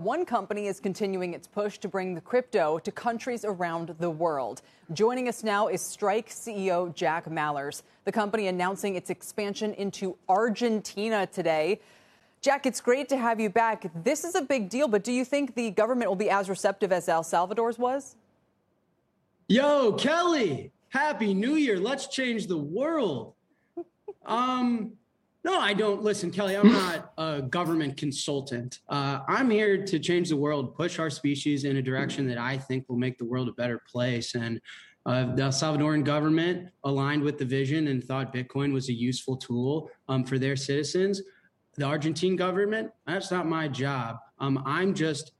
One company is continuing its push to bring the crypto to countries around the world. Joining us now is Strike CEO Jack Mallers, the company announcing its expansion into Argentina today. Jack, it's great to have you back. This is a big deal, but do you think the government will be as receptive as El Salvador's was? Yo, Kelly, happy new year. Let's change the world. Um, no, I don't. Listen, Kelly, I'm not a government consultant. Uh, I'm here to change the world, push our species in a direction that I think will make the world a better place. And uh, the Salvadoran government aligned with the vision and thought Bitcoin was a useful tool um, for their citizens. The Argentine government, that's not my job. Um, I'm just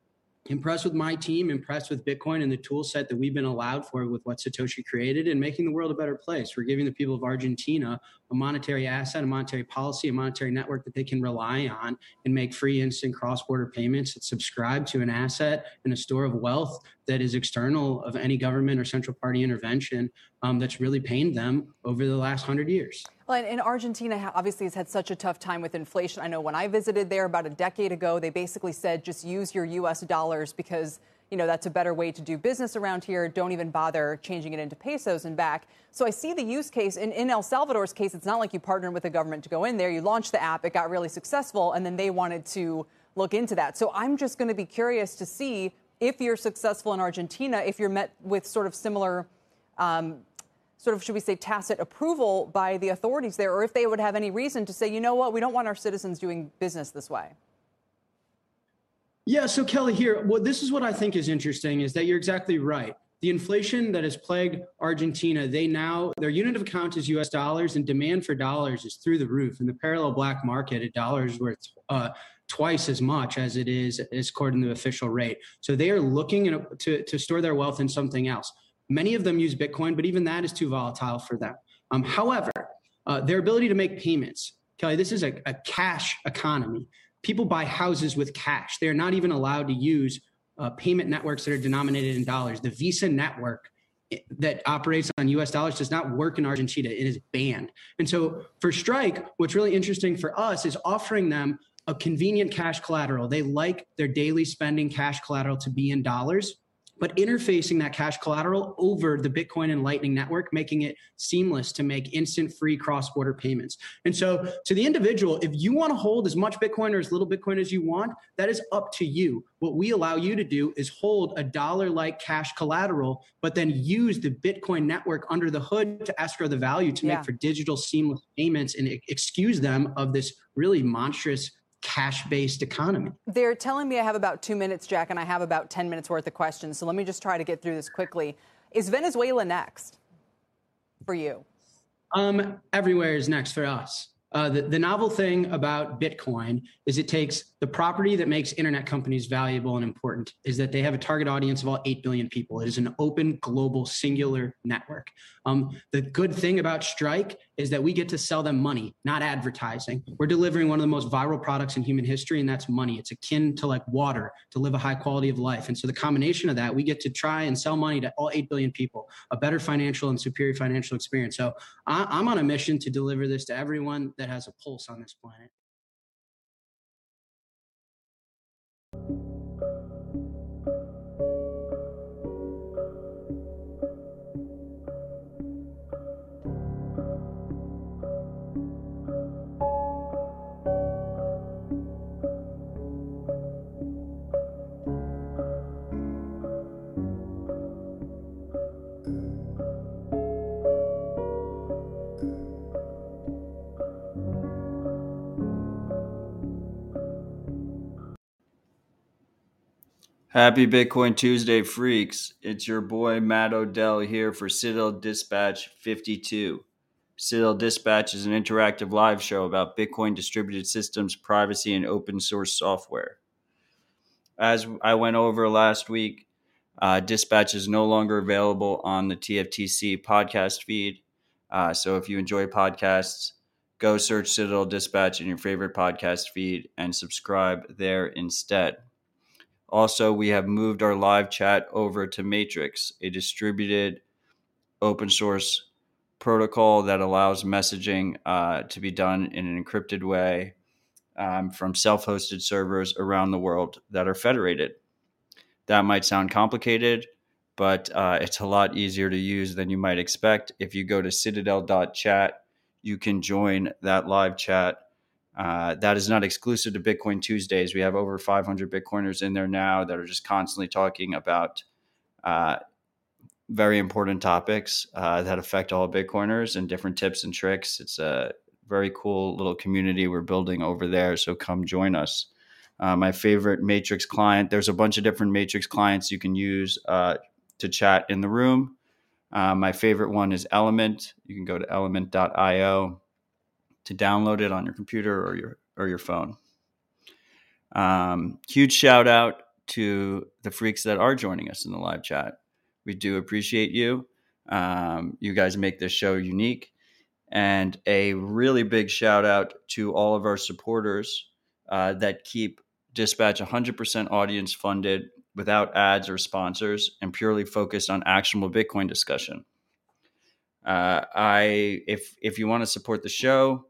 impressed with my team, impressed with Bitcoin and the tool set that we've been allowed for with what Satoshi created and making the world a better place. We're giving the people of Argentina a monetary asset, a monetary policy, a monetary network that they can rely on and make free instant cross-border payments that subscribe to an asset and a store of wealth that is external of any government or central party intervention um, that's really pained them over the last hundred years. Well, and Argentina obviously has had such a tough time with inflation. I know when I visited there about a decade ago, they basically said just use your U.S. dollars because you know, that's a better way to do business around here. Don't even bother changing it into pesos and back. So I see the use case. In, in El Salvador's case, it's not like you partnered with the government to go in there. You launched the app, it got really successful, and then they wanted to look into that. So I'm just going to be curious to see if you're successful in Argentina, if you're met with sort of similar. Um, sort of, should we say, tacit approval by the authorities there, or if they would have any reason to say, you know what, we don't want our citizens doing business this way. Yeah, so Kelly here, well, this is what I think is interesting is that you're exactly right. The inflation that has plagued Argentina, they now their unit of account is U.S. dollars, and demand for dollars is through the roof. In the parallel black market, a dollar is worth uh, twice as much as it is according to the official rate. So they are looking to to store their wealth in something else. Many of them use Bitcoin, but even that is too volatile for them. Um, however, uh, their ability to make payments, Kelly, this is a, a cash economy people buy houses with cash. They're not even allowed to use uh, payment networks that are denominated in dollars. The Visa network eh, that operates on US dollars does not work in Argentina. It is banned. And so for Strike, what's really interesting for us is offering them a convenient cash collateral. They like their daily spending cash collateral to be in dollars but interfacing that cash collateral over the Bitcoin and Lightning network, making it seamless to make instant free cross border payments. And so, to the individual, if you want to hold as much Bitcoin or as little Bitcoin as you want, that is up to you. What we allow you to do is hold a dollar like cash collateral, but then use the Bitcoin network under the hood to escrow the value to yeah. make for digital seamless payments and excuse them of this really monstrous cash based economy. They're telling me I have about two minutes, Jack, and I have about 10 minutes worth of questions. So let me just try to get through this quickly. Is Venezuela next for you? Um, everywhere is next for us. Uh, the, the novel thing about Bitcoin is it takes the property that makes internet companies valuable and important is that they have a target audience of all 8 billion people. It is an open, global, singular network. Um, the good thing about Strike is that we get to sell them money, not advertising. We're delivering one of the most viral products in human history, and that's money. It's akin to like water to live a high quality of life. And so the combination of that, we get to try and sell money to all 8 billion people, a better financial and superior financial experience. So I, I'm on a mission to deliver this to everyone that has a pulse on this planet. Happy Bitcoin Tuesday, freaks. It's your boy Matt Odell here for Citadel Dispatch 52. Citadel Dispatch is an interactive live show about Bitcoin distributed systems, privacy, and open source software. As I went over last week, uh, Dispatch is no longer available on the TFTC podcast feed. Uh, so if you enjoy podcasts, go search Citadel Dispatch in your favorite podcast feed and subscribe there instead. Also, we have moved our live chat over to Matrix, a distributed open source protocol that allows messaging uh, to be done in an encrypted way um, from self hosted servers around the world that are federated. That might sound complicated, but uh, it's a lot easier to use than you might expect. If you go to citadel.chat, you can join that live chat. Uh, that is not exclusive to Bitcoin Tuesdays. We have over 500 Bitcoiners in there now that are just constantly talking about uh, very important topics uh, that affect all Bitcoiners and different tips and tricks. It's a very cool little community we're building over there. So come join us. Uh, my favorite Matrix client, there's a bunch of different Matrix clients you can use uh, to chat in the room. My favorite one is Element. You can go to element.io to download it on your computer or your or your phone. Um, huge shout out to the freaks that are joining us in the live chat. We do appreciate you. Um, you guys make this show unique. And a really big shout out to all of our supporters uh, that keep Dispatch 100% audience funded without ads or sponsors and purely focused on actionable Bitcoin discussion. Uh, I if if you want to support the show,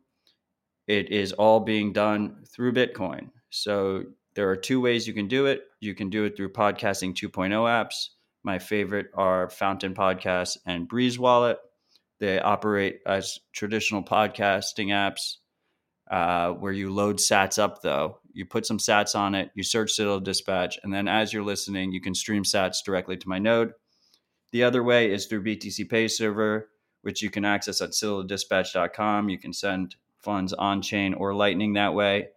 it is all being done through Bitcoin. So there are two ways you can do it. You can do it through podcasting 2.0 apps. My favorite are Fountain Podcast and Breez Wallet. They operate as traditional podcasting apps uh, where you load sats up, though. You put some sats on it, you search Citadel Dispatch, and then as you're listening, you can stream sats directly to my node. The other way is through BTC Pay Server, which you can access at citadeldispatch.com. You can send funds on chain or Lightning that way.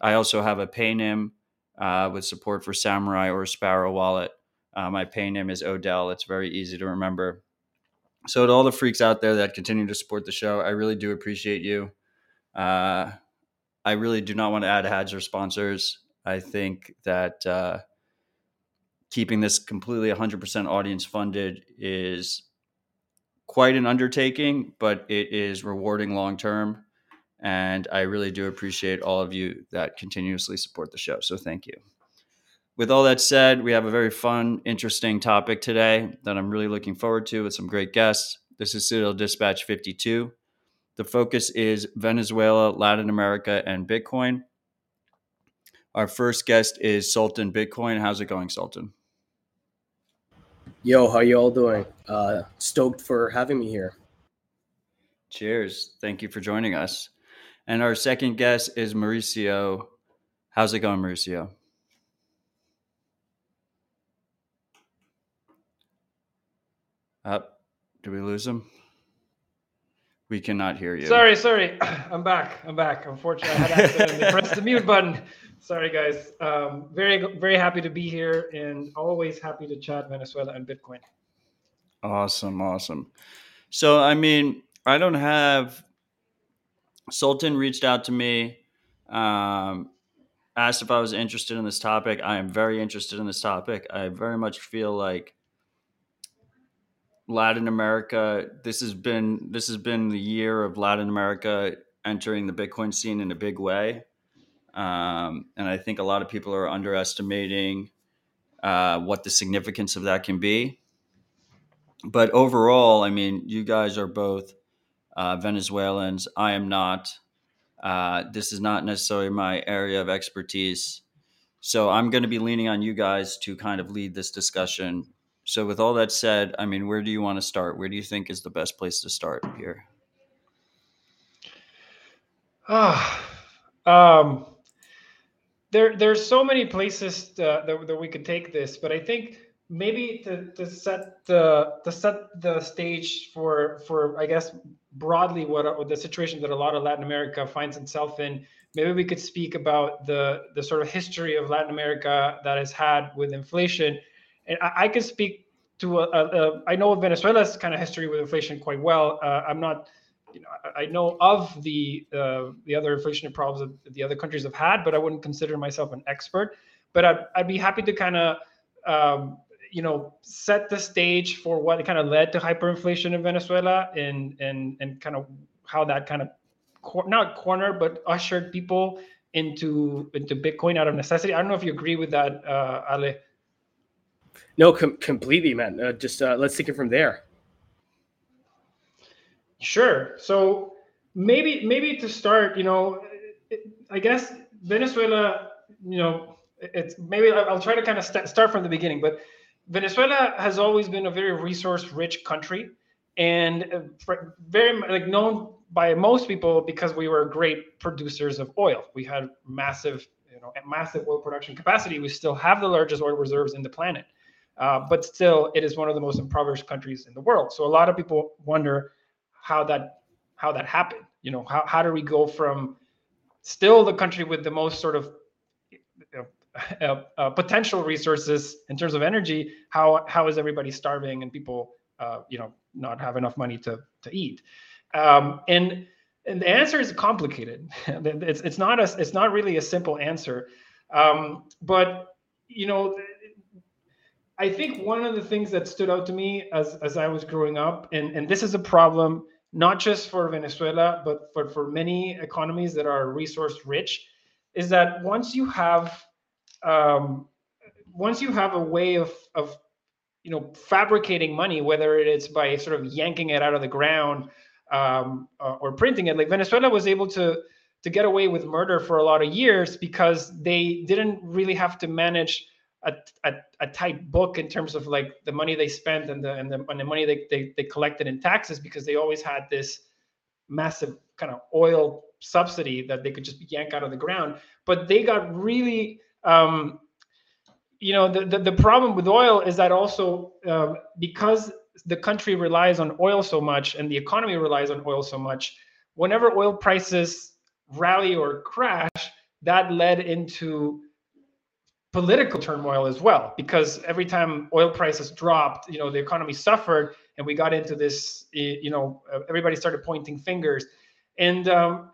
I also have a PayNym uh, with support for Samourai or Sparrow Wallet. Uh, my PayNym is Odell. It's very easy to remember. So, to all the freaks out there that continue to support the show, I really do appreciate you. Uh, I really do not want to add ads or sponsors. I think that uh, keeping this completely 100% audience funded is quite an undertaking, but it is rewarding long term. And I really do appreciate all of you that continuously support the show. So thank you. With all that said, we have a very fun, interesting topic today that I'm really looking forward to with some great guests. This is Citadel Dispatch 52. The focus is Venezuela, Latin America, and Bitcoin. Our first guest is Sultan Bitcoin. How's it going, Sultan? Yo, how you all doing? Uh, stoked for having me here. Cheers. Thank you for joining us. And our second guest is Mauricio. How's it going, Mauricio? Up. Do we lose him? We cannot hear you. Sorry, sorry. I'm back. I'm back. Unfortunately, I had accidentally pressed the mute button. Sorry, guys. Um, very, very happy to be here and always happy to chat Venezuela and Bitcoin. Awesome. Awesome. So, I mean, I don't have Sultan reached out to me, um, asked if I was interested in this topic. I am very interested in this topic. I very much feel like Latin America. This has been this has been the year of Latin America entering the Bitcoin scene in a big way, um, and I think a lot of people are underestimating uh, what the significance of that can be. But overall, I mean, you guys are both uh, Venezuelans. I am not. Uh, this is not necessarily my area of expertise. So I'm going to be leaning on you guys to kind of lead this discussion. So, with all that said, I mean, where do you want to start? Where do you think is the best place to start here? Ah, um, there there's so many places to, that, that we could take this, but I think maybe to, to set the to set the stage for for I guess broadly what the situation that a lot of Latin America finds itself in. Maybe we could speak about the the sort of history of Latin America that has had with inflation, and I, I could speak to a, a, a I know Venezuela's kind of history with inflation quite well. Uh, I'm not, you know, I, I know of the uh, the other inflationary problems that the other countries have had, but I wouldn't consider myself an expert. But I'd, I'd be happy to kind of um, you know set the stage for what kind of led to hyperinflation in Venezuela and and and kind of how that kind of cor- not corner but ushered people into into Bitcoin out of necessity. I don't know if you agree with that, uh, Ale. No, com- completely, man. Uh, just uh, let's take it from there. Sure. So maybe maybe to start, you know, I guess Venezuela, you know, it's maybe I'll try to kind of st- start from the beginning, but Venezuela has always been a very resource-rich country, and uh, very like known by most people because we were great producers of oil. We had massive, you know, massive oil production capacity. We still have the largest oil reserves in the planet, uh, but still, it is one of the most impoverished countries in the world. So a lot of people wonder how that how that happened. You know, how how do we go from still the country with the most sort of uh, uh, potential resources in terms of energy, how how is everybody starving and people uh, you know not have enough money to to eat? Um, and and the answer is complicated. it's it's not a it's not really a simple answer. Um, but you know, I think one of the things that stood out to me as as I was growing up, and and this is a problem not just for Venezuela, but for, for many economies that are resource rich, is that once you have um, once you have a way of of you know fabricating money, whether it's by sort of yanking it out of the ground um, uh, or printing it, like Venezuela was able to to get away with murder for a lot of years because they didn't really have to manage a, a, a, tight book in terms of like the money they spent and the and the, and the money they, they, they collected in taxes because they always had this massive kind of oil subsidy that they could just yank out of the ground. But they got really um, you know the, the, the problem with oil is that also uh, because the country relies on oil so much and the economy relies on oil so much whenever oil prices rally or crash that led into political turmoil as well because every time oil prices dropped you know the economy suffered and we got into this you know everybody started pointing fingers. And um,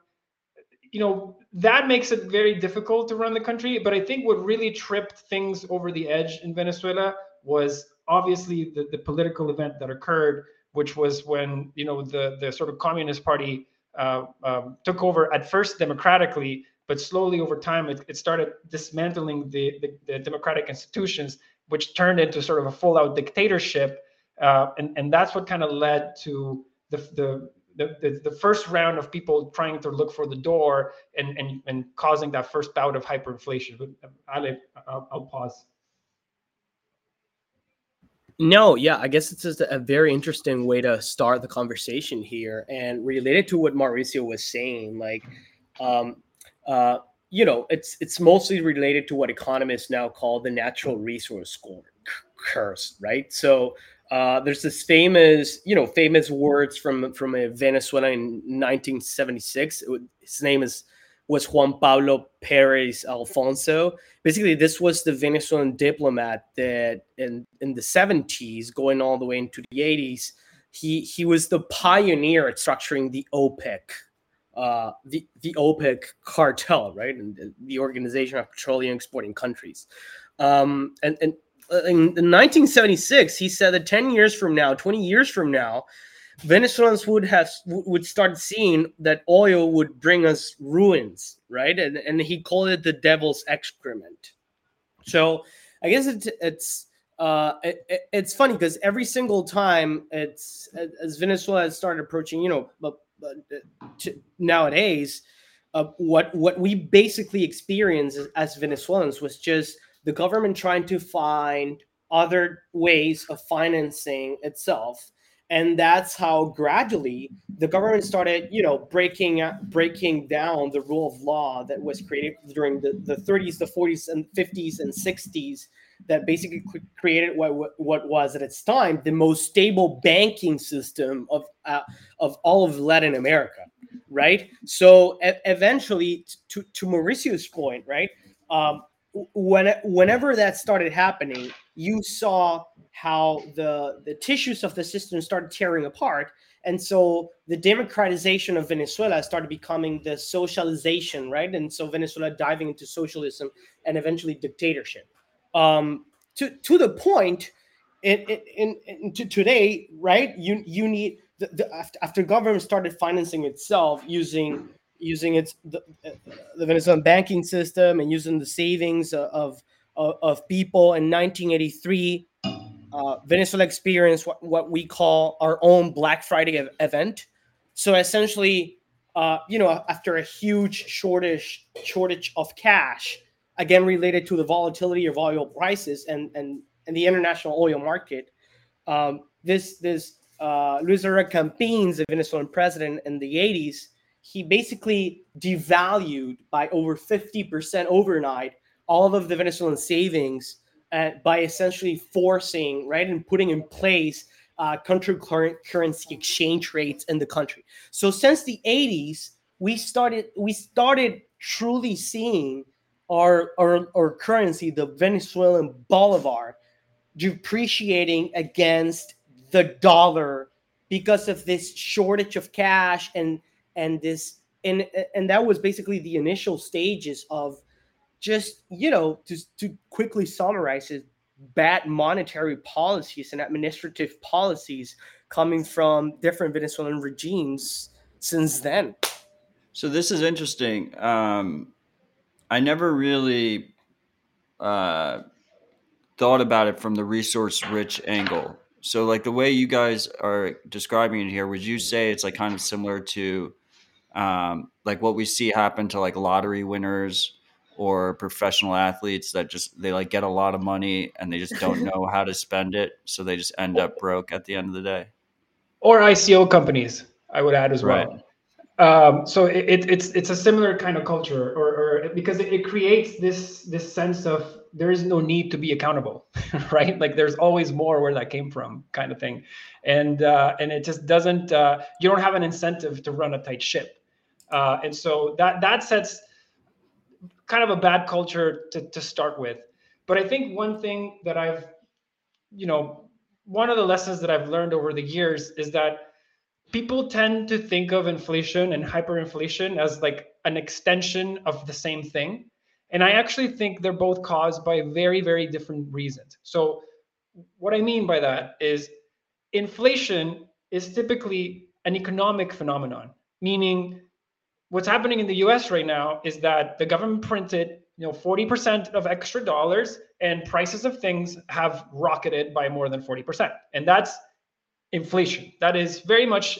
you know that makes it very difficult to run the country but i think what really tripped things over the edge in venezuela was obviously the, the political event that occurred which was when you know the the sort of communist party uh, um, took over at first democratically but slowly over time, it, it started dismantling the, the, the, democratic institutions, which turned into sort of a full out dictatorship. Uh, and, and that's what kind of led to the, the, the, the, first round of people trying to look for the door and, and, and causing that first bout of hyperinflation. But Ale, I'll, I'll pause. No, yeah, I guess it's just a very interesting way to start the conversation here, and related to what Mauricio was saying, like, um, uh, you know, it's it's mostly related to what economists now call the natural resource curse, right? So uh, there's this famous, you know, famous words from from a Venezuela in 1976. It, his name is was Juan Pablo Perez Alfonso. Basically, this was the Venezuelan diplomat that in in the 70s, going all the way into the 80s, he he was the pioneer at structuring the OPEC uh, the the OPEC cartel, right, and the Organization of Petroleum Exporting Countries. Um, and, and in, in 1976, he said that 10 years from now, 20 years from now, Venezuelans would have would start seeing that oil would bring us ruins, right? And and he called it the devil's excrement. So I guess it's it's uh, it, it's funny because every single time it's as Venezuela has started approaching, you know, to, nowadays, uh, what what we basically experienced as, as Venezuelans was just the government trying to find other ways of financing itself and that's how gradually the government started you know breaking breaking down the rule of law that was created during the, the 30s the 40s and 50s and 60s that basically created what, what, was at its time the most stable banking system of uh, of all of Latin America, right? So e- eventually, to to Mauricio's point, right? Um, when whenever that started happening, you saw how the the tissues of the system started tearing apart, and so the democratization of Venezuela started becoming the socialization, right? And so Venezuela diving into socialism and eventually dictatorship um, to to the point in, in, in to today, right? You you need the, the, after, after government started financing itself using using its the, the Venezuelan banking system and using the savings of of, of people in 1983. Uh, Venezuela experienced what, what we call our own Black Friday event. So essentially, uh, you know, after a huge shortage shortage of cash, again related to the volatility of oil prices and and and the international oil market, um, this this uh, Luis Campins, the Venezuelan president in the 80s, he basically devalued by over 50% overnight all of the Venezuelan savings uh, by essentially forcing, right, and putting in place uh, country currency exchange rates in the country. So since the 80s, we started we started truly seeing our, our, our currency, the Venezuelan bolivar, depreciating against the dollar because of this shortage of cash and and this and and that was basically the initial stages of just you know to to quickly summarize it bad monetary policies and administrative policies coming from different Venezuelan regimes since then. So this is interesting. Um, I never really uh, thought about it from the resource rich angle. So, like the way you guys are describing it here, would you say it's like kind of similar to um, like what we see happen to like lottery winners or professional athletes that just they like get a lot of money and they just don't know how to spend it, so they just end up broke at the end of the day? Or ICO companies, I would add as well. Um, so it, it's it's a similar kind of culture, or, or because it, it creates this this sense of there is no need to be accountable right like there's always more where that came from kind of thing and uh, and it just doesn't uh, you don't have an incentive to run a tight ship uh, and so that that sets kind of a bad culture to, to start with but i think one thing that i've you know one of the lessons that i've learned over the years is that people tend to think of inflation and hyperinflation as like an extension of the same thing and I actually think they're both caused by very, very different reasons. So, what I mean by that is inflation is typically an economic phenomenon, meaning what's happening in the US right now is that the government printed you know 40% of extra dollars and prices of things have rocketed by more than 40% and that's inflation that is very much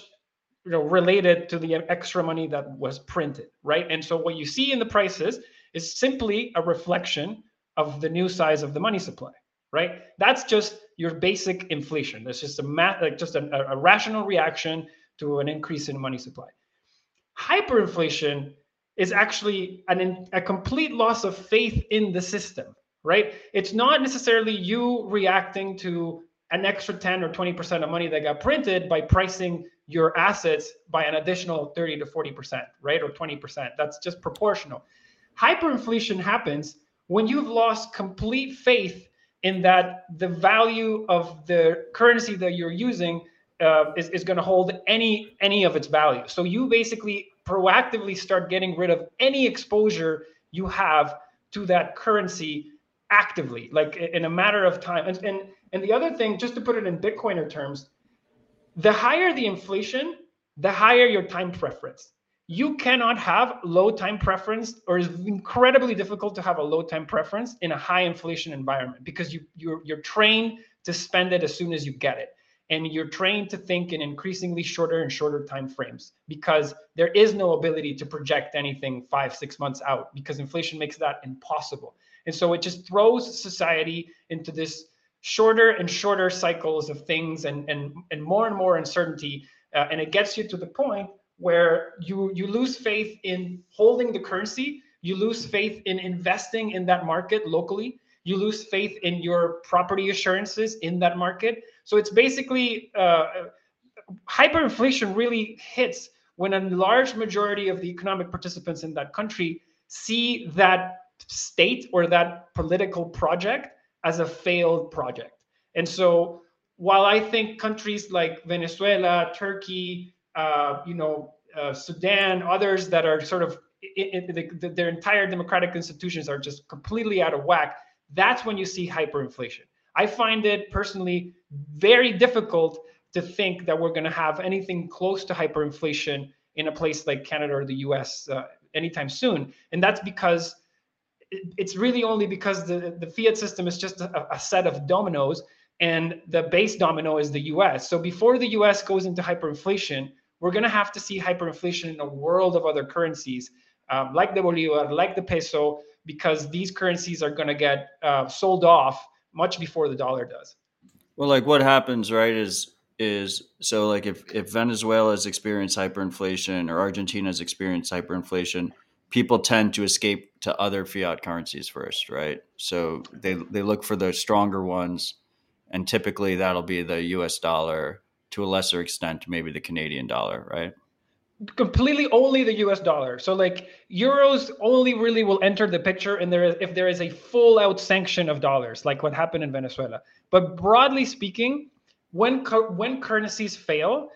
you know related to the extra money that was printed right and so what you see in the prices is simply a reflection of the new size of the money supply, right? That's just your basic inflation. That's just a math, like just a, a rational reaction to an increase in money supply. Hyperinflation is actually an, a complete loss of faith in the system, right? It's not necessarily you reacting to an extra 10 or 20% of money that got printed by pricing your assets by an additional 30 to 40%, right? Or 20%. That's just proportional. Hyperinflation happens when you've lost complete faith in that the value of the currency that you're using uh, is, is going to hold any any of its value. So you basically proactively start getting rid of any exposure you have to that currency actively, like in a matter of time. And and and the other thing, just to put it in Bitcoiner terms, the higher the inflation, the higher your time preference you cannot have low time preference or it's incredibly difficult to have a low time preference in a high inflation environment because you you're, you're trained to spend it as soon as you get it and you're trained to think in increasingly shorter and shorter time frames because there is no ability to project anything five six months out because inflation makes that impossible. And so it just throws society into this shorter and shorter cycles of things and and, and more and more uncertainty uh, and it gets you to the point where you you lose faith in holding the currency you lose faith in investing in that market locally you lose faith in your property assurances in that market so it's basically uh, hyperinflation really hits when a large majority of the economic participants in that country see that state or that political project as a failed project and so while i think countries like venezuela turkey uh, you know, uh, Sudan, others that are sort of it, it, the, their entire democratic institutions are just completely out of whack. That's when you see hyperinflation. I find it personally very difficult to think that we're going to have anything close to hyperinflation in a place like Canada or the US uh, anytime soon. And that's because it's really only because the, the fiat system is just a, a set of dominoes and the base domino is the US. So before the US goes into hyperinflation, we're going to have to see hyperinflation in a world of other currencies um, like the bolivar, like the peso, because these currencies are going to get uh, sold off much before the dollar does. Well, like what happens, right? Is is so like if if Venezuela has experienced hyperinflation or Argentina has experienced hyperinflation, people tend to escape to other fiat currencies first, right? So they they look for the stronger ones, and typically that'll be the U.S. dollar to a lesser extent, maybe the Canadian dollar, right? Completely only the US dollar. So like euros only really will enter the picture and there is if there is a full out sanction of dollars like what happened in Venezuela. But broadly speaking, when when currencies fail,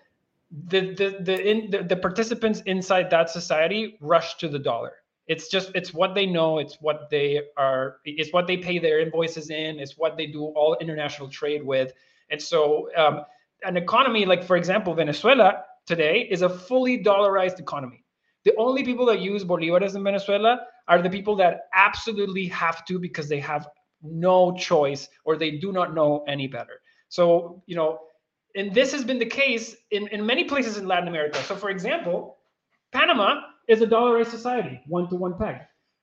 the the the, in, the the participants inside that society rush to the dollar. It's just it's what they know, it's what they are it's what they pay their invoices in, it's what they do all international trade with. And so um, an economy like for example Venezuela today is a fully dollarized economy. The only people that use bolívares in Venezuela are the people that absolutely have to because they have no choice or they do not know any better. So, you know, and this has been the case in, in many places in Latin America. So, for example, Panama is a dollarized society, one to one peg.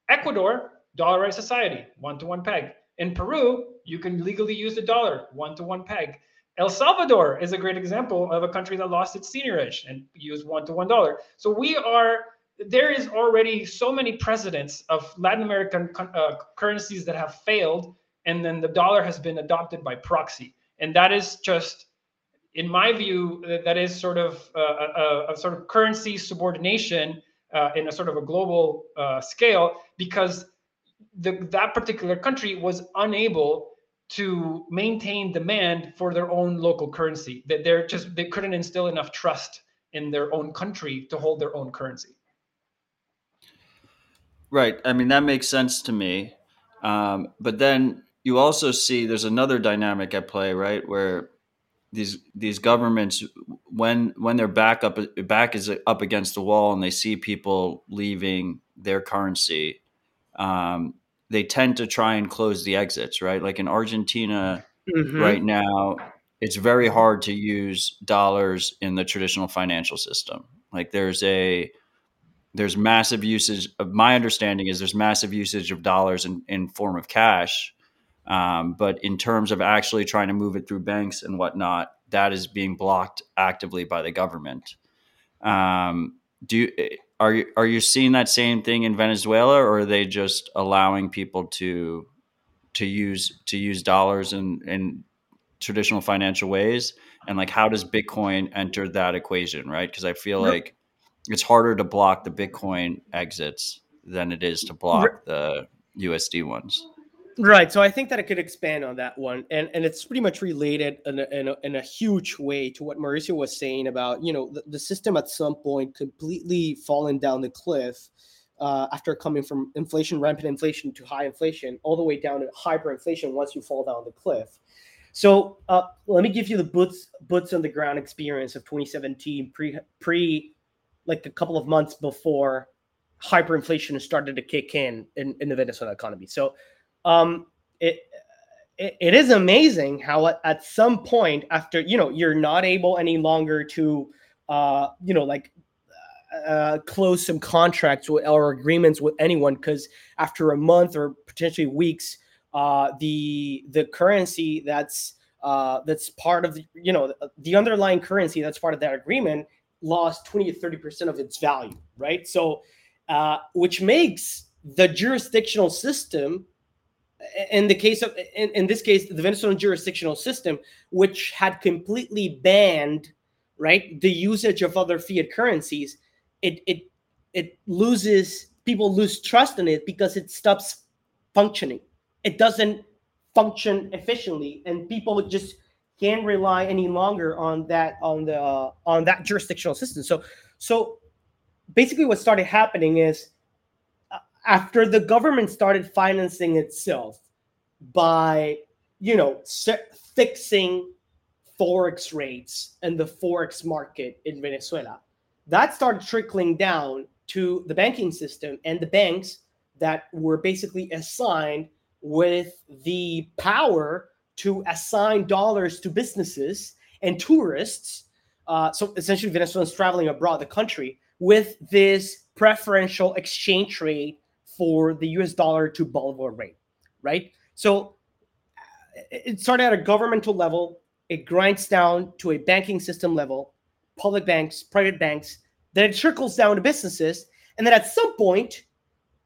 Ecuador, dollarized society, one to one peg. In Peru, you can legally use the dollar, one to one peg. El Salvador is a great example of a country that lost its seigniorage and used one to one dollar. So we are there is already so many precedents of Latin American uh, currencies that have failed, and then the dollar has been adopted by proxy, and that is just, in my view, that is sort of a, a, a sort of currency subordination uh, in a sort of a global uh, scale because the, that particular country was unable to maintain demand for their own local currency. That they're just they couldn't instill enough trust in their own country to hold their own currency. Right. I mean that makes sense to me. Um, but then you also see there's another dynamic at play, right? Where these these governments, when when their back up back is up against the wall and they see people leaving their currency, um, they tend to try and close the exits, right? Like in Argentina mm-hmm. right now, it's very hard to use dollars in the traditional financial system. Like there's a there's massive usage of my understanding is there's massive usage of dollars in, in form of cash. Um, but in terms of actually trying to move it through banks and whatnot, that is being blocked actively by the government. Um, do you, are you are you seeing that same thing in Venezuela, or are they just allowing people to to use to use dollars in in traditional financial ways? And like, how does Bitcoin enter that equation, right? Because I feel like it's harder to block the Bitcoin exits than it is to block the USD ones. Right. So I think that I could expand on that one, and and it's pretty much related in a, in a, in a huge way to what Mauricio was saying about you know the, the system at some point completely falling down the cliff uh, after coming from inflation, rampant inflation to high inflation, all the way down to hyperinflation once you fall down the cliff. So uh, let me give you the boots boots on the ground experience of 2017 pre pre like a couple of months before hyperinflation started to kick in in, in the Venezuelan economy. So um, it, it, is amazing how at, some point after you know you're not able any longer to uh, you know like uh, close some contracts with, or agreements with anyone because after a month or potentially weeks uh, the the currency that's uh, that's part of the, you know the underlying currency that's part of that agreement lost 20 to 30 percent of its value right? So uh, which makes the jurisdictional system in the case of in, in this case the venezuelan jurisdictional system which had completely banned right the usage of other fiat currencies it it it loses people lose trust in it because it stops functioning. It doesn't function efficiently and people just can't rely any longer on that on the uh, on that jurisdictional system. So so basically what started happening is after the government started financing itself by you know fixing forex rates and the forex market in Venezuela that started trickling down to the banking system and the banks that were basically assigned with the power to assign dollars to businesses and tourists uh, so essentially Venezuelans traveling abroad the country with this preferential exchange rate for the US dollar to Bolivar rate, right? So uh, it started at a governmental level, it grinds down to a banking system level, public banks, private banks, then it trickles down to businesses. And then at some point,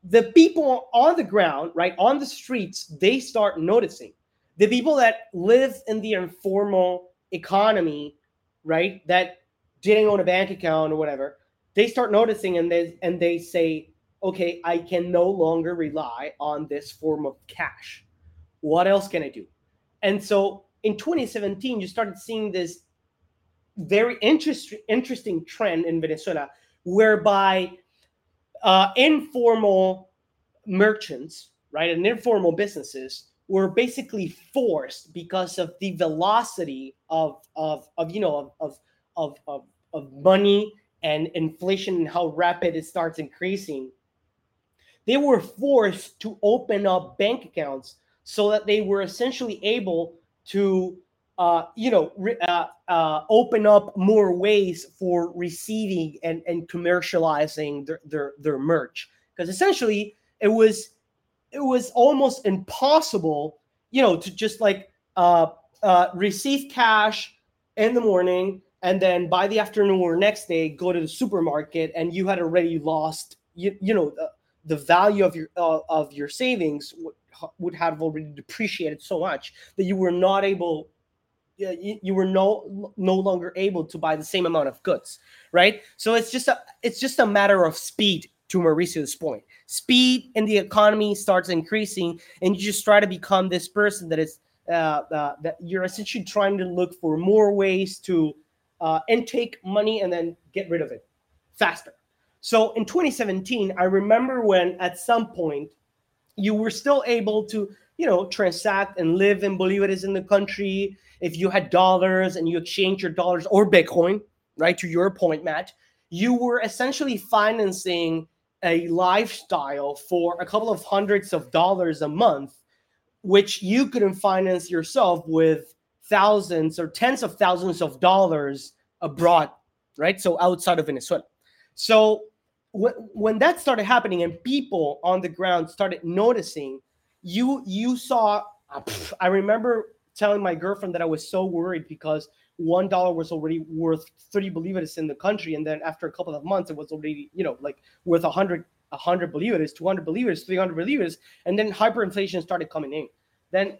the people on the ground, right, on the streets, they start noticing. The people that live in the informal economy, right, that didn't own a bank account or whatever, they start noticing and they and they say, okay, I can no longer rely on this form of cash. What else can I do? And so in 2017, you started seeing this very interest, interesting trend in Venezuela whereby uh, informal merchants, right, and informal businesses were basically forced because of the velocity of of, of you know of, of of of money and inflation and how rapid it starts increasing. They were forced to open up bank accounts so that they were essentially able to uh, you know, re- uh, uh, open up more ways for receiving and, and commercializing their, their, their merch. Because essentially, it was it was almost impossible, you know, to just like uh, uh, receive cash in the morning and then by the afternoon or next day go to the supermarket and you had already lost, you, you know, the, value of your uh, of your savings would, would have already depreciated so much that you were not able you, you were no no longer able to buy the same amount of goods right? So it's just a it's just a matter of speed to mauricio's point. Speed in the economy starts increasing and you just try to become this person that is uh, uh, that you're essentially trying to look for more ways to uh, intake money and then get rid of it faster so in 2017 i remember when at some point you were still able to you know transact and live in bolivares in the country if you had dollars and you exchange your dollars or Bitcoin, right? To your point, Matt, you were essentially financing a lifestyle for a couple of hundreds of dollars a month, which you couldn't finance yourself with thousands or tens of thousands of dollars abroad, right? So outside of Venezuela. So when that started happening and people on the ground started noticing, you you saw. I remember telling my girlfriend that I was so worried because one dollar was already worth 30 bolivares in the country. And then after a couple of months, it was already, you know, like worth 100, 100 bolivares, 200 bolivares, 300 bolivares. And then hyperinflation started coming in. Then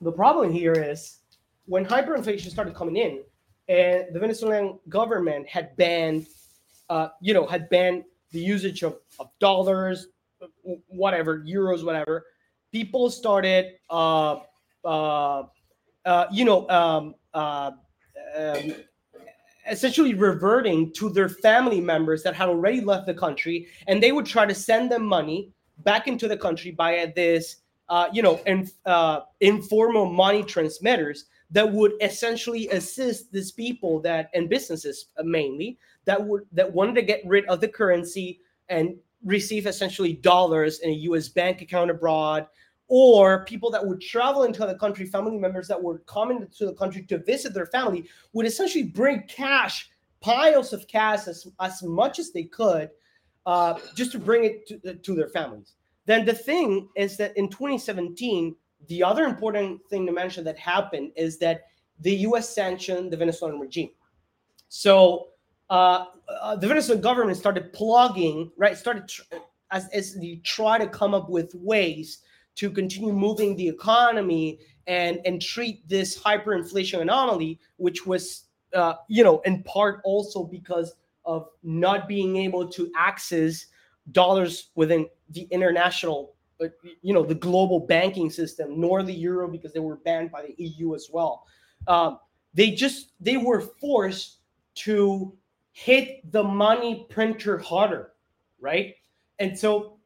the problem here is when hyperinflation started coming in and the Venezuelan government had banned, uh, you know, had banned the usage of, of dollars, whatever, euros, whatever, people started uh, uh, uh, you know, um, uh, um, essentially reverting to their family members that had already left the country, and they would try to send them money back into the country via this, uh, you know, in, uh, informal money transmitters that would essentially assist these people that and businesses mainly that would that wanted to get rid of the currency and receive essentially dollars in a U.S. bank account abroad or people that would travel into the country, family members that were coming to the country to visit their family, would essentially bring cash, piles of cash, as, as much as they could, uh, just to bring it to, to their families. Then the thing is that in 2017, the other important thing to mention that happened is that the U.S. sanctioned the Venezuelan regime. So uh, uh, the Venezuelan government started plugging, right? Started tr- as, as they try to come up with ways to continue moving the economy and and treat this hyperinflation anomaly, which was uh, you know in part also because of not being able to access dollars within the international you know the global banking system nor the euro because they were banned by the eu as well. Um, they just they were forced to hit the money printer harder right? And so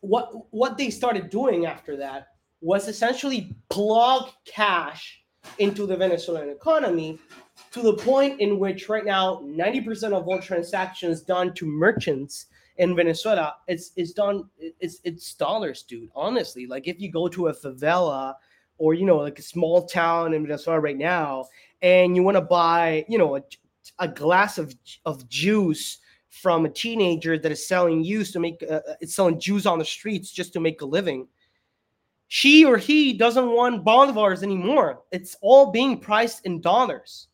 what what they started doing after that was essentially plug cash into the Venezuelan economy to the point in which right now 90% of all transactions done to merchants in Venezuela it's it's done it's it's dollars dude honestly. Like if you go to a favela or you know like a small town in Venezuela right now and you want to buy you know a a glass of of juice from a teenager that is selling juice to make uh, uh, it's selling juice on the streets just to make a living she or he doesn't want bolivars anymore. It's all being priced in dollars.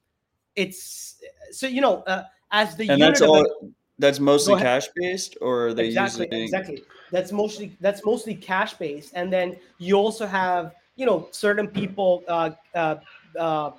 It's so you know uh, as the and that's all that's mostly cash based or are they exactly using... exactly that's mostly that's mostly cash based and then you also have you know certain people uh, uh, uh,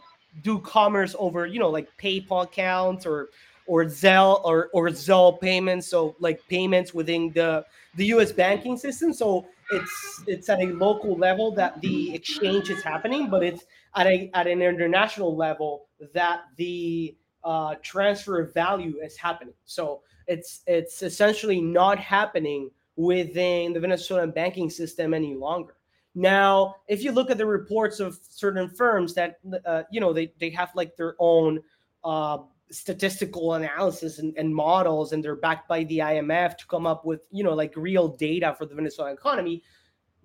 do commerce over you know like paypal accounts or or Zelle or or Zelle payments, so like payments within the the U.S. banking system. So it's it's at a local level that the exchange is happening, but it's at a at an international level that the uh, transfer of value is happening. So it's it's essentially not happening within the Venezuelan banking system any longer. Now, if you look at the reports of certain firms that uh, you know they they have like their own uh, statistical analysis and, and, models and they're backed by the IMF to come up with you know like real data for the Venezuelan economy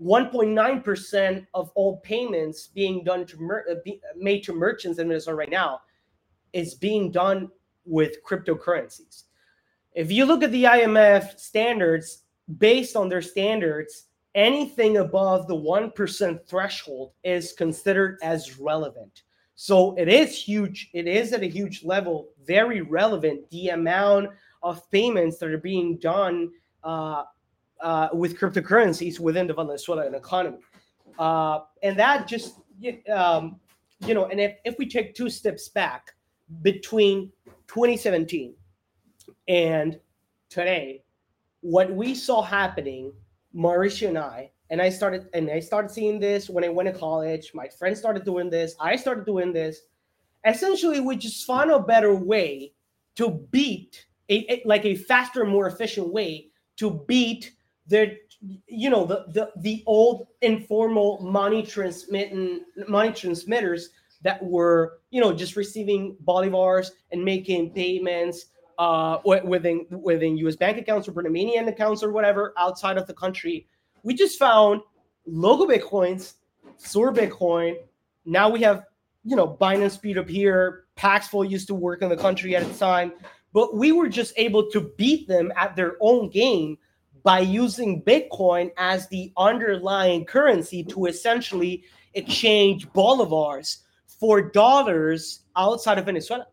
1.9% of all payments being done to mer- uh, be, made to merchants in Venezuela right now is being done with cryptocurrencies if you look at the IMF standards based on their standards anything above the 1% threshold is considered as relevant so it is huge. It is at a huge level, very relevant. The amount of payments that are being done uh, uh, with cryptocurrencies within the Venezuelan economy, uh, and that just um, you know, and if, if we take two steps back between 2017 and today, what we saw happening, Mauricio and I, and I started and I started seeing this when I went to college. My friends started doing this. I started doing this. Essentially, we just found a better way to beat a, a like a faster, more efficient way to beat the you know the the the old informal money transmitting money transmitters that were you know just receiving bolivars and making payments uh within within U.S. bank accounts or Panamanian accounts or whatever outside of the country we just found LocalBitcoins, Sur Bitcoin. Now we have, you know, Binance P2P here. Paxful used to work in the country at the time, but we were just able to beat them at their own game by using Bitcoin as the underlying currency to essentially exchange bolivars for dollars outside of Venezuela.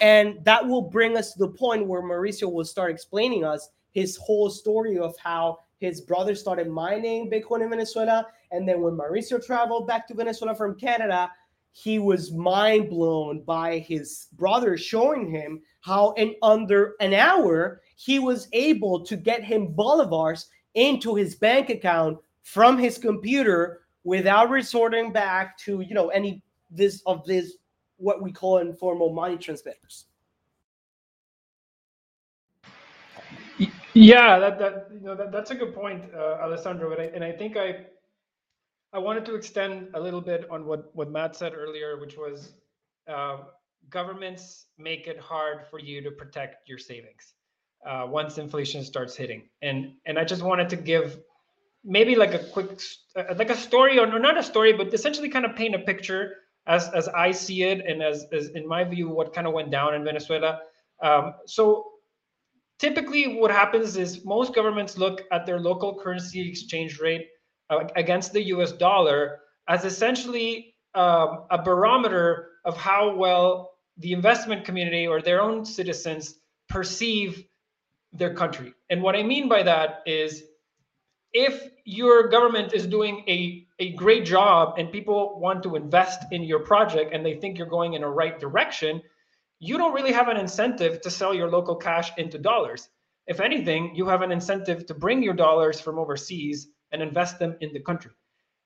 And that will bring us to the point where Mauricio will start explaining us his whole story of how his brother started mining Bitcoin in Venezuela. And then when Mauricio traveled back to Venezuela from Canada, he was mind blown by his brother showing him how in under an hour he was able to get him bolivars into his bank account from his computer without resorting back to you know any this of this what we call informal money transmitters Yeah, that that you know that, that's a good point, uh, Alessandro. And I, and I think I I wanted to extend a little bit on what what Matt said earlier, which was uh, governments make it hard for you to protect your savings uh, once inflation starts hitting. And and I just wanted to give maybe like a quick uh, like a story or, or not a story, but essentially kind of paint a picture as as I see it and as as in my view what kind of went down in Venezuela. Um, so typically what happens is most governments look at their local currency exchange rate uh, against the US dollar as essentially um, a barometer of how well the investment community or their own citizens perceive their country. And what I mean by that is if your government is doing a, a great job and people want to invest in your project and they think you're going in a right direction, you don't really have an incentive to sell your local cash into dollars. If anything, you have an incentive to bring your dollars from overseas and invest them in the country.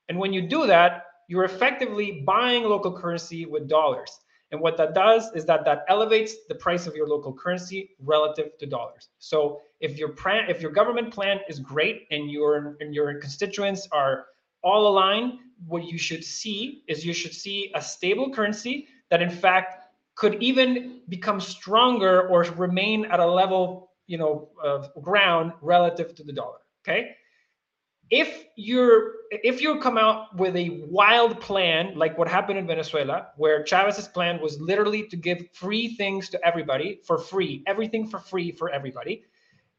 And when you do that, you're effectively buying local currency with dollars. And what that does is that that elevates the price of your local currency relative to dollars. So if your plan, if your government plan is great and your and your constituents are all aligned, what you should see is you should see a stable currency that in fact could even become stronger or remain at a level, you know, of ground relative to the dollar. Okay. if you're if you come out with a wild plan like what happened in Venezuela, where Chavez's plan was literally to give free things to everybody for free, everything for free for everybody,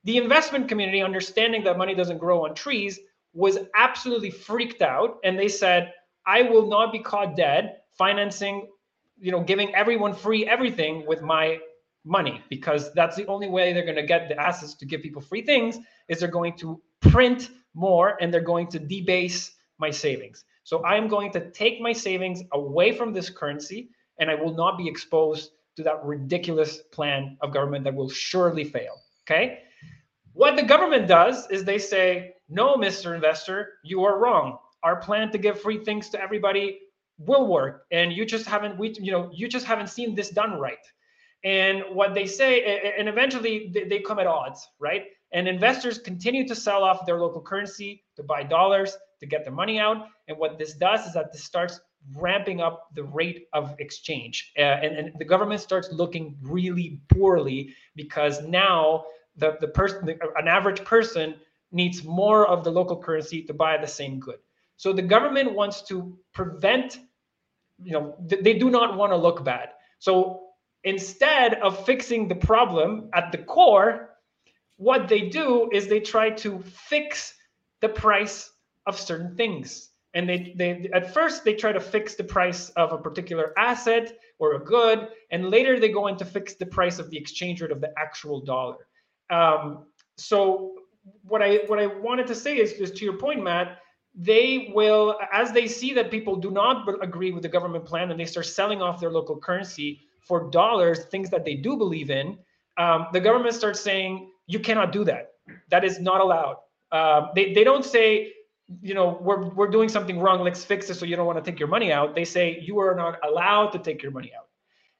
the investment community, understanding that money doesn't grow on trees, was absolutely freaked out, and they said, "I will not be caught dead financing, you know, giving everyone free everything with my money because that's the only way they're going to get the assets to give people free things is they're going to print more and they're going to debase my savings. So I'm going to take my savings away from this currency and I will not be exposed to that ridiculous plan of government that will surely fail. Okay. What the government does is they say, no, Mr. Investor, you are wrong. Our plan to give free things to everybody will work. And you just haven't, we, you know, you just haven't seen this done right. And what they say, and eventually they come at odds, right? And investors continue to sell off their local currency to buy dollars to get the money out. And what this does is that this starts ramping up the rate of exchange. Uh, and, and the government starts looking really poorly because now the, the person, an average person needs more of the local currency to buy the same good. So the government wants to prevent, you know, they do not want to look bad. So instead of fixing the problem at the core, what they do is they try to fix the price of certain things. And they, they at first they try to fix the price of a particular asset or a good, and later they go in to fix the price of the exchange rate of the actual dollar. Um, so what I what I wanted to say is, is to your point, Matt, they will as they see that people do not agree with the government plan and they start selling off their local currency for dollars, things that they do believe in, um, the government starts saying you cannot do that. That is not allowed. Uh, they, they don't say, you know, we're, we're doing something wrong. Let's fix it so you don't want to take your money out. They say you are not allowed to take your money out.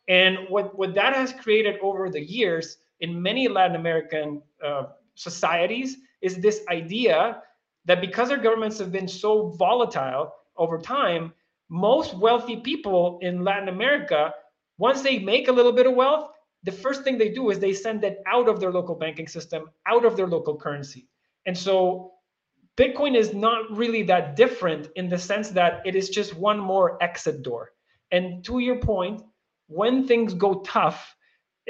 And what, what that has created over the years in many Latin American uh, societies is this idea that because our governments have been so volatile over time, most wealthy people in Latin America, once they make a little bit of wealth, the first thing they do is they send it out of their local banking system, out of their local currency. And so Bitcoin is not really that different in the sense that it is just one more exit door. And to your point, when things go tough,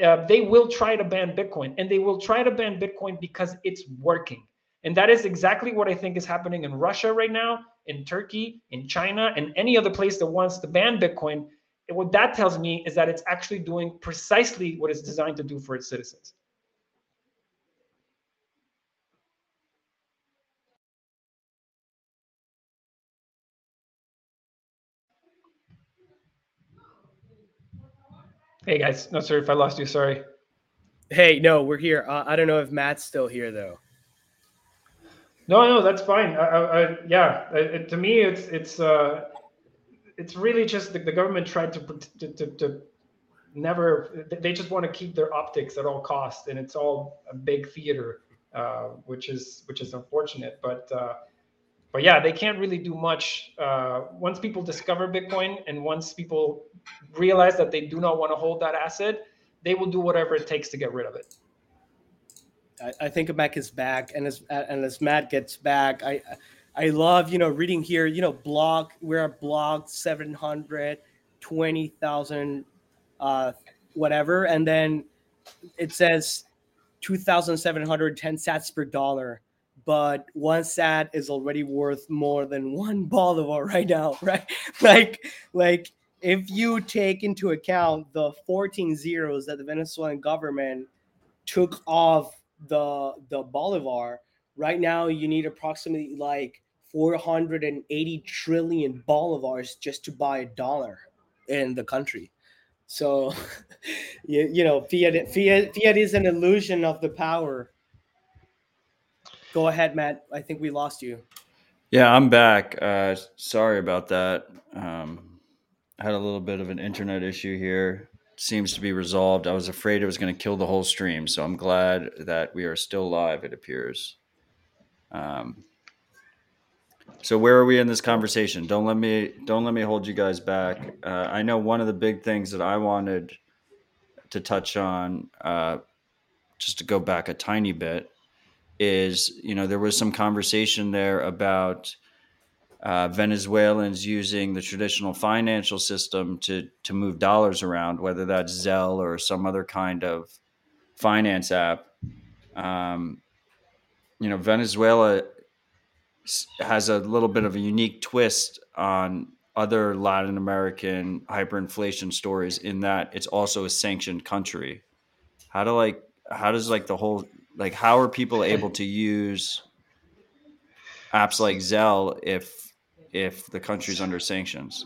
uh, they will try to ban Bitcoin and they will try to ban Bitcoin because it's working. And that is exactly what I think is happening in Russia right now, in Turkey, in China, and any other place that wants to ban Bitcoin what that tells me is that it's actually doing precisely what it's designed to do for its citizens. Hey guys, no sorry if I lost you. Sorry. Hey, no, we're here. Uh, I don't know if Matt's still here though. No, no, that's fine. I, I, I yeah, it, to me, it's it's uh, it's really just the, the government tried to, to, to, to never they just want to keep their optics at all costs and it's all a big theater uh, which is which is unfortunate but uh, but yeah they can't really do much uh, once people discover bitcoin and once people realize that they do not want to hold that asset they will do whatever it takes to get rid of it I, I think Mac is back, and as and as Matt gets back, I I love, you know, reading here, you know, blog, we're at block seven hundred twenty thousand, uh, whatever. And then it says 2,710 sats per dollar. But one sat is already worth more than one bolivar right now, right? like, like if you take into account the 14 zeros that the Venezuelan government took off the the bolivar, right now you need approximately like 480 trillion bolivars just to buy a dollar in the country. So, you, you know, fiat, fiat, fiat is an illusion of the power. Go ahead, Matt. I think we lost you. Yeah, I'm back. Uh, sorry about that. Um, had a little bit of an internet issue here. Seems to be resolved. I was afraid it was going to kill the whole stream, so I'm glad that we are still live. It appears. Um, so where are we in this conversation? Don't let me don't let me hold you guys back. Uh, I know one of the big things that I wanted to touch on, uh, just to go back a tiny bit, is you know there was some conversation there about uh, Venezuelans using the traditional financial system to to move dollars around, whether that's Zelle or some other kind of finance app. Um, you know, Venezuela has a little bit of a unique twist on other Latin American hyperinflation stories in that it's also a sanctioned country. How do like how does like the whole like how are people able to use apps like Zelle if if the country's under sanctions?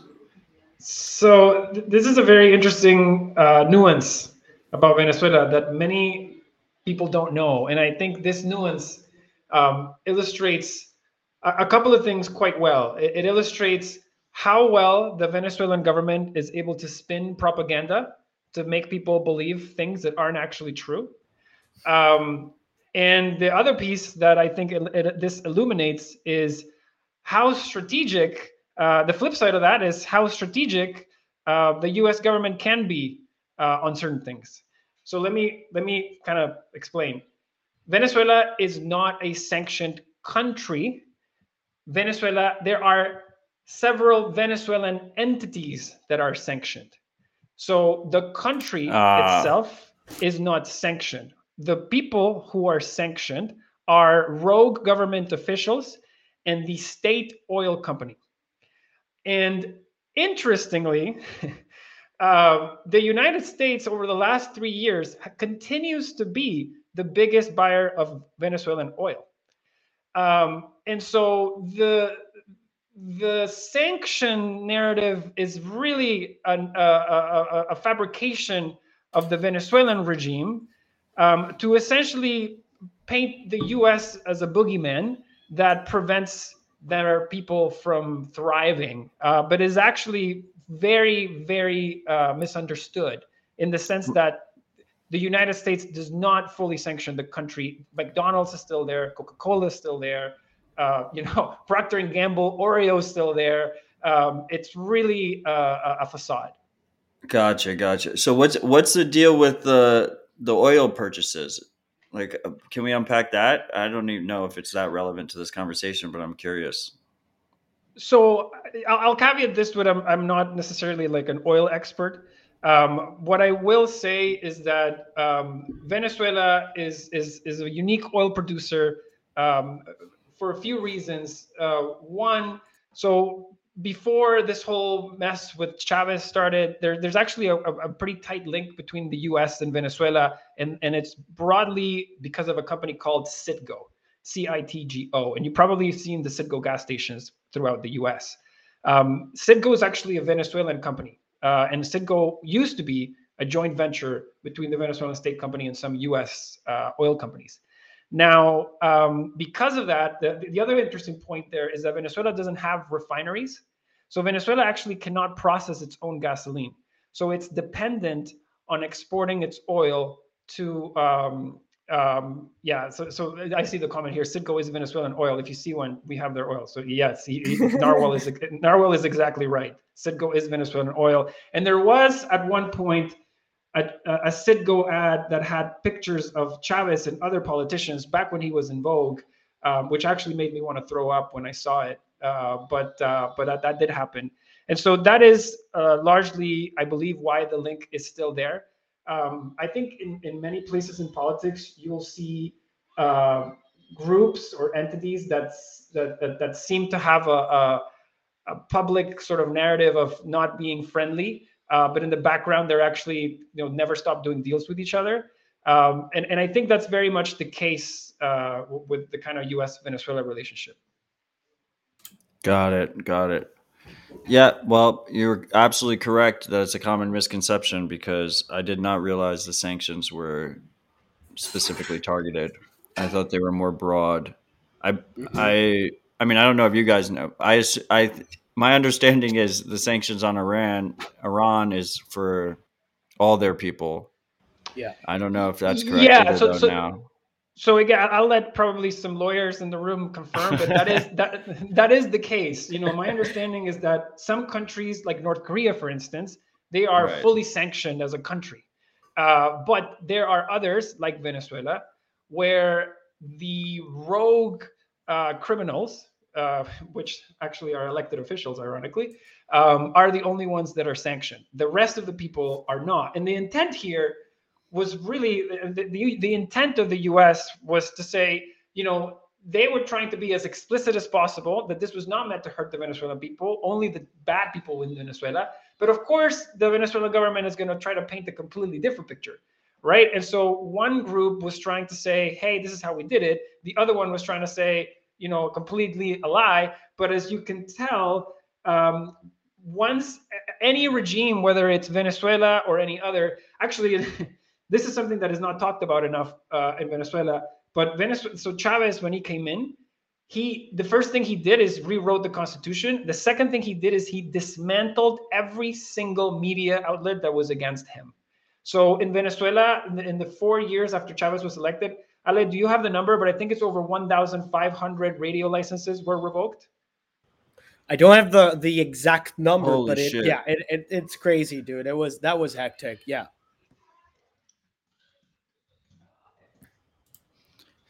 So th- this is a very interesting uh, nuance about Venezuela that many people don't know, and I think this nuance um, illustrates a, a, couple of things quite well. It, it illustrates how well the Venezuelan government is able to spin propaganda to make people believe things that aren't actually true. Um, and the other piece that I think it, it, this illuminates is how strategic. Uh, the flip side of that is how strategic uh, the U.S. government can be uh, on certain things. So let me let me kind of explain. Venezuela is not a sanctioned country. Venezuela, there are several Venezuelan entities that are sanctioned. So the country uh. itself is not sanctioned. The people who are sanctioned are rogue government officials and the state oil company. And interestingly, uh, the United States over the last three years continues to be the biggest buyer of Venezuelan oil. Um, and so the the sanction narrative is really an, a, a, a, fabrication of the Venezuelan regime um, to essentially paint the U.S. as a boogeyman that prevents their people from thriving, uh, but is actually very, very uh, misunderstood in the sense that the United States does not fully sanction the country. McDonald's is still there, Coca-Cola is still there, uh, you know, Procter and Gamble, Oreo is still there. Um, it's really uh, a facade. Gotcha, gotcha. So what's what's the deal with the the oil purchases? Like, uh, can we unpack that? I don't even know if it's that relevant to this conversation, but I'm curious. So I'll, caveat this with I'm, I'm not necessarily like an oil expert. Um, what I will say is that um, Venezuela is, is, is a unique oil producer um, for a few reasons. Uh, one, so before this whole mess with Chavez started, there, there's actually a, a, pretty tight link between the US and Venezuela, and, and it's broadly because of a company called Citgo, C I T G O. And you probably have seen the Citgo gas stations throughout the US. Um, Citgo is actually a Venezuelan company, uh, and Citgo used to be a joint venture between the Venezuelan state company and some US uh, oil companies. Now, um, because of that, the, the other interesting point there is that Venezuela doesn't have refineries. So Venezuela actually cannot process its own gasoline. So it's dependent on exporting its oil to, um, um, yeah. So, so I see the comment here. Citgo is Venezuelan oil. If you see one, we have their oil. So yes, he, he, Narwhal is Narwhal is exactly right. Citgo is Venezuelan oil, and there was at one point a, a Citgo ad that had pictures of Chavez and other politicians back when he was in vogue, um, which actually made me want to throw up when I saw it. Uh, but uh, but that, that, did happen, and so that is uh, largely, I believe, why the link is still there. Um, I think in, in many places in politics, you'll see uh, groups or entities that's, that, that, that seem to have a, a, a public sort of narrative of not being friendly uh, but in the background they're actually you know never stop doing deals with each other. Um, and, and i think that's very much the case uh, with the kind of us venezuela relationship. Got it. Got it. Yeah well you're absolutely correct that it's a common misconception because i did not realize the sanctions were specifically targeted. I thought they were more broad. I i i mean i don't know if you guys know. I i my understanding is the sanctions on Iran Iran is for all their people. Yeah. I don't know if that's correct. Yeah. So, so, now. so again, I'll let probably some lawyers in the room confirm, but that is that that is the case. You know, my understanding is that some countries, like North Korea, for instance, they are right. fully sanctioned as a country. Uh, but there are others, like Venezuela, where the rogue uh, criminals, uh, which actually are elected officials, ironically, um, are the only ones that are sanctioned. The rest of the people are not. And the intent here was really the, the, the intent of the US was to say, you know, they were trying to be as explicit as possible that this was not meant to hurt the Venezuelan people, only the bad people in Venezuela. But of course, the Venezuelan government is going to try to paint a completely different picture, right? And so one group was trying to say, hey, this is how we did it. The other one was trying to say, you know, completely a lie. But as you can tell, um, once any regime, whether it's Venezuela or any other, actually, this is something that is not talked about enough uh, in Venezuela but Venezuela, so Chavez, when he came in, he the first thing he did is rewrote the constitution. The second thing he did is he dismantled every single media outlet that was against him. So in Venezuela, in the, in the four years after Chavez was elected, Ale, do you have the number? But I think it's over 1,500 radio licenses were revoked. I don't have the the exact number, Holy but it, yeah, it, it, it's crazy, dude. It was that was hectic. Yeah.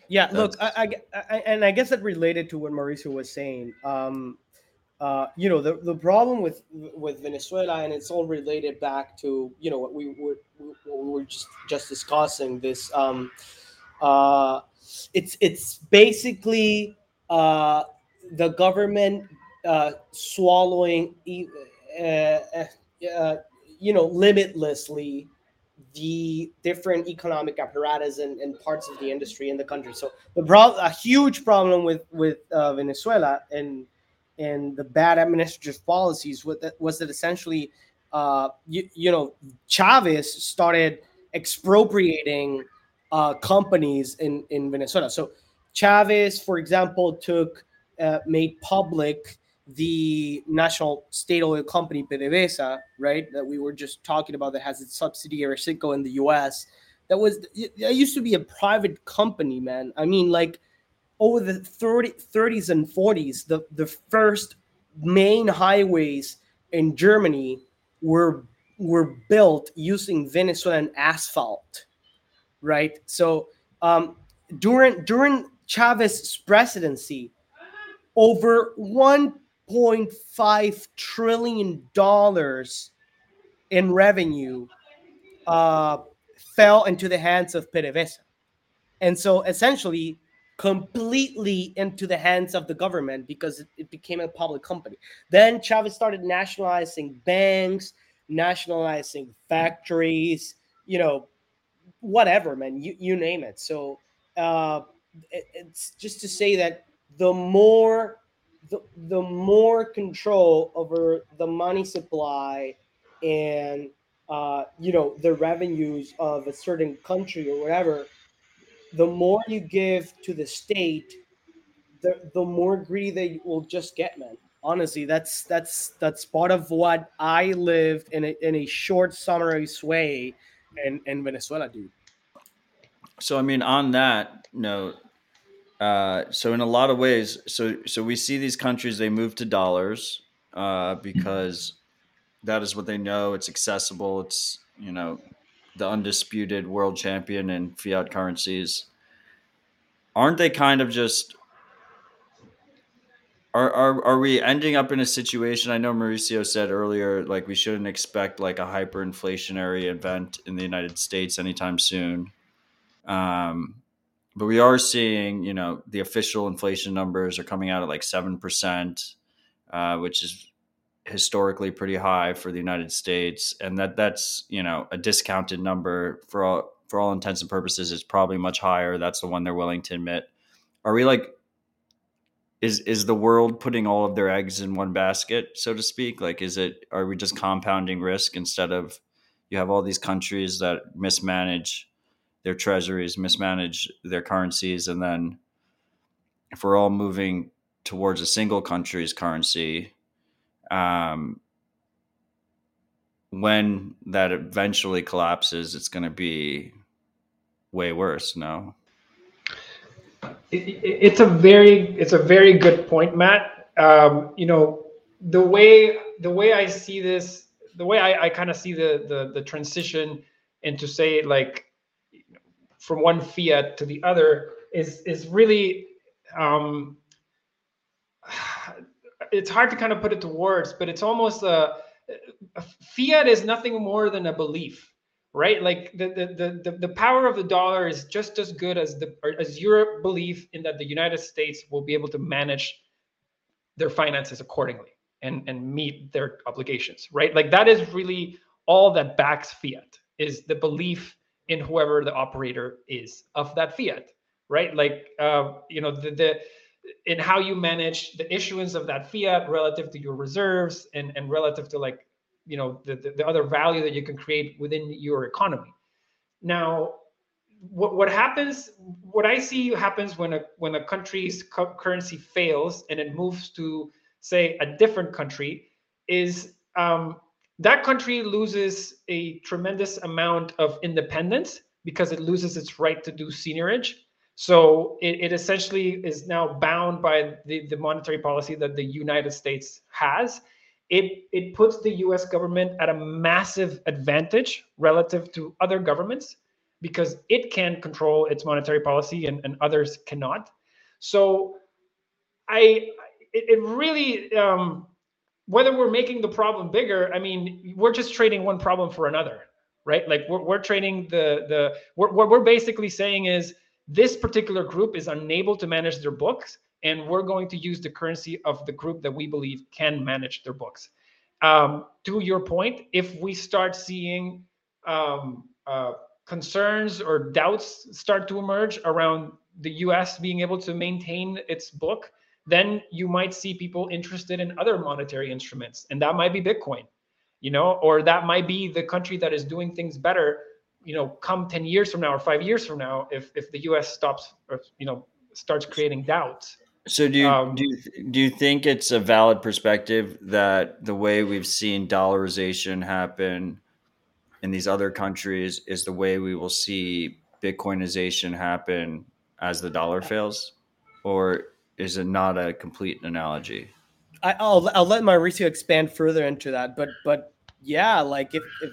Yeah, look, I, I, I, and I guess that related to what Mauricio was saying. Um, uh, you know, the, the problem with with Venezuela, and it's all related back to you know what we were what we were just just discussing. This, um, uh, it's it's basically uh, the government uh, swallowing, uh, uh, uh, you know, limitlessly the different economic apparatus and, and parts of the industry in the country. So the pro- a huge problem with with uh, Venezuela and and the bad administrative policies was that, was that essentially, uh, you, you know, Chavez started expropriating uh, companies in in Venezuela. So Chavez, for example, took uh, made public the national state oil company PDVSA, right, that we were just talking about, that has its subsidiary Citgo in the U.S. That was that used to be a private company, man. I mean, like over the 30, 30s and 40s, the the first main highways in Germany were were built using Venezuelan asphalt, right? So um, during during Chavez's presidency, over 1.5 trillion dollars in revenue uh, fell into the hands of PDVSA. And so essentially completely into the hands of the government because it, it became a public company. Then Chavez started nationalizing banks, nationalizing factories, you know, whatever, man, you, you name it. So uh, it, it's just to say that the more the, the more control over the money supply and uh, you know the revenues of a certain country or whatever the more you give to the state the, the more greedy they will just get man honestly that's that's that's part of what i lived in a, in a short summary way in, in venezuela dude So I mean, on that note, uh, so in a lot of ways, so so we see these countries they move to dollars uh, because that is what they know. It's accessible. It's you know the undisputed world champion in fiat currencies. Aren't they kind of just? Are, are, are we ending up in a situation? I know Mauricio said earlier, like we shouldn't expect like a hyperinflationary event in the United States anytime soon. Um, but we are seeing, you know, the official inflation numbers are coming out at like seven percent, uh, which is historically pretty high for the United States, and that that's you know a discounted number for all for all intents and purposes is probably much higher. That's the one they're willing to admit. Are we like? Is is the world putting all of their eggs in one basket, so to speak? Like, is it? Are we just compounding risk instead of? You have all these countries that mismanage their treasuries, mismanage their currencies, and then if we're all moving towards a single country's currency, um, when that eventually collapses, it's going to be way worse. No. It, it, it's a very it's a very good point, Matt. Um, you know the way the way I see this, the way I, I kind of see the, the the transition into say like from one fiat to the other is is really um, it's hard to kind of put it to words, but it's almost a, a fiat is nothing more than a belief, right? Like the, the the the power of the dollar is just as good as the as your belief in that the United States will be able to manage their finances accordingly and and meet their obligations, right? Like that is really all that backs fiat is the belief in whoever the operator is of that fiat, right? Like uh, you know the the in how you manage the issuance of that fiat relative to your reserves and, and relative to like you know the, the, the other value that you can create within your economy now what, what happens what i see happens when a when a country's currency fails and it moves to say a different country is um, that country loses a tremendous amount of independence because it loses its right to do seigniorage so it, it essentially is now bound by the, the monetary policy that the United States has. It, it puts the US government at a massive advantage relative to other governments because it can control its monetary policy and, and others cannot. So I it, it really um, whether we're making the problem bigger, I mean, we're just trading one problem for another, right? Like we're, we're trading the the what we're basically saying is this particular group is unable to manage their books, and we're going to use the currency of the group that we believe can manage their books. Um, to your point, if we start seeing um, uh, concerns or doubts start to emerge around the US being able to maintain its book, then you might see people interested in other monetary instruments, and that might be Bitcoin, you know, or that might be the country that is doing things better you know come 10 years from now or five years from now if if the us stops or you know starts creating doubts so do you um, do you, do you think it's a valid perspective that the way we've seen dollarization happen in these other countries is the way we will see bitcoinization happen as the dollar fails? Or is it not a complete analogy? I, will I'll let Mauricio expand further into that but but yeah like if, if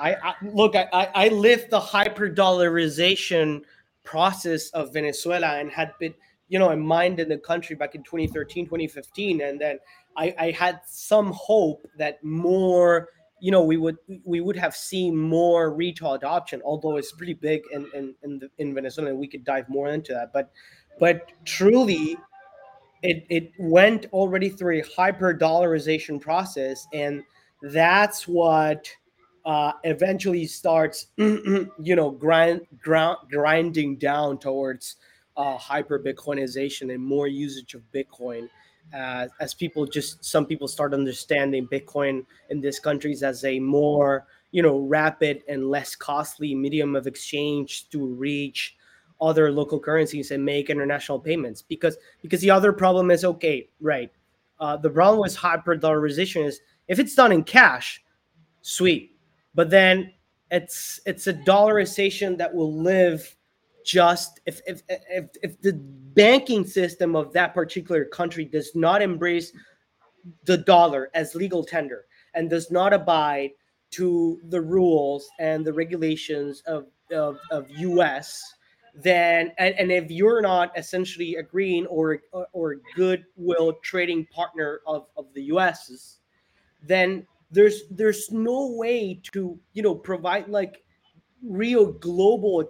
I, I look, I, I lived the hyper dollarization process of Venezuela and had been, you know, in mind in the country back in 2013, 2015. And then I, I had some hope that more, you know, we would we would have seen more retail adoption, although it's pretty big in in in, the, in Venezuela, we could dive more into that. But but truly, it it went already through a hyper dollarization process, and that's what uh, eventually starts, you know, grind, grind, grinding down towards uh, hyper Bitcoinization and more usage of Bitcoin. Uh, as people just some people start understanding Bitcoin in these countries as a more you know rapid and less costly medium of exchange to reach other local currencies and make international payments because because the other problem is okay right uh, the problem with hyper dollarization is if it's done in cash sweet but then it's it's a dollarization that will live just if if if, if the banking system of that particular country does not embrace the dollar as legal tender and does not abide to the rules and the regulations of of, of US then and, and if you're not essentially agreeing or or goodwill trading partner of, of the US's then there's there's no way to you know provide like real global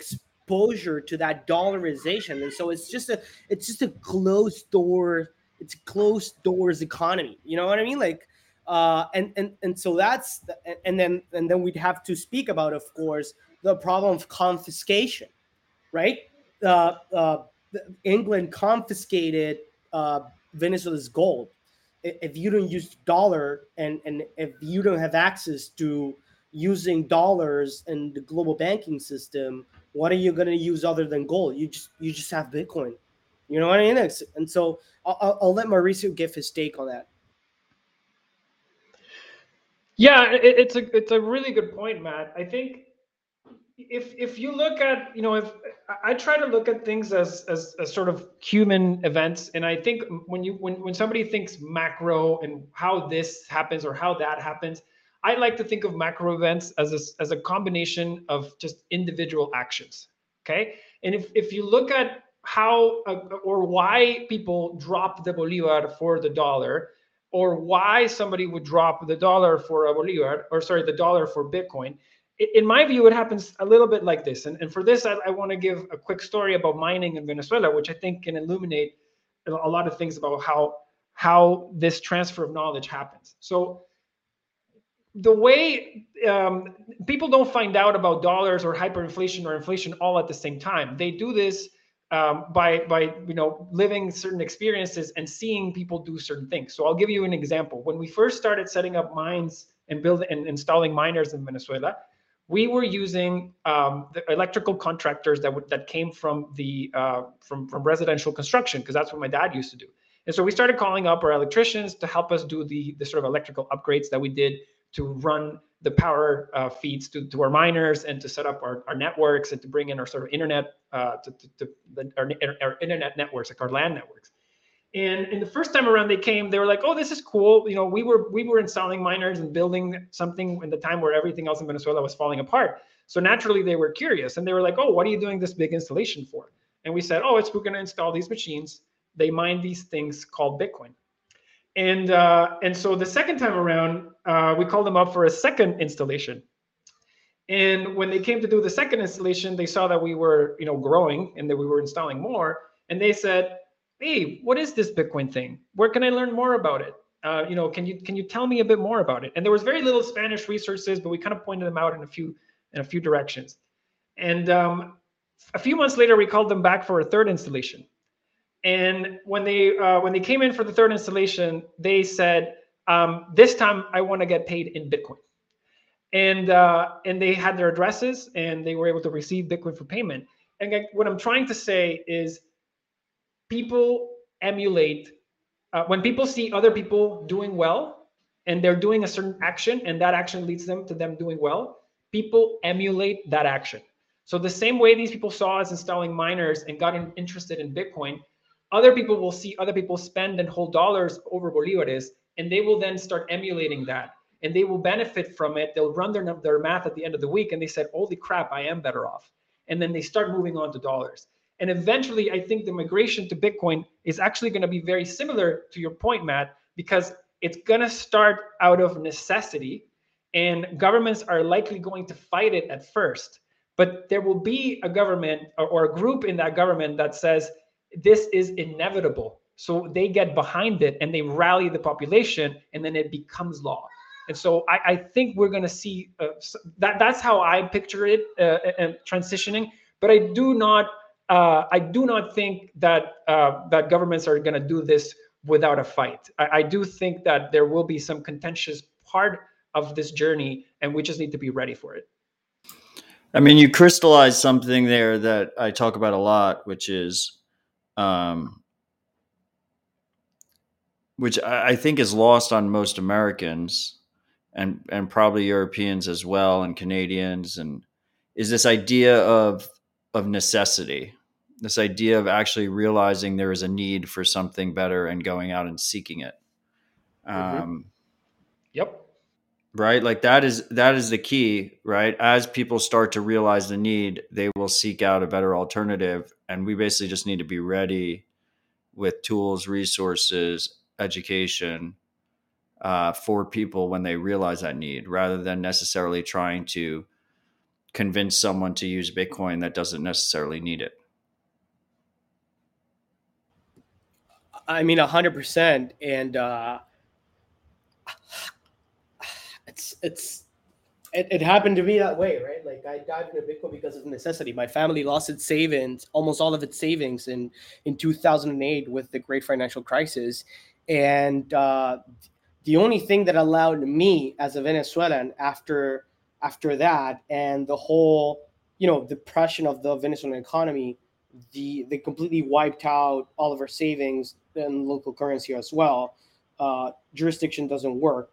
exposure to that dollarization. And so it's just a it's just a closed door it's closed doors economy you know what i mean? Like uh and and and so that's the, and then and then we'd have to speak about of course the problem of confiscation right? Uh, uh england confiscated uh venezuela's gold. If you don't use dollar and and if you don't have access to using dollars and the global banking system what are you going to use other than gold? You just you just have bitcoin. You know what i mean? And so i'll, I'll let mauricio give his take on that. Yeah it's a it's a really good point matt. I think if if you look at you know if I try to look at things as, as as sort of human events, and I think when you when when somebody thinks macro and how this happens or how that happens, I like to think of macro events as a, as a combination of just individual actions. Okay, and if if you look at how uh, or why people drop the bolivar for the dollar or why somebody would drop the dollar for a bolivar or sorry the dollar for bitcoin in my view it happens a little bit like this and, and for this i, I want to give a quick story about mining in venezuela which i think can illuminate a lot of things about how how this transfer of knowledge happens so the way um, people don't find out about dollars or hyperinflation or inflation all at the same time they do this um, by by you know living certain experiences and seeing people do certain things. So I'll give you an example. When we first started setting up mines and building and installing miners in Venezuela, we were using um, the electrical contractors that would that came from the uh, from from residential construction because that's what my dad used to do. And so we started calling up our electricians to help us do the the sort of electrical upgrades that we did to run the power uh, feeds to, to our miners and to set up our, our networks and to bring in our sort of internet uh, to, to, to the, our, our, internet networks like our land networks. And in the first time around they came they were like oh this is cool. You know we were we were installing miners and building something in the time where everything else in venezuela was falling apart. So naturally they were curious and they were like oh what are you doing this big installation for? And we said oh it's we're going to install these machines. They mine these things called bitcoin and uh, and so the second time around, uh, we called them up for a second installation. And when they came to do the second installation, they saw that we were, you know, growing and that we were installing more. And they said, "Hey, what is this Bitcoin thing? Where can I learn more about it? Uh, you know, can you can you tell me a bit more about it?" And there was very little Spanish resources, but we kind of pointed them out in a few in a few directions. And um, a few months later, we called them back for a third installation. And when they uh, when they came in for the third installation, they said, um, "This time I want to get paid in Bitcoin." And uh, and they had their addresses, and they were able to receive Bitcoin for payment. And what I'm trying to say is, people emulate uh, when people see other people doing well, and they're doing a certain action, and that action leads them to them doing well. People emulate that action. So the same way these people saw us installing miners and got interested in Bitcoin, other people will see other people spend and hold dollars over bolivares, and they will then start emulating that, and they will benefit from it. They'll run their their math at the end of the week, and they said, "Holy crap, I am better off," and then they start moving on to dollars. And eventually, I think the migration to Bitcoin is actually going to be very similar to your point, Matt, because it's going to start out of necessity, and governments are likely going to fight it at first. But there will be a government or, or a group in that government that says, this is inevitable. So they get behind it and they rally the population, and then it becomes law. And so I, I think we're going to see uh, that. That's how I picture it uh, and transitioning. But I do not. Uh, I do not think that uh, that governments are going to do this without a fight. I, I do think that there will be some contentious part of this journey, and we just need to be ready for it. I mean, you crystallize something there that I talk about a lot, which is um, which I, I think is lost on most Americans and and probably Europeans as well and Canadians. And is this idea of of necessity this idea of actually realizing there is a need for something better and going out and seeking it. Mm-hmm. um, yep. right? Like that is that is the key right? As people start to realize the need they seek out a better alternative and we basically just need to be ready with tools resources education uh, for people when they realize that need rather than necessarily trying to convince someone to use bitcoin that doesn't necessarily need it. I mean 100% and uh it's it's it, it happened to be that way, right? Like I dived into Bitcoin because of necessity. My family lost its savings, almost all of its savings, in in 2008 with the Great Financial Crisis, and uh, the only thing that allowed me as a Venezuelan after after that and the whole you know depression of the Venezuelan economy, the they completely wiped out all of our savings and local currency as well. Uh, jurisdiction doesn't work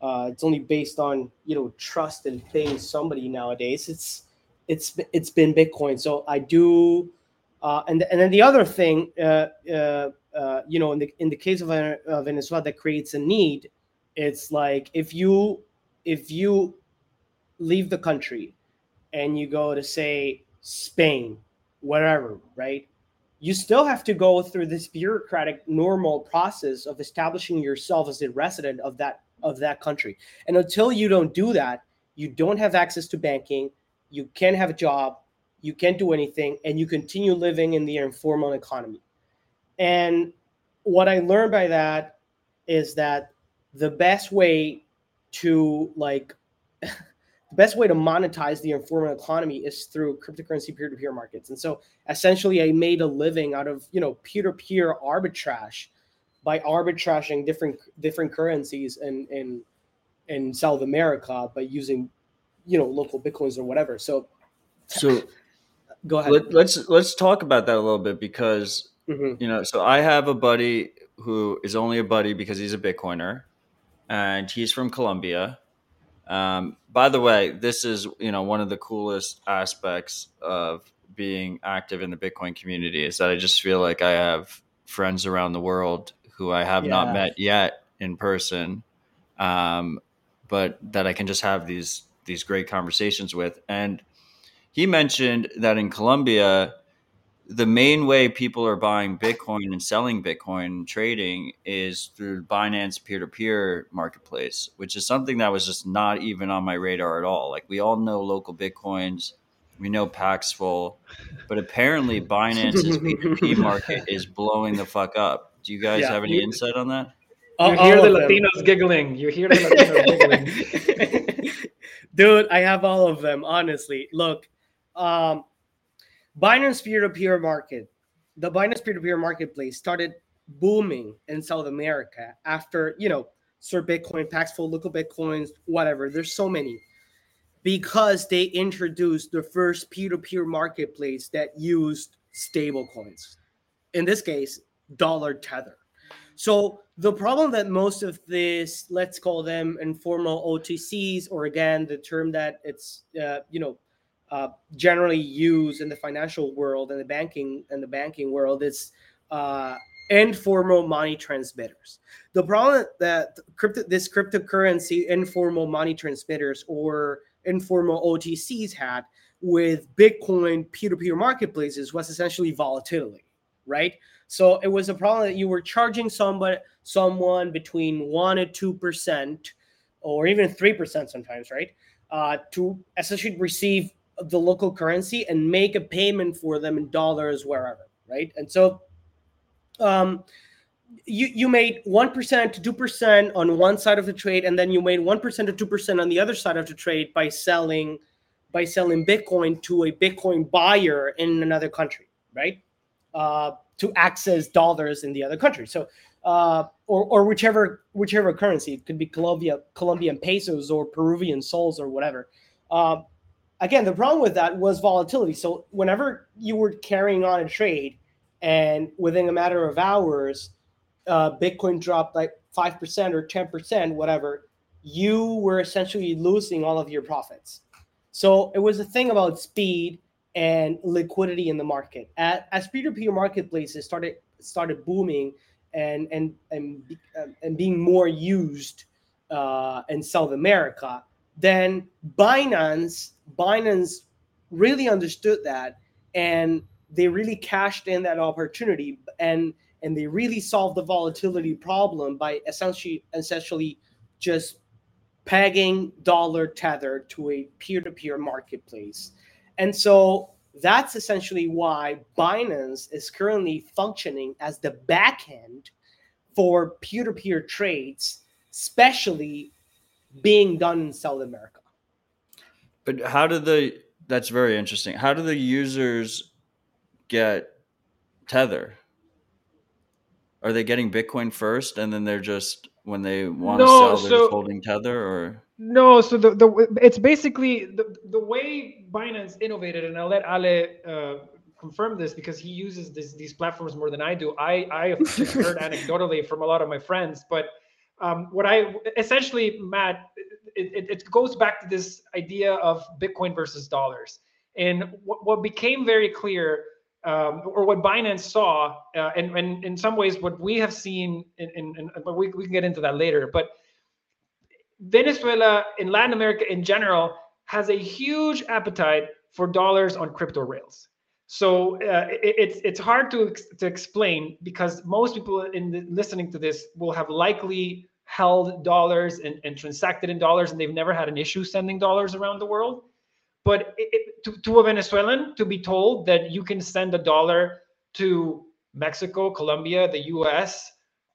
uh, it's only based on you know trust and paying somebody nowadays. It's it's it's been Bitcoin. So I do, uh, and and then the other thing, uh, uh, uh you know, in the in the case of Venezuela, that creates a need. It's like if you if you leave the country and you go to say Spain, wherever, right? you still have to go through this bureaucratic normal process of establishing yourself as a resident of that of that country. And until you don't do that, you don't have access to banking, you can't have a job, you can't do anything, and you continue living in the informal economy. And what I learned by that is that the best way to like the best way to monetize the informal economy is through cryptocurrency peer-to-peer markets. And so essentially I made a living out of, you know, peer-to-peer arbitrage by arbitraging different different currencies in in in South America by using, you know, LocalBitcoins or whatever. So So go ahead. let, let's let's talk about that a little bit because Mhm. you know, so I have a buddy who is only a buddy because he's a Bitcoiner, and he's from Colombia. Um, by the way, this is you know one of the coolest aspects of being active in the Bitcoin community is that I just feel like I have friends around the world who I have Yeah. not met yet in person, um, but that I can just have these these great conversations with. And he mentioned that in Colombia, the main way people are buying Bitcoin and selling Bitcoin and trading is through Binance peer to peer marketplace, which is something that was just not even on my radar at all. Like we all know LocalBitcoins, we know Paxful, but apparently Binance's P two P market is blowing the fuck up. Do you guys Yeah. have any insight on that? All- You hear all the of them. Latinos giggling. You hear the Latinos giggling. Dude, I have all of them, honestly. Look, um, Binance peer-to-peer market, the Binance peer-to-peer marketplace started booming in South America after, you know, Sir Bitcoin, Paxful, LocalBitcoins, whatever. There's so many. Because they introduced the first peer-to-peer marketplace that used stable coins. In this case, dollar tether. So the problem that most of this, let's call them informal OTCs, or again the term that it's uh, you know uh, generally used in the financial world and the banking and the banking world, is uh, informal money transmitters. The problem that crypto, this cryptocurrency informal money transmitters or informal OTCs had with Bitcoin peer-to-peer marketplaces was essentially volatility, right? So it was a problem that you were charging somebody someone between one and two percent, or even three percent sometimes, right? Uh, to essentially receive the local currency and make a payment for them in dollars wherever, right? And so um you you made 1% to 2% on one side of the trade and then you made 1% to 2% on the other side of the trade by selling by selling bitcoin to a bitcoin buyer in another country right uh, to access dollars in the other country. So uh, or, or whichever whichever currency it could be Colombia Colombian pesos or Peruvian soles or whatever. Uh, again the problem with that was volatility. So whenever you were carrying on a trade and within a matter of hours uh, bitcoin dropped like 5% or 10% whatever you were essentially losing all of your profits. So it was a thing about speed and liquidity in the market. As, peer-to-peer marketplaces started started booming and and and, um, and being more used uh, in south america then binance binance really understood that and they really cashed in that opportunity and and they really solved the volatility problem by essentially essentially just pegging dollar tether to a peer-to-peer marketplace and so that's essentially why binance is currently functioning as the backend for peer-to-peer trades especially being done in south america But how do the that's very interesting. How do the users get Tether? Are they getting Bitcoin first and then they're just when they want to sell they're so- just holding Tether or No, so the, the it's basically the, the way Binance innovated, and I'll let Ale uh, confirm this because he uses this, these platforms more than I do. I I have heard anecdotally from a lot of my friends, but um, what I essentially, Matt, it, it, it goes back to this idea of Bitcoin versus dollars, and what, what became very clear. Um, or what Binance saw, uh, and, and in some ways, what we have seen, in, in, in but we, we can get into that later. But Venezuela in Latin America in general has a huge appetite for dollars on crypto rails. So uh, it, it's it's hard to to explain because most people in the, listening to this will have likely held dollars and, and transacted in dollars, and they've never had an issue sending dollars around the world. But it, it, to, to a Venezuelan, to be told that you can send a dollar to Mexico, Colombia, the U.S.,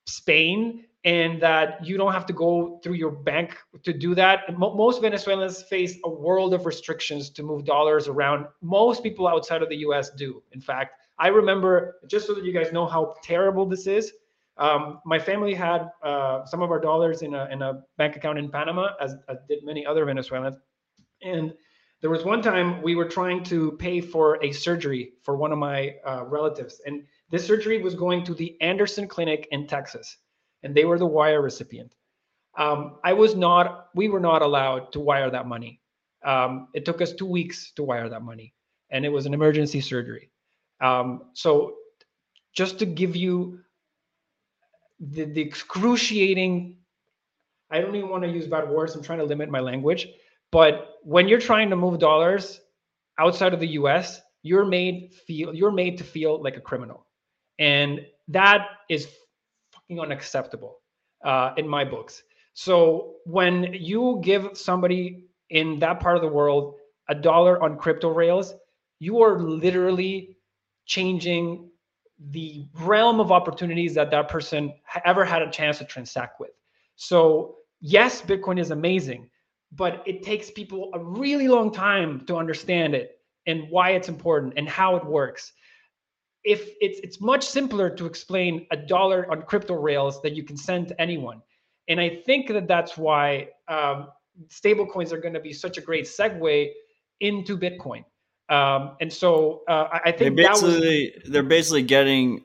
Spain, and that you don't have to go through your bank to do that. most Venezuelans face a world of restrictions to move dollars around. Most people outside of the US do. In fact, I remember, just so that you guys know how terrible this is, um, my family had uh, some of our dollars in a, in a bank account in Panama, as, as did many other Venezuelans. And there was one time we were trying to pay for a surgery for one of my uh, relatives. And this surgery was going to the Anderson Clinic in Texas and they were the wire recipient. Um, I was not, we were not allowed to wire that money. Um, it took us two weeks to wire that money, and it was an emergency surgery. Um, so, just to give you the, the excruciating, I don't even want to use bad words, I'm trying to limit my language, but when you're trying to move dollars outside of the US, you're made feel you're made to feel like a criminal. And that is unacceptable uh, in my books. So when you give somebody in that part of the world a dollar on crypto rails, you are literally changing the realm of opportunities that that person ever had a chance to transact with. So yes, Bitcoin is amazing, but it takes people a really long time to understand it and why it's important and how it works if it's it's much simpler to explain a dollar on crypto rails that you can send to anyone. And i think that that's why um, stable coins are going to be such a great segue into bitcoin. Um, and so uh, i think they're basically, was, they're basically getting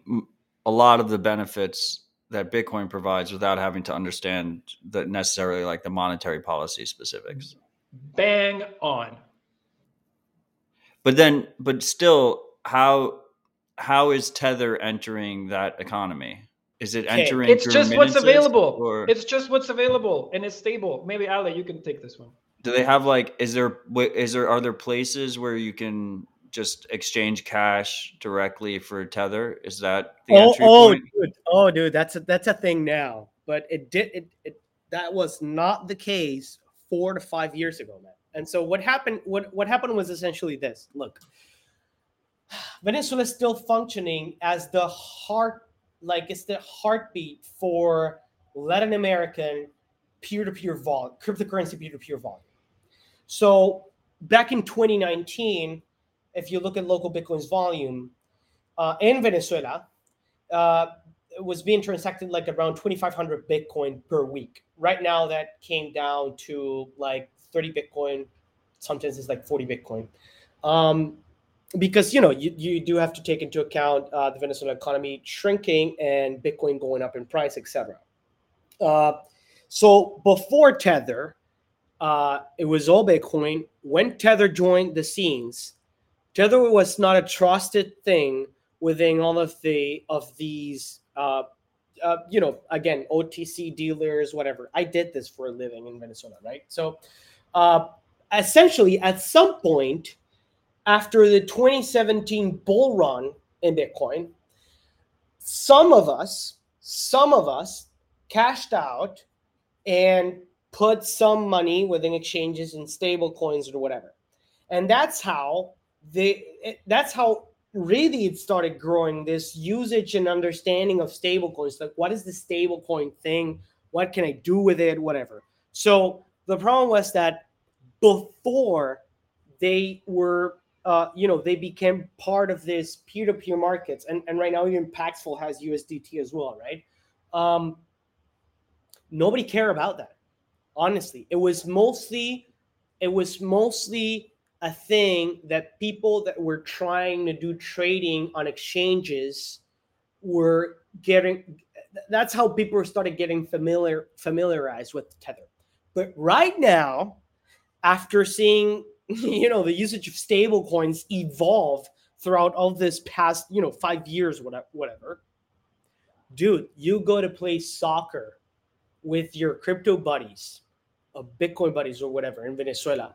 a lot of the benefits that bitcoin provides without having to understand the necessarily like the monetary policy specifics. Bang on. But then but still how how is Tether entering that economy? Is it entering? It's just what's available. Or? It's just what's available, and it's stable. Maybe Ale, you can take this one. Do they have like? Is there? Is there? Are there places where you can just exchange cash directly for Tether? Is that the oh, oh, point? Dude, oh, dude, that's a, that's a thing now. But it did it, it. That was not the case four to five years ago, man. And so what happened? What what happened was essentially this. Look, Venezuela is still functioning as the heart, like it's the heartbeat for Latin American peer-to-peer volume, cryptocurrency peer-to-peer volume. So back in 2019, if you look at local Bitcoin's volume uh, in Venezuela, uh, it was being transacted like around 2,500 Bitcoin per week. Right now, that came down to like 30 Bitcoin. Sometimes it's like 40 Bitcoin. Um, because you know you, you do have to take into account uh, the Venezuelan economy shrinking and Bitcoin going up in price, etc. Uh, so before Tether, uh, it was all Bitcoin. When Tether joined the scenes, Tether was not a trusted thing within all of the of these. Uh, uh, you know, again, OTC dealers, whatever. I did this for a living in Venezuela, right? So, uh, essentially, at some point, after the 2017 bull run in Bitcoin, some of us, some of us cashed out and put some money within exchanges and stable coins or whatever. And that's how they that's how really it started growing this usage and understanding of stable coins. Like what is the stable coin thing? What can I do with it? Whatever. So the problem was that before they were uh, you know, they became part of this peer-to-peer markets. And, and right now even Paxful has USDT as well, right? Um, nobody care about that. Honestly, it was mostly, it was mostly a thing that people that were trying to do trading on exchanges were getting that's how people started getting familiar familiarized with tether but right now after seeing you know the usage of stable coins evolve throughout all this past you know five years whatever whatever. Dude you go to play soccer with your crypto buddies uh, bitcoin buddies or whatever in venezuela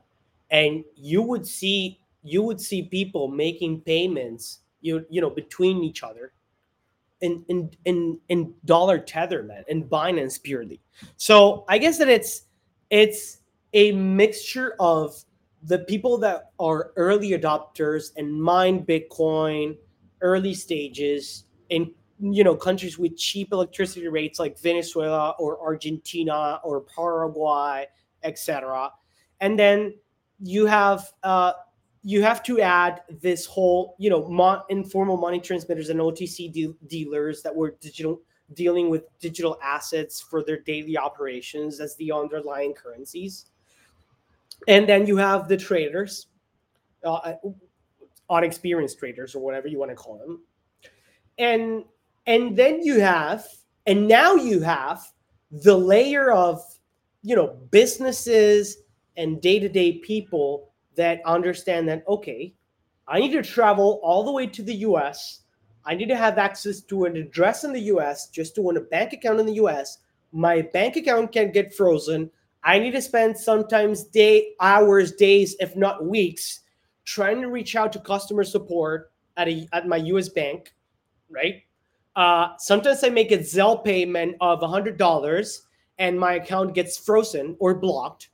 and you would see you would see people making payments you you know between each other in in in in dollar tether man in binance purely. So i guess that it's it's a mixture of the people that are early adopters and mine bitcoin early stages in you know countries with cheap electricity rates like venezuela or argentina or paraguay etc and then you have uh, you have to add this whole you know mo- informal money transmitters and otc de- dealers that were digital dealing with digital assets for their daily operations as the underlying currencies and then you have the traders uh, unexperienced traders or whatever you want to call them. And and then you have and now you have the layer of you know businesses and day-to-day people that understand that okay i need to travel all the way to the us i need to have access to an address in the us just to own a bank account in the us my bank account can get frozen i need to spend sometimes day hours days if not weeks trying to reach out to customer support at a at my us bank right? Uh, sometimes i make a zelle payment of $100 and my account gets frozen or blocked.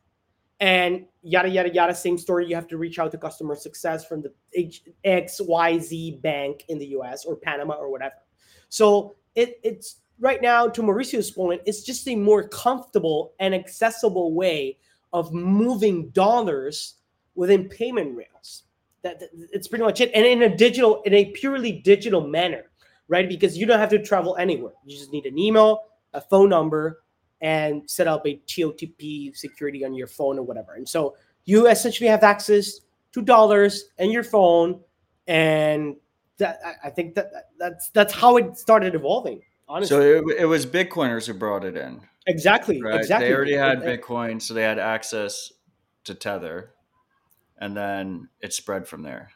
And yada yada yada same story. You have to reach out to customer success from the H- xyz bank in the us or panama or whatever. So it, it's right now to mauricio's point it's just a more comfortable and accessible way of moving dollars within payment rails that, that it's pretty much it and in a digital in a purely digital manner right because you don't have to travel anywhere you just need an email a phone number and set up a TOTP security on your phone or whatever. And so you essentially have access to dollars and your phone, and that I think that that's that's how it started evolving. Honestly, So it, it was Bitcoiners who brought it in, exactly, right? exactly. They already had Bitcoin, so they had access to Tether, and then it spread from there.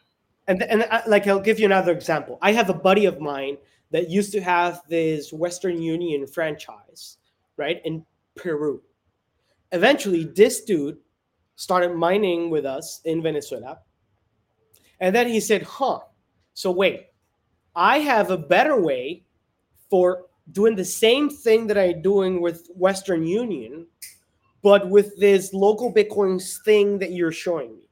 and and I, like I'll give you another example. I have a buddy of mine that used to have this Western Union franchise, right in Peru. Eventually, this dude started mining with us in Venezuela, and then he said, "Huh, so wait, I have a better way for doing the same thing that I'm doing with Western Union, but with this LocalBitcoins thing that you're showing me."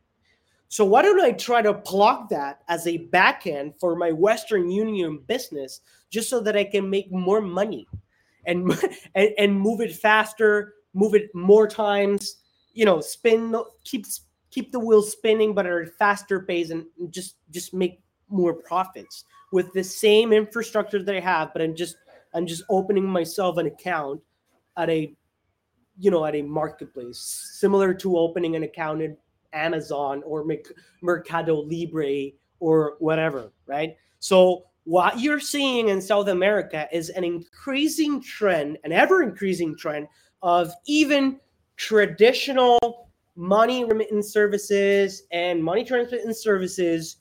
So why don't I try to plug that as a backend for my Western Union business, just so that I can make more money, and and, and move it faster, move it more times, you know, spin, keep keep the wheel spinning, but at a faster pace, and just just make more profits with the same infrastructure that I have. But I'm just I'm just opening myself an account at a you know at a marketplace similar to opening an account in Amazon or Merc- Mercado Libre or whatever, right? So what you're seeing in South America is an increasing trend, an ever increasing trend of even traditional money remittance services and money transmittance services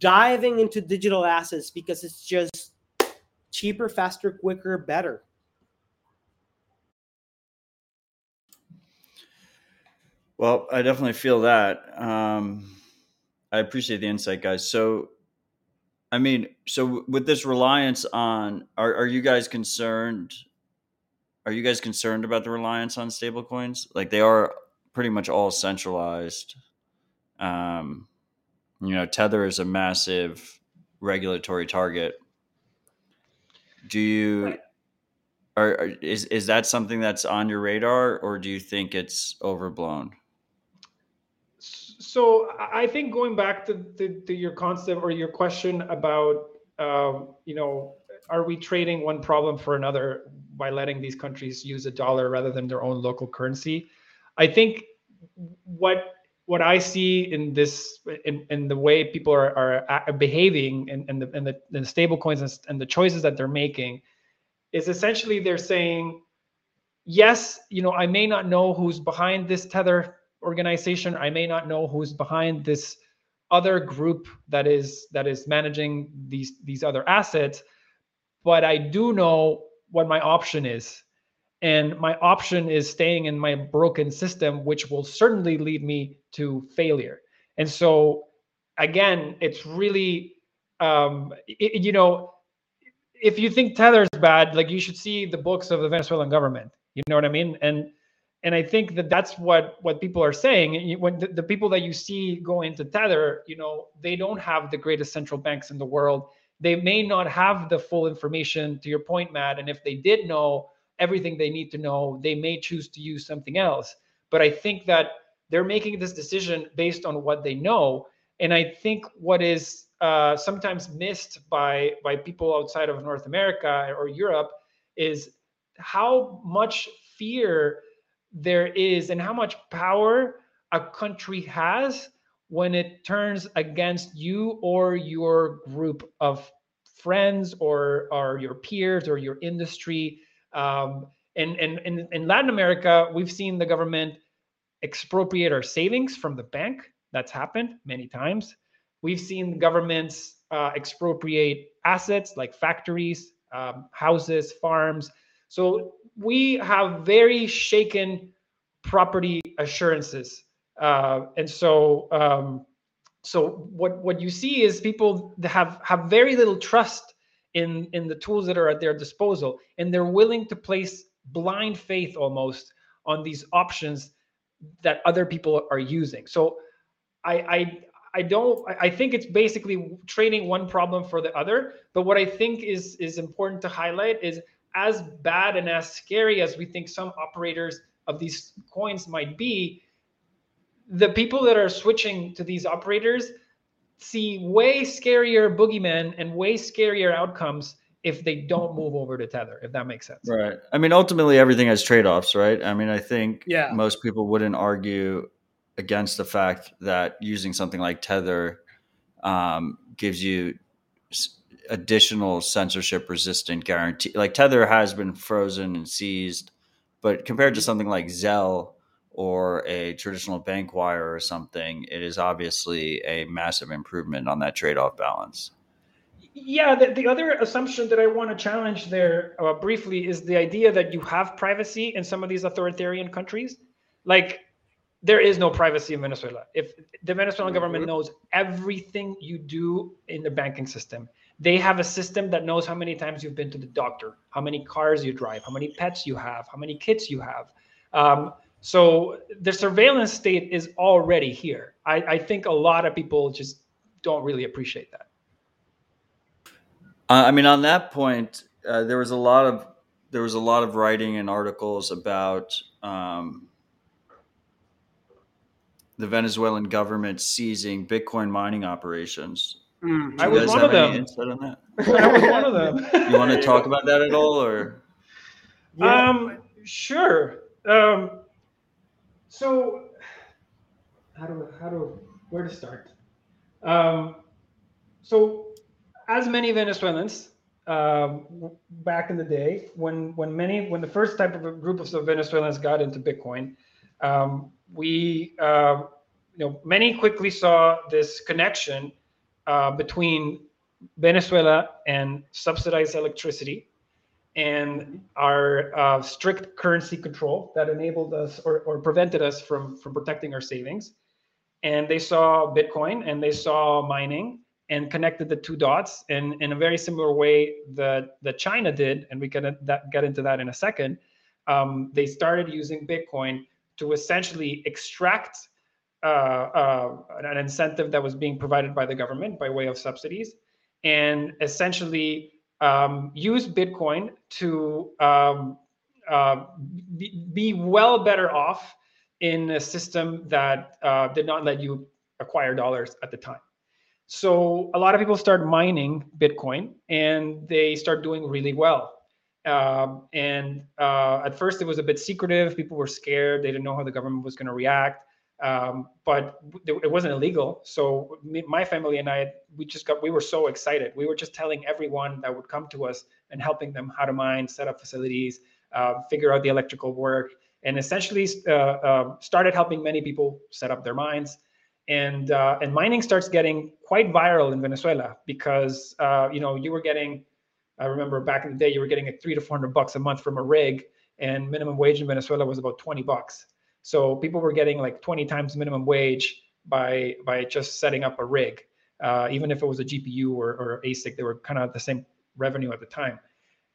diving into digital assets because it's just cheaper, faster, quicker, better. Well, I definitely feel that. Um, I appreciate the insight, guys. So, I mean, so with this reliance on, are, are you guys concerned? Are you guys concerned about the reliance on stablecoins? Like they are pretty much all centralized. Um, you know, Tether is a massive regulatory target. Do you? Are, are is is that something that's on your radar, or do you think it's overblown? So I I think going back to, to, to your concept or your question about, um, you know, are we trading one problem for another by letting these countries use a dollar rather than their own local currency? I think what what I see in this in, in the way people are, are behaving and, and the and the, and the stable coins and, and the choices that they're making is essentially they're saying yes you know i may not know who's behind this tether organization. I may not know who's behind this other group that is that is managing these these other assets but i do know what my option is. And my option is staying in my broken system which will certainly lead me to failure and so again, it's really, um, it, you know, if you think Tether is bad, like you should see the books of the Venezuelan government. You know what I mean? And and I think that that's what what people are saying. When the, the people that you see go into Tether, you know, they don't have the greatest central banks in the world. They may not have the full information. To your point, Matt, and if they did know everything they need to know, they may choose to use something else. But I think that they're making this decision based on what they know. And I think what is uh, sometimes missed by by people outside of North America or Europe is how much fear there is and how much power a country has when it turns against you or your group of friends or or your peers or your industry um, and, and, and in Latin America, we've seen the government expropriate our savings from the bank. That's happened many times. We've seen governments uh, expropriate assets like factories, um, houses, farms. So we have very shaken property assurances. Uh, and so, um, so what what you see is people have have very little trust in in the tools that are at their disposal, and they're willing to place blind faith almost on these options that other people are using. So I, I I don't I think it's basically trading one problem for the other. But what I think is is important to highlight is as bad and as scary as we think some operators of these coins might be, the people that are switching to these operators see way scarier boogeymen and way scarier outcomes if they don't move over to Tether, if that makes sense. Right. I mean, ultimately, everything has trade offs, right? I mean, I think yeah. most people wouldn't argue against the fact that using something like Tether um, gives you additional censorship resistant guarantee. Like Tether has been frozen and seized, but compared to something like Zelle, or a traditional bank wire or something, it is obviously a massive improvement on that trade off balance. Yeah, the, the other assumption that I want to challenge there uh, briefly is the idea that you have privacy in some of these authoritarian countries. Like, there is no privacy in Venezuela. If the Venezuelan government knows everything you do in the banking system, they have a system that knows how many times you've been to the doctor, how many cars you drive, how many pets you have, how many kids you have. Um, so the surveillance state is already here. I, I think a lot of people just don't really appreciate that. Uh, I mean, on that point, uh, there was a lot of there was a lot of writing and articles about um, the Venezuelan government seizing Bitcoin mining operations. Mm, I was one of them. On I was one of them. you want to talk about that at all, or? Yeah. Um, sure. Um, so how do how do where to start? Um, so as many Venezuelans um, back in the day, when when many when the first type of group of Venezuelans got into Bitcoin, um, we uh, you know many quickly saw this connection uh, between Venezuela and subsidized electricity and our uh, strict currency control that enabled us or, or prevented us from, from protecting our savings. And they saw Bitcoin and they saw mining and connected the two dots in, in a very similar way that, that China did. And we can that, get into that in a second. Um, they started using Bitcoin to essentially extract uh, uh, an incentive that was being provided by the government by way of subsidies and essentially um, use Bitcoin to um, uh, be, be, well better off in a system that uh, did not let you acquire dollars at the time. So a lot of people start mining Bitcoin and they start doing really well. Um, and uh, at first, it was a bit secretive. People were scared. They didn't know how the government was going to react. Um, but it wasn't illegal. So me, my family and I, we just got, we were so excited. We were just telling everyone that would come to us and helping them how to mine, set up facilities, uh, figure out the electrical work, and essentially uh, uh, started helping many people set up their mines. And uh, and mining starts getting quite viral in Venezuela because uh, you know you were getting, I remember back in the day you were getting a three to four hundred bucks a month from a rig, and minimum wage in Venezuela was about twenty bucks. So people were getting like 20 times minimum wage by by just setting up a rig. uh, even if it was a GPU or, or ASIC, they were kind of the same revenue at the time.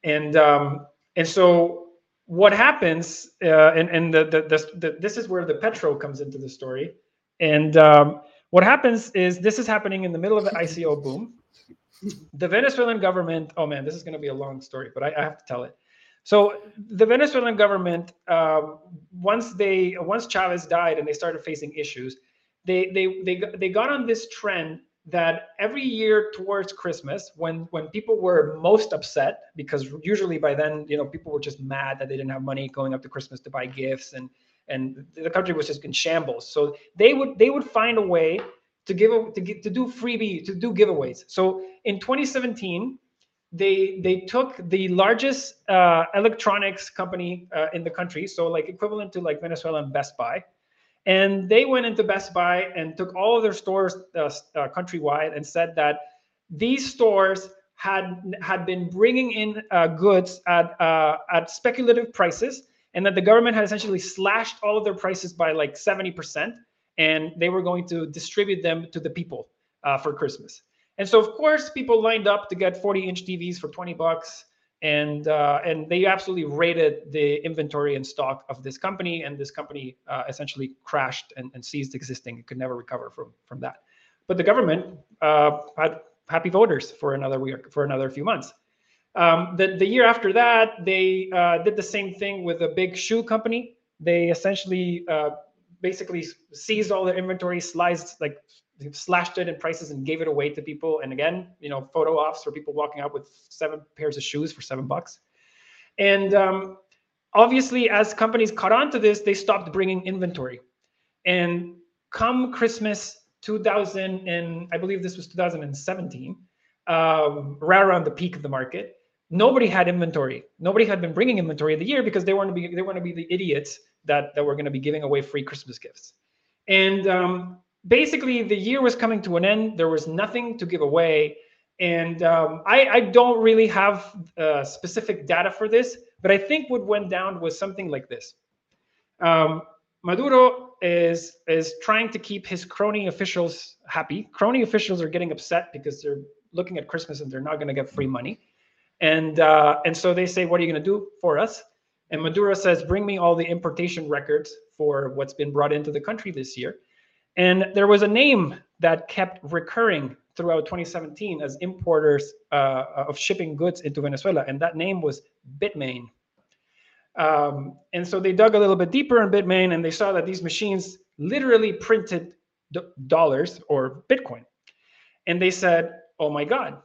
And um, and so what happens, uh, and and the, the, the, the, this is where the petro comes into the story. And um, what happens is this is happening in the middle of the ICO boom. The Venezuelan government, oh man, this is going to be a long story, but I, I have to tell it. So the Venezuelan government, um, once they once Chavez died and they started facing issues, they they they they got on this trend that every year towards Christmas, when when people were most upset, because usually by then you know people were just mad that they didn't have money going up to Christmas to buy gifts and and the country was just in shambles. So they would they would find a way to give to get to do freebie to do giveaways. So in 2017 they they took the largest uh, electronics company uh, in the country, so like equivalent to like Venezuela and Best Buy, and they went into Best Buy and took all of their stores uh, uh, countrywide and said that these stores had had been bringing in uh, goods at uh, at speculative prices, and that the government had essentially slashed all of their prices by like seventy percent, and they were going to distribute them to the people for Christmas. And so, of course, people lined up to get 40 inch TVs for 20 bucks. And uh, and they absolutely raided the inventory and stock of this company, and this company uh, essentially crashed and, and, ceased existing. It could never recover from from that. But the government uh, had happy voters for another week, for another few months. Um, the the year after that, they uh, did the same thing with a big shoe company. They essentially uh, basically seized all their inventory, sliced like slashed it in prices and gave it away to people. And again, you know, photo ops for people walking out with seven pairs of shoes for seven bucks. And um, obviously, as companies caught on to this, they stopped bringing inventory. And come Christmas 2000, and I believe this was 2017, um, right around the peak of the market, nobody had inventory. Nobody had been bringing inventory of the year because they to be they want to be the idiots that that were going to be giving away free Christmas gifts. And um, basically the year was coming to an end. There was nothing to give away. And um, I, I, don't really have uh, specific data for this, but I think what went down was something like this. Um, Maduro is is trying to keep his crony officials happy. Crony officials are getting upset because they're looking at Christmas and they're not going to get free money, and uh, and so they say, "What are you going to do for us?" And Maduro says, "Bring me all the importation records for what's been brought into the country this year." And there was a name that kept recurring throughout 2017 as importers uh, of shipping goods into Venezuela, and that name was Bitmain. Um, and so they dug a little bit deeper in Bitmain and they saw that these machines literally printed dollars or Bitcoin. And they said, oh my God,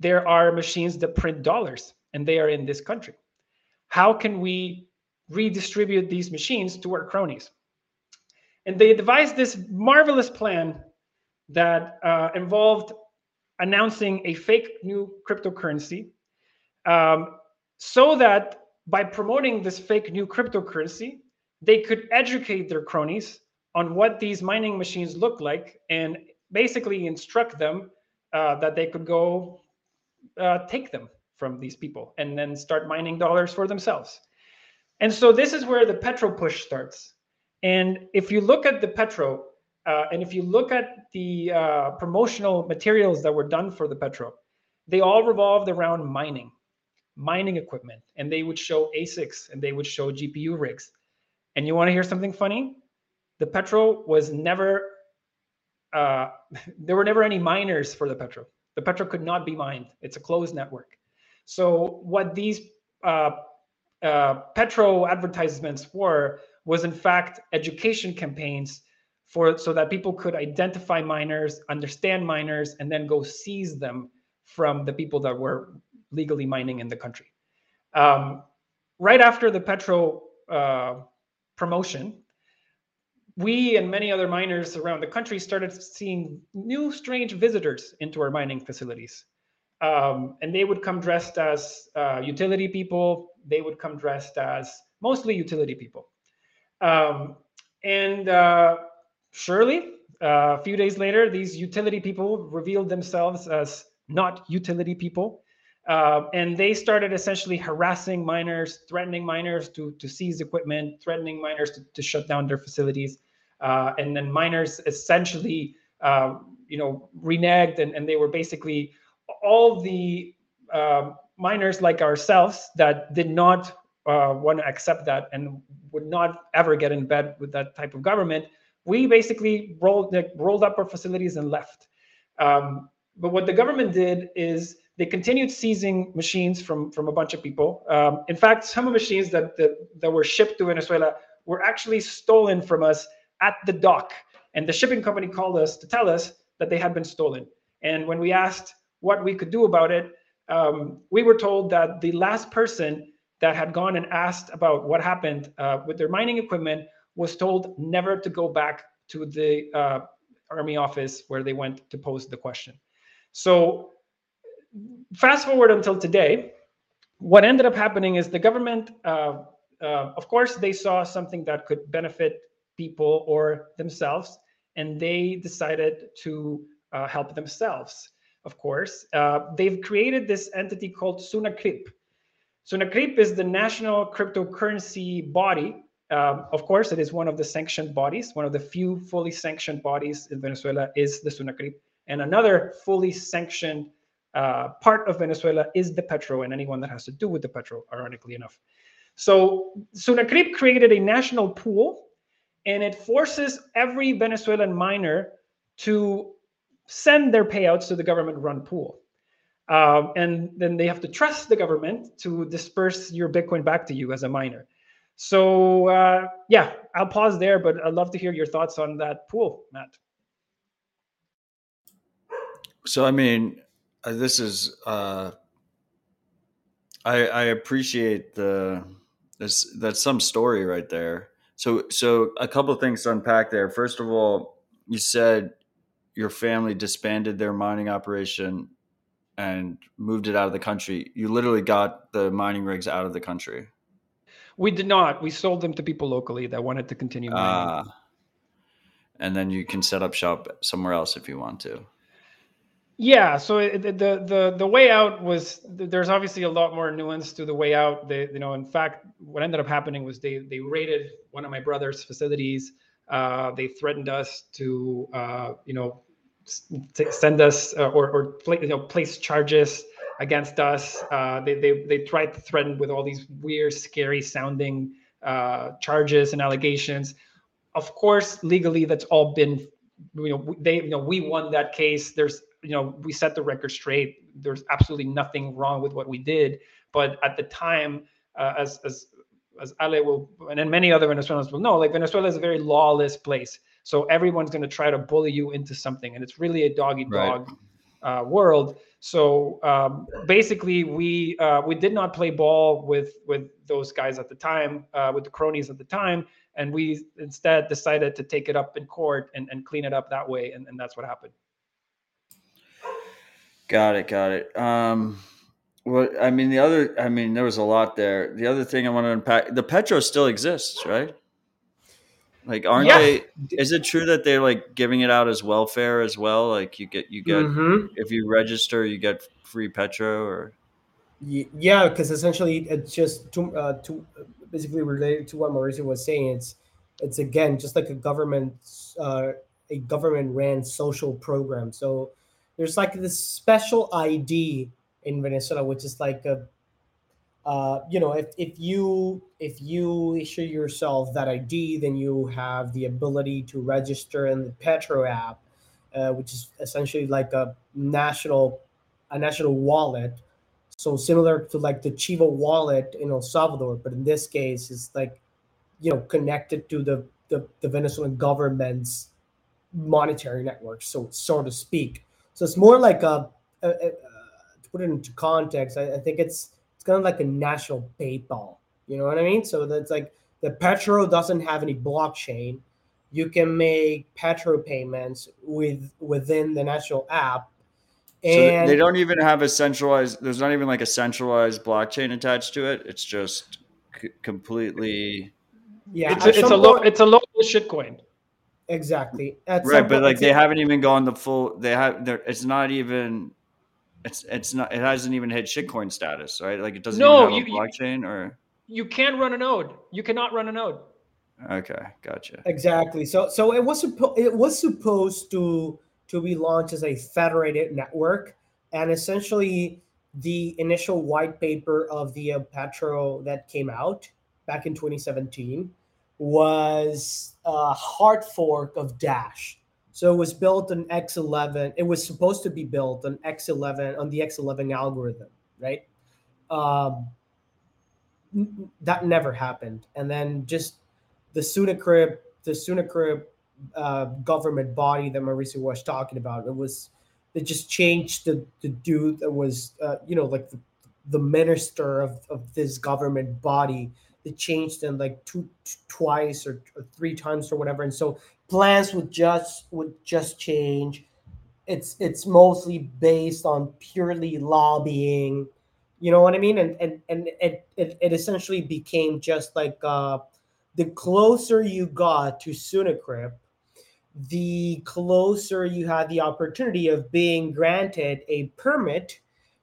there are machines that print dollars and they are in this country. How can we redistribute these machines to our cronies? And they devised this marvelous plan that uh, involved announcing a fake new cryptocurrency um, so that by promoting this fake new cryptocurrency, they could educate their cronies on what these mining machines look like and basically instruct them uh, that they could go uh, take them from these people and then start mining dollars for themselves. And so this is where the petro push starts. And if you look at the Petro, uh, and if you look at the uh, promotional materials that were done for the Petro, they all revolved around mining, mining equipment, and they would show ASICs and they would show GPU rigs. And you want to hear something funny? The Petro was never, uh, there were never any miners for the Petro. The Petro could not be mined. It's a closed network. So what these uh, uh, Petro advertisements were was in fact education campaigns for so that people could identify miners, understand miners, and then go seize them from the people that were legally mining in the country. Um, right after the Petro uh, promotion, we and many other miners around the country started seeing new strange visitors into our mining facilities. Um, and they would come dressed as uh, utility people. They would come dressed as mostly utility people. Um, and uh, surely, uh, a few days later, these utility people revealed themselves as not utility people. Uh, and they started essentially harassing miners, threatening miners to, to seize equipment, threatening miners to, to shut down their facilities. Uh, and then miners essentially, uh, you know reneged and, and they were basically all the uh, miners like ourselves that did not uh, want to accept that and would not ever get in bed with that type of government we basically rolled like, rolled up our facilities and left um, but what the government did is they continued seizing machines from from a bunch of people. Um, in fact, some of the machines that, that that were shipped to Venezuela were actually stolen from us at the dock, and the shipping company called us to tell us that they had been stolen. And when we asked what we could do about it, um, we were told that the last person that had gone and asked about what happened uh, with their mining equipment was told never to go back to the uh, army office where they went to pose the question. So fast forward until today, what ended up happening is the government, uh, uh, of course, they saw something that could benefit people or themselves, and they decided to uh, help themselves. Of course, uh, they've created this entity called SUNACRIP. SUNACRIP is the national cryptocurrency body. Um, of course, it is one of the sanctioned bodies. One of the few fully sanctioned bodies in Venezuela is the SUNACRIP. And another fully sanctioned uh, part of Venezuela is the petro and anyone that has to do with the petro, ironically enough. So Sunacrip created a national pool and it forces every Venezuelan miner to send their payouts to the government run pool. Um, and then they have to trust the government to disperse your Bitcoin back to you as a miner. So, uh, yeah, I'll pause there, but I'd love to hear your thoughts on that pool, Matt. So, I mean, uh, this is uh, I, I appreciate the this that's some story right there. So so a couple of things to unpack there. First of all, you said your family disbanded their mining operation and moved it out of the country. You literally got the mining rigs out of the country. We did not. We sold them to people locally that wanted to continue mining. Uh, and then you can set up shop somewhere else if you want to. Yeah, so it, the the the way out was there's obviously a lot more nuance to the way out. They, you know, in fact, what ended up happening was they they raided one of my brother's facilities. Uh, they threatened us to, uh, you know, send us uh, or or you know place charges against us. Uh, they they they tried to threaten with all these weird, scary sounding uh, charges and allegations. Of course, legally, that's all been you know they you know we won that case. There's you know we set the record straight. There's absolutely nothing wrong with what we did. But at the time uh, as as as Ale will and then many other Venezuelans will know like Venezuela is a very lawless place. So everyone's going to try to bully you into something and it's really a dog eat dog right. uh, world. So um, basically we uh, we did not play ball with with those guys at the time uh, with the cronies at the time and we instead decided to take it up in court and, and clean it up that way and, and that's what happened Got it. Got it. Um, well, I mean, the other, I mean, there was a lot there. The other thing I want to unpack, the Petro still exists, right? Like, aren't yeah. they? Is it true that they're like giving it out as welfare as well? Like, you get, you get, mm-hmm. if you register, you get free Petro, or yeah, because essentially it's just to, uh, to basically related to what Mauricio was saying. It's it's again just like a government uh, a government ran social program. So there's like this special ID in Venezuela, which is like a, uh, you know, if, if you if you issue yourself that ID, then you have the ability to register in the Petro app, uh, which is essentially like a national a national wallet. So similar to like the Chivo wallet in El Salvador, but in this case, it's like, you know, connected to the the, the Venezuelan government's monetary network, so so to speak. So it's more like a, a, a to put it into context. I, I, think it's it's kind of like a national PayPal. You know what I mean? So that's like the Petro doesn't have any blockchain. You can make Petro payments with within the national app. And so they don't even have a centralized. There's not even like a centralized blockchain attached to it. It's just c- completely. Yeah, it's a, it's a, lo- it's a local shitcoin. Exactly. At right, but like they haven't even gone the full. They have. It's not even. It's it's not. It hasn't even hit shitcoin status, right? Like it doesn't no, even have you, a blockchain or. You can run a node. You cannot run a node. Okay, gotcha. Exactly. So so it was supposed it was supposed to to be launched as a federated network. And essentially, the initial white paper of the uh, Petro that came out back in 2017 was a hard fork of Dash. So it was built on X11. It was supposed to be built on X11 on the X11 algorithm, right? Um, that never happened. And then just the Sunacrip, the Sunacrip uh, government body that Mauricio was talking about, it was they just changed the the dude that was uh, you know like the, the minister of, of this government body. They changed them like two, twice or, or three times or whatever, and so plans would just would just change. It's it's mostly based on purely lobbying you know what I mean? And and and it it, it essentially became just like uh, the closer you got to Sunacrip, the closer you had the opportunity of being granted a permit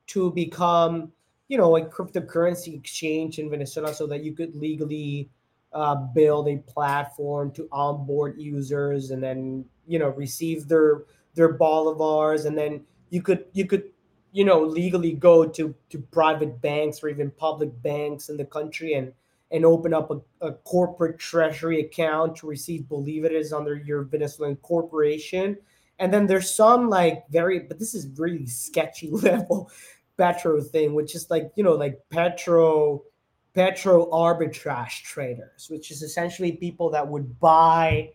to become, you know, a cryptocurrency exchange in Venezuela, so that you could legally uh, build a platform to onboard users and then you know receive their their bolivars and then you could you could you know legally go to to private banks or even public banks in the country and and open up a, a corporate treasury account to receive bolivares under your Venezuelan corporation. And then there's some like very, but this is really sketchy level petro thing, which is like, you know, like petro, petro arbitrage traders, which is essentially people that would buy,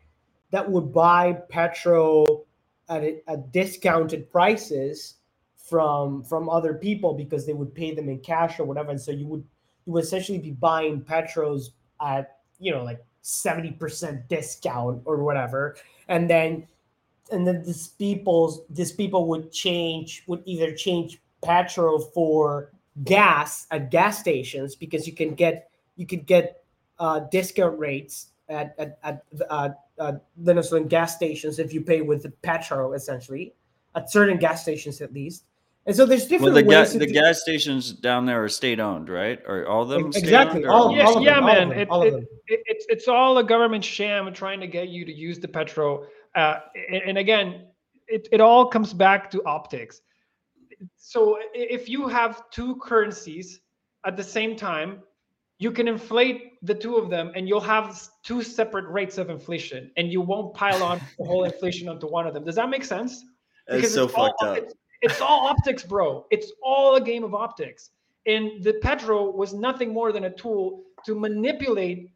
that would buy petro at, at discounted prices from from other people because they would pay them in cash or whatever. And so you would you would essentially be buying petros at you know like 70% discount or whatever. And then and then these people's these people would change would either change petro for gas at gas stations because you can get you could get uh, discount rates at at, at uh, uh, Venezuelan gas stations if you pay with the petro essentially at certain gas stations at least and so there's different well, the ways. Ga- the do- gas stations down there are state owned, right? Or all of them? Exactly. All, yeah, all yeah, them, man. All it, all it, it, it's it's all a government sham trying to get you to use the petro. Uh, and, and again, it, it all comes back to optics. So if you have two currencies at the same time, you can inflate the two of them and you'll have two separate rates of inflation and you won't pile on the whole inflation onto one of them. Does that make sense? Because so fucked up. It's, it's all optics, bro. It's all a game of optics. And the Petro was nothing more than a tool to manipulate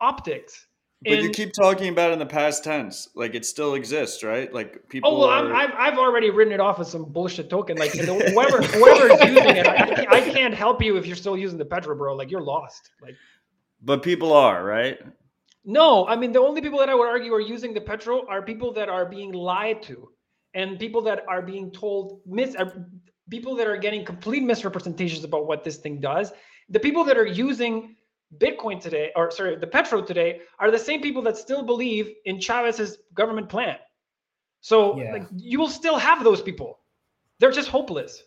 optics. But and, you keep talking about in the past tense, like it still exists, right? Like people. Oh well, are... i have I've already written it off as some bullshit token. Like whoever whoever's using it, I, I can't help you if you're still using the Petro, bro. Like you're lost. Like. But people are right. No, I mean the only people that I would argue are using the Petro are people that are being lied to and people that are being told mis uh, people that are getting complete misrepresentations about what this thing does the people that are using bitcoin today or sorry the petro today are the same people that still believe in chavez's government plan. So yeah. like, you will still have those people. They're just hopeless.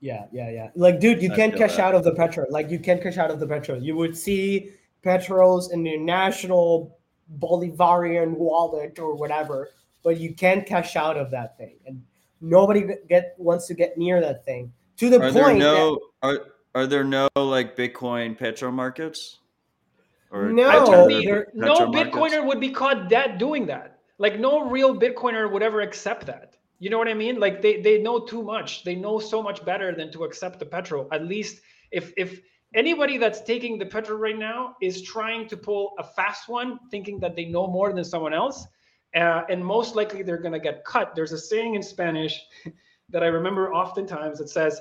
Yeah yeah yeah. Like dude you can't cash that. out of the petro. Like you can't cash out of the petro. You would see petros in your national bolivarian wallet or whatever but you can't cash out of that thing, and nobody get wants to get near that thing. To the are point, there no that, are are there no like Bitcoin petro markets? Or no, there, no Bitcoiner would be caught dead doing that. Like no real Bitcoiner would ever accept that. You know what I mean? Like they they know too much. They know so much better than to accept the petro. At least if if anybody that's taking the petro right now is trying to pull a fast one, thinking that they know more than someone else, uh, and most likely they're going to get cut. There's a saying in Spanish that I remember oftentimes that says,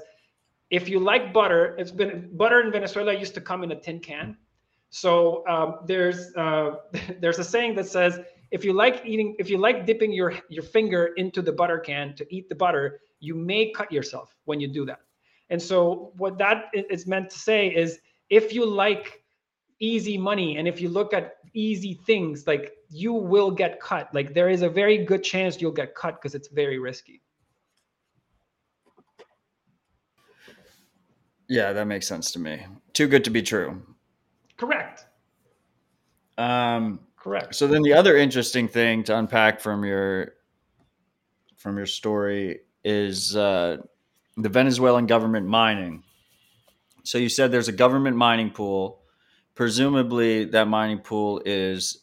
if you like butter, it's been butter in Venezuela used to come in a tin can. So um, there's uh, there's a saying that says if you like eating, if you like dipping your your finger into the butter can to eat the butter, you may cut yourself when you do that. And so what that is meant to say is if you like easy money and if you look at easy things like you will get cut like there is a very good chance you'll get cut because it's very risky yeah that makes sense to me too good to be true correct um correct so then the other interesting thing to unpack from your from your story is uh, the Venezuelan government mining. So you said there's a government mining pool. Presumably, that mining pool is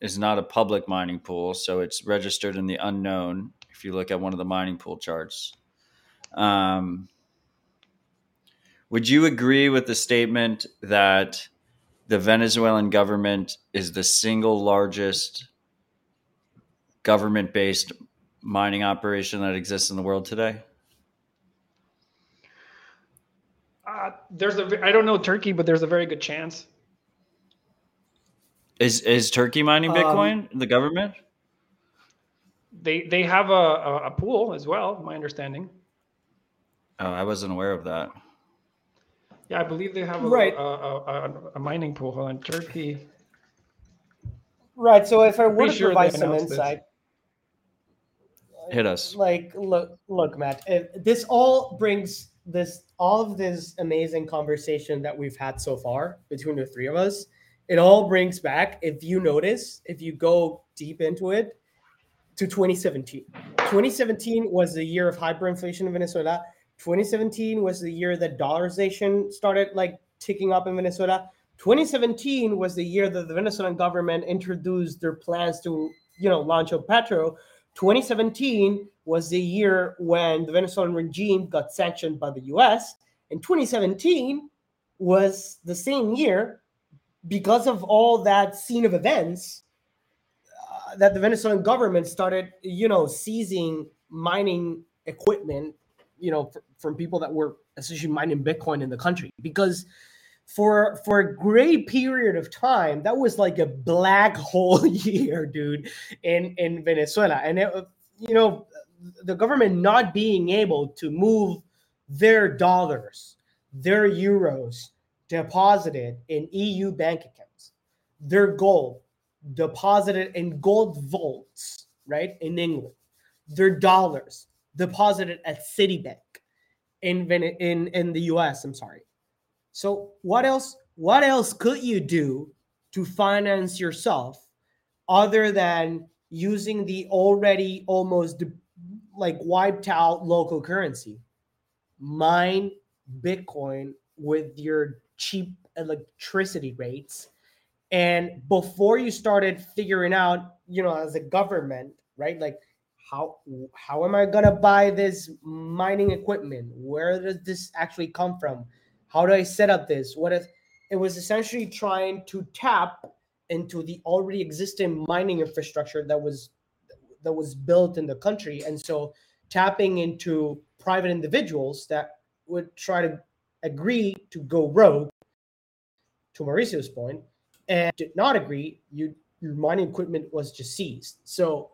is not a public mining pool, so it's registered in the unknown. If you look at one of the mining pool charts, um, would you agree with the statement that the Venezuelan government is the single largest government based mining operation that exists in the world today? Uh, there's a I don't know Turkey, but there's a very good chance. Is is Turkey mining Bitcoin? Um, the government? They they have a, a, a pool as well. My understanding. Oh, I wasn't aware of that. Yeah, I believe they have a, right. Uh, a, a, a mining pool in Turkey. Right. So if I were to sure provide some insight, this. hit us. Like, look, look, Matt. this all brings this all of this amazing conversation that we've had so far between the three of us. It all brings back, if you notice, if you go deep into it, to 2017. 2017 was the year of hyperinflation in Venezuela 2017 was the year that dollarization started like ticking up in Venezuela. 2017 was the year that the Venezuelan government introduced their plans to, you know, launch a Petro. 2017 was the year when the Venezuelan regime got sanctioned by the US. And 2017 was the same year because of all that scene of events uh, that the Venezuelan government started, you know, seizing mining equipment you know, from people that were essentially mining Bitcoin in the country. Because for for a great period of time that was like a black hole year dude in in venezuela. And it, you know the government not being able to move their dollars their euros deposited in eu bank accounts their gold deposited in gold vaults right in england their dollars deposited at Citibank in in in the US. I'm sorry. So what else? What else could you do to finance yourself other than using the already almost like wiped out local currency? Mine Bitcoin with your cheap electricity rates. And before you started figuring out, you know, as a government, right? Like how how am I gonna buy this mining equipment? Where does this actually come from? How do I set up this? What if it was essentially trying to tap into the already existing mining infrastructure that was that was built in the country, and so tapping into private individuals that would try to agree to go rogue. To Mauricio's point, and did not agree, you your mining equipment was just seized. So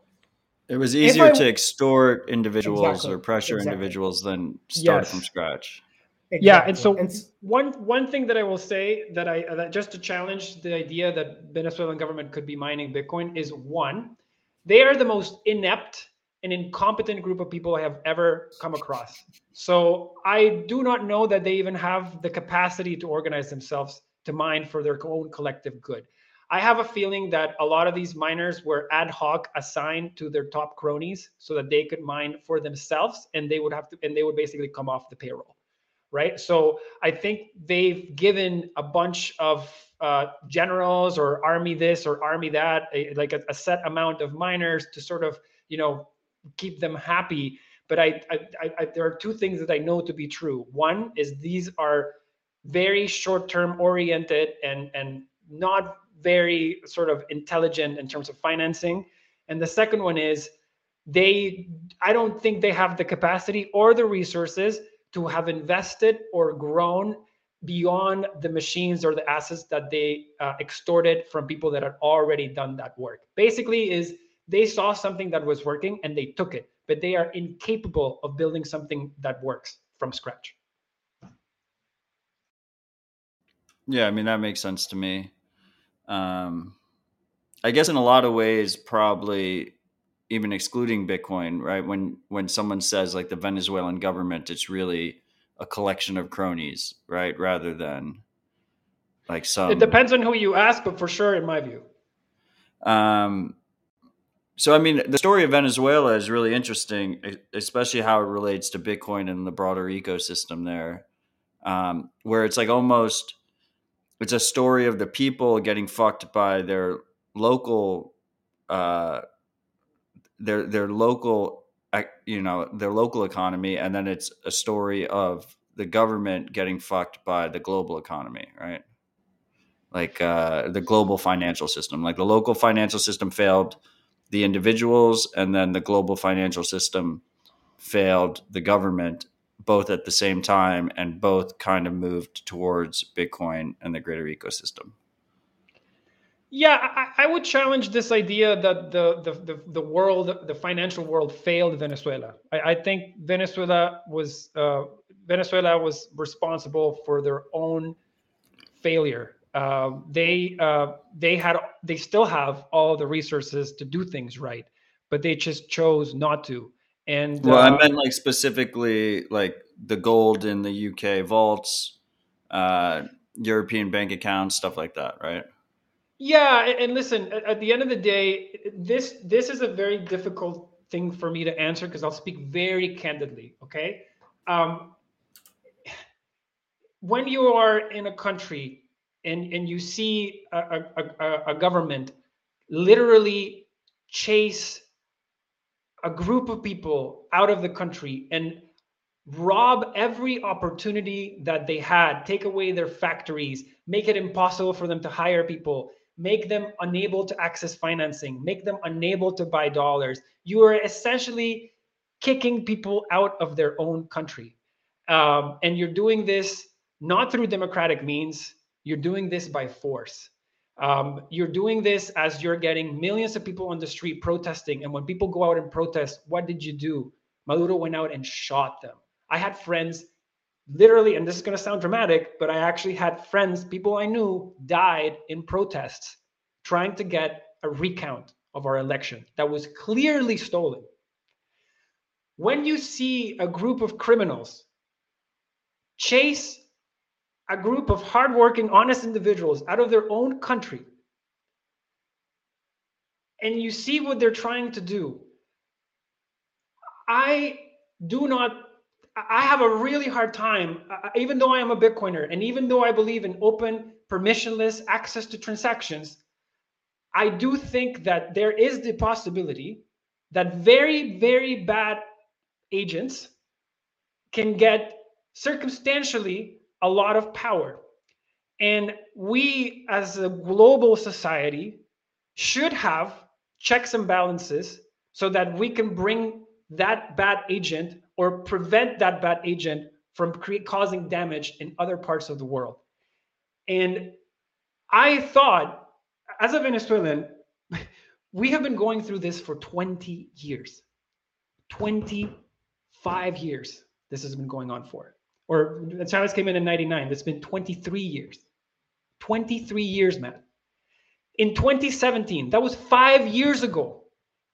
it was easier I, to extort individuals exactly, or pressure exactly. individuals than start yes. from scratch. Exactly. Yeah, and so and one one thing that I will say that I that just to challenge the idea that Venezuelan government could be mining Bitcoin is one, they are the most inept and incompetent group of people I have ever come across. So I do not know that they even have the capacity to organize themselves to mine for their own collective good. I have a feeling that a lot of these miners were ad hoc assigned to their top cronies so that they could mine for themselves and they would have to and they would basically come off the payroll. Right. So I think they've given a bunch of uh, generals or army this or army that, a, like a, a, set amount of miners to sort of, you know, keep them happy. But I, I, I, there are two things that I know to be true. One is these are very short-term oriented and and not very sort of intelligent in terms of financing. And the second one is they, I don't think they have the capacity or the resources to have invested or grown beyond the machines or the assets that they uh, extorted from people that had already done that work. Basically, is they saw something that was working and they took it, but they are incapable of building something that works from scratch. Yeah, I mean that makes sense to me. Um, I guess in a lot of ways, probably even excluding Bitcoin, right? When when someone says like the Venezuelan government, it's really a collection of cronies, right? Rather than like some. It depends on who you ask, but for sure, in my view. Um, So, I mean, the story of Venezuela is really interesting, especially how it relates to Bitcoin and the broader ecosystem there, um, where it's like almost it's a story of the people getting fucked by their local, uh, their their local, you know, their local economy, and then it's a story of the government getting fucked by the global economy, right? Like uh, the global financial system, like the local financial system failed the individuals and then the global financial system failed the government both at the same time and both kind of moved towards Bitcoin and the greater ecosystem. Yeah, I, I, would challenge this idea that the, the, the, the, world, the financial world failed Venezuela. I, I think Venezuela was, uh, Venezuela was responsible for their own failure. Uh, they uh, they had they still have all the resources to do things right, but they just chose not to. And well, I uh, meant like specifically like the gold in the UK vaults, uh, European bank accounts, stuff like that, right? Yeah, and listen, at the end of the day, this this is a very difficult thing for me to answer because I'll speak very candidly. Okay, um, when you are in a country and and you see a, a, a, government literally chase a group of people out of the country and rob every opportunity that they had take away their factories make it impossible for them to hire people make them unable to access financing make them unable to buy dollars you are essentially kicking people out of their own country um, and you're doing this not through democratic means you're doing this by force. Um, you're doing this as you're getting millions of people on the street protesting. And when people go out and protest, what did you do? Maduro went out and shot them. I had friends literally, and this is going to sound dramatic, but I actually had friends, people I knew, died in protests trying to get a recount of our election that was clearly stolen. When you see a group of criminals chase a group of hardworking, honest individuals out of their own country, and you see what they're trying to do, I do not, I have a really hard time, uh, uh, even though I am a Bitcoiner, and even though I believe in open, permissionless access to transactions, I do think that there is the possibility that very, very bad agents can get circumstantially a lot of power. And we, as a global society, should have checks and balances so that we can bring that bad agent or prevent that bad agent from causing damage in other parts of the world. And I thought, as a Venezuelan, we have been going through this for 20 years. 25 years this has been going on for or Chavez came in in 99. That's been 23 years. 23 years, man. In 2017, that was five years ago,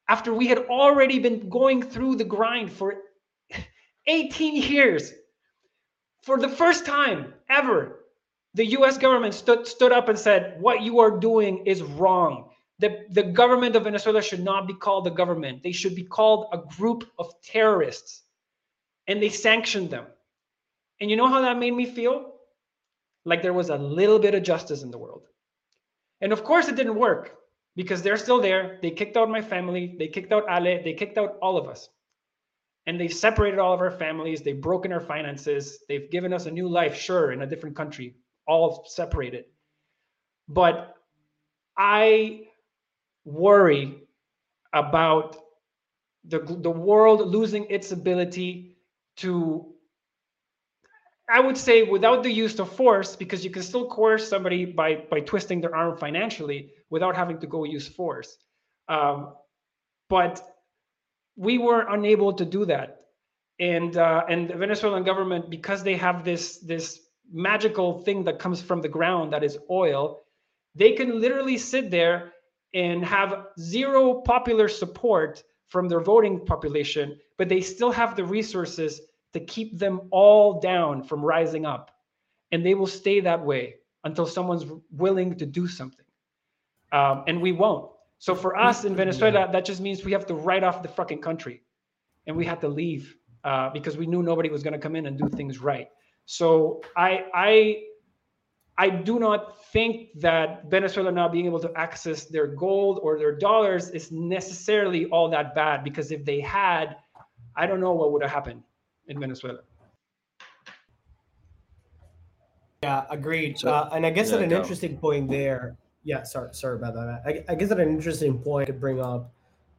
after we had already been going through the grind for 18 years. For the first time ever, the US government stood, stood up and said, What you are doing is wrong. The, the government of Venezuela should not be called the government. They should be called a group of terrorists. And they sanctioned them. And you know how that made me feel? Like there was a little bit of justice in the world. And of course, it didn't work because they're still there. They kicked out my family, they kicked out Ale, they kicked out all of us. And they've separated all of our families, they've broken our finances, they've given us a new life, sure, in a different country, all separated. But I worry about the, the world losing its ability to I would say without the use of force, because you can still coerce somebody by by twisting their arm financially without having to go use force. Um, but we were unable to do that, and uh, and the Venezuelan government, because they have this this magical thing that comes from the ground that is oil, they can literally sit there and have zero popular support from their voting population, but they still have the resources to keep them all down from rising up. And they will stay that way until someone's willing to do something. Um, and we won't. So for us in Venezuela, that just means we have to write off the fucking country, and we had to leave uh, because we knew nobody was going to come in and do things right. So I I I do not think that Venezuela not being able to access their gold or their dollars is necessarily all that bad because if they had, I don't know what would have happened in Venezuela. Yeah, agreed. So, uh, and I guess yeah, at an go. interesting point there, yeah, sorry, sorry about that. I, I guess at an interesting point to bring up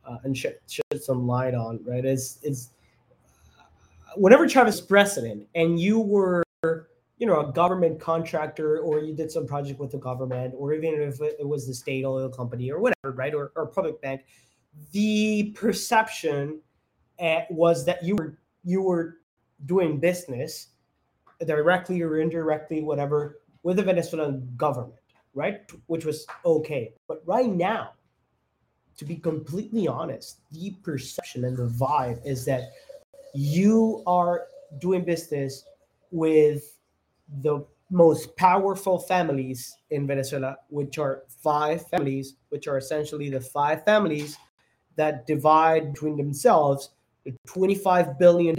uh, and shed, shed some light on, right? Is is whenever Chavez president and you were, you know, a government contractor or you did some project with the government, or even if it was the state oil company or whatever, right, or, or public bank, the perception uh, was that you were you were doing business directly or indirectly, whatever, with the Venezuelan government, right? Which was okay. But right now, to be completely honest, the perception and the vibe is that you are doing business with the most powerful families in Venezuela, which are five families, which are essentially the five families that divide between themselves the $25 billion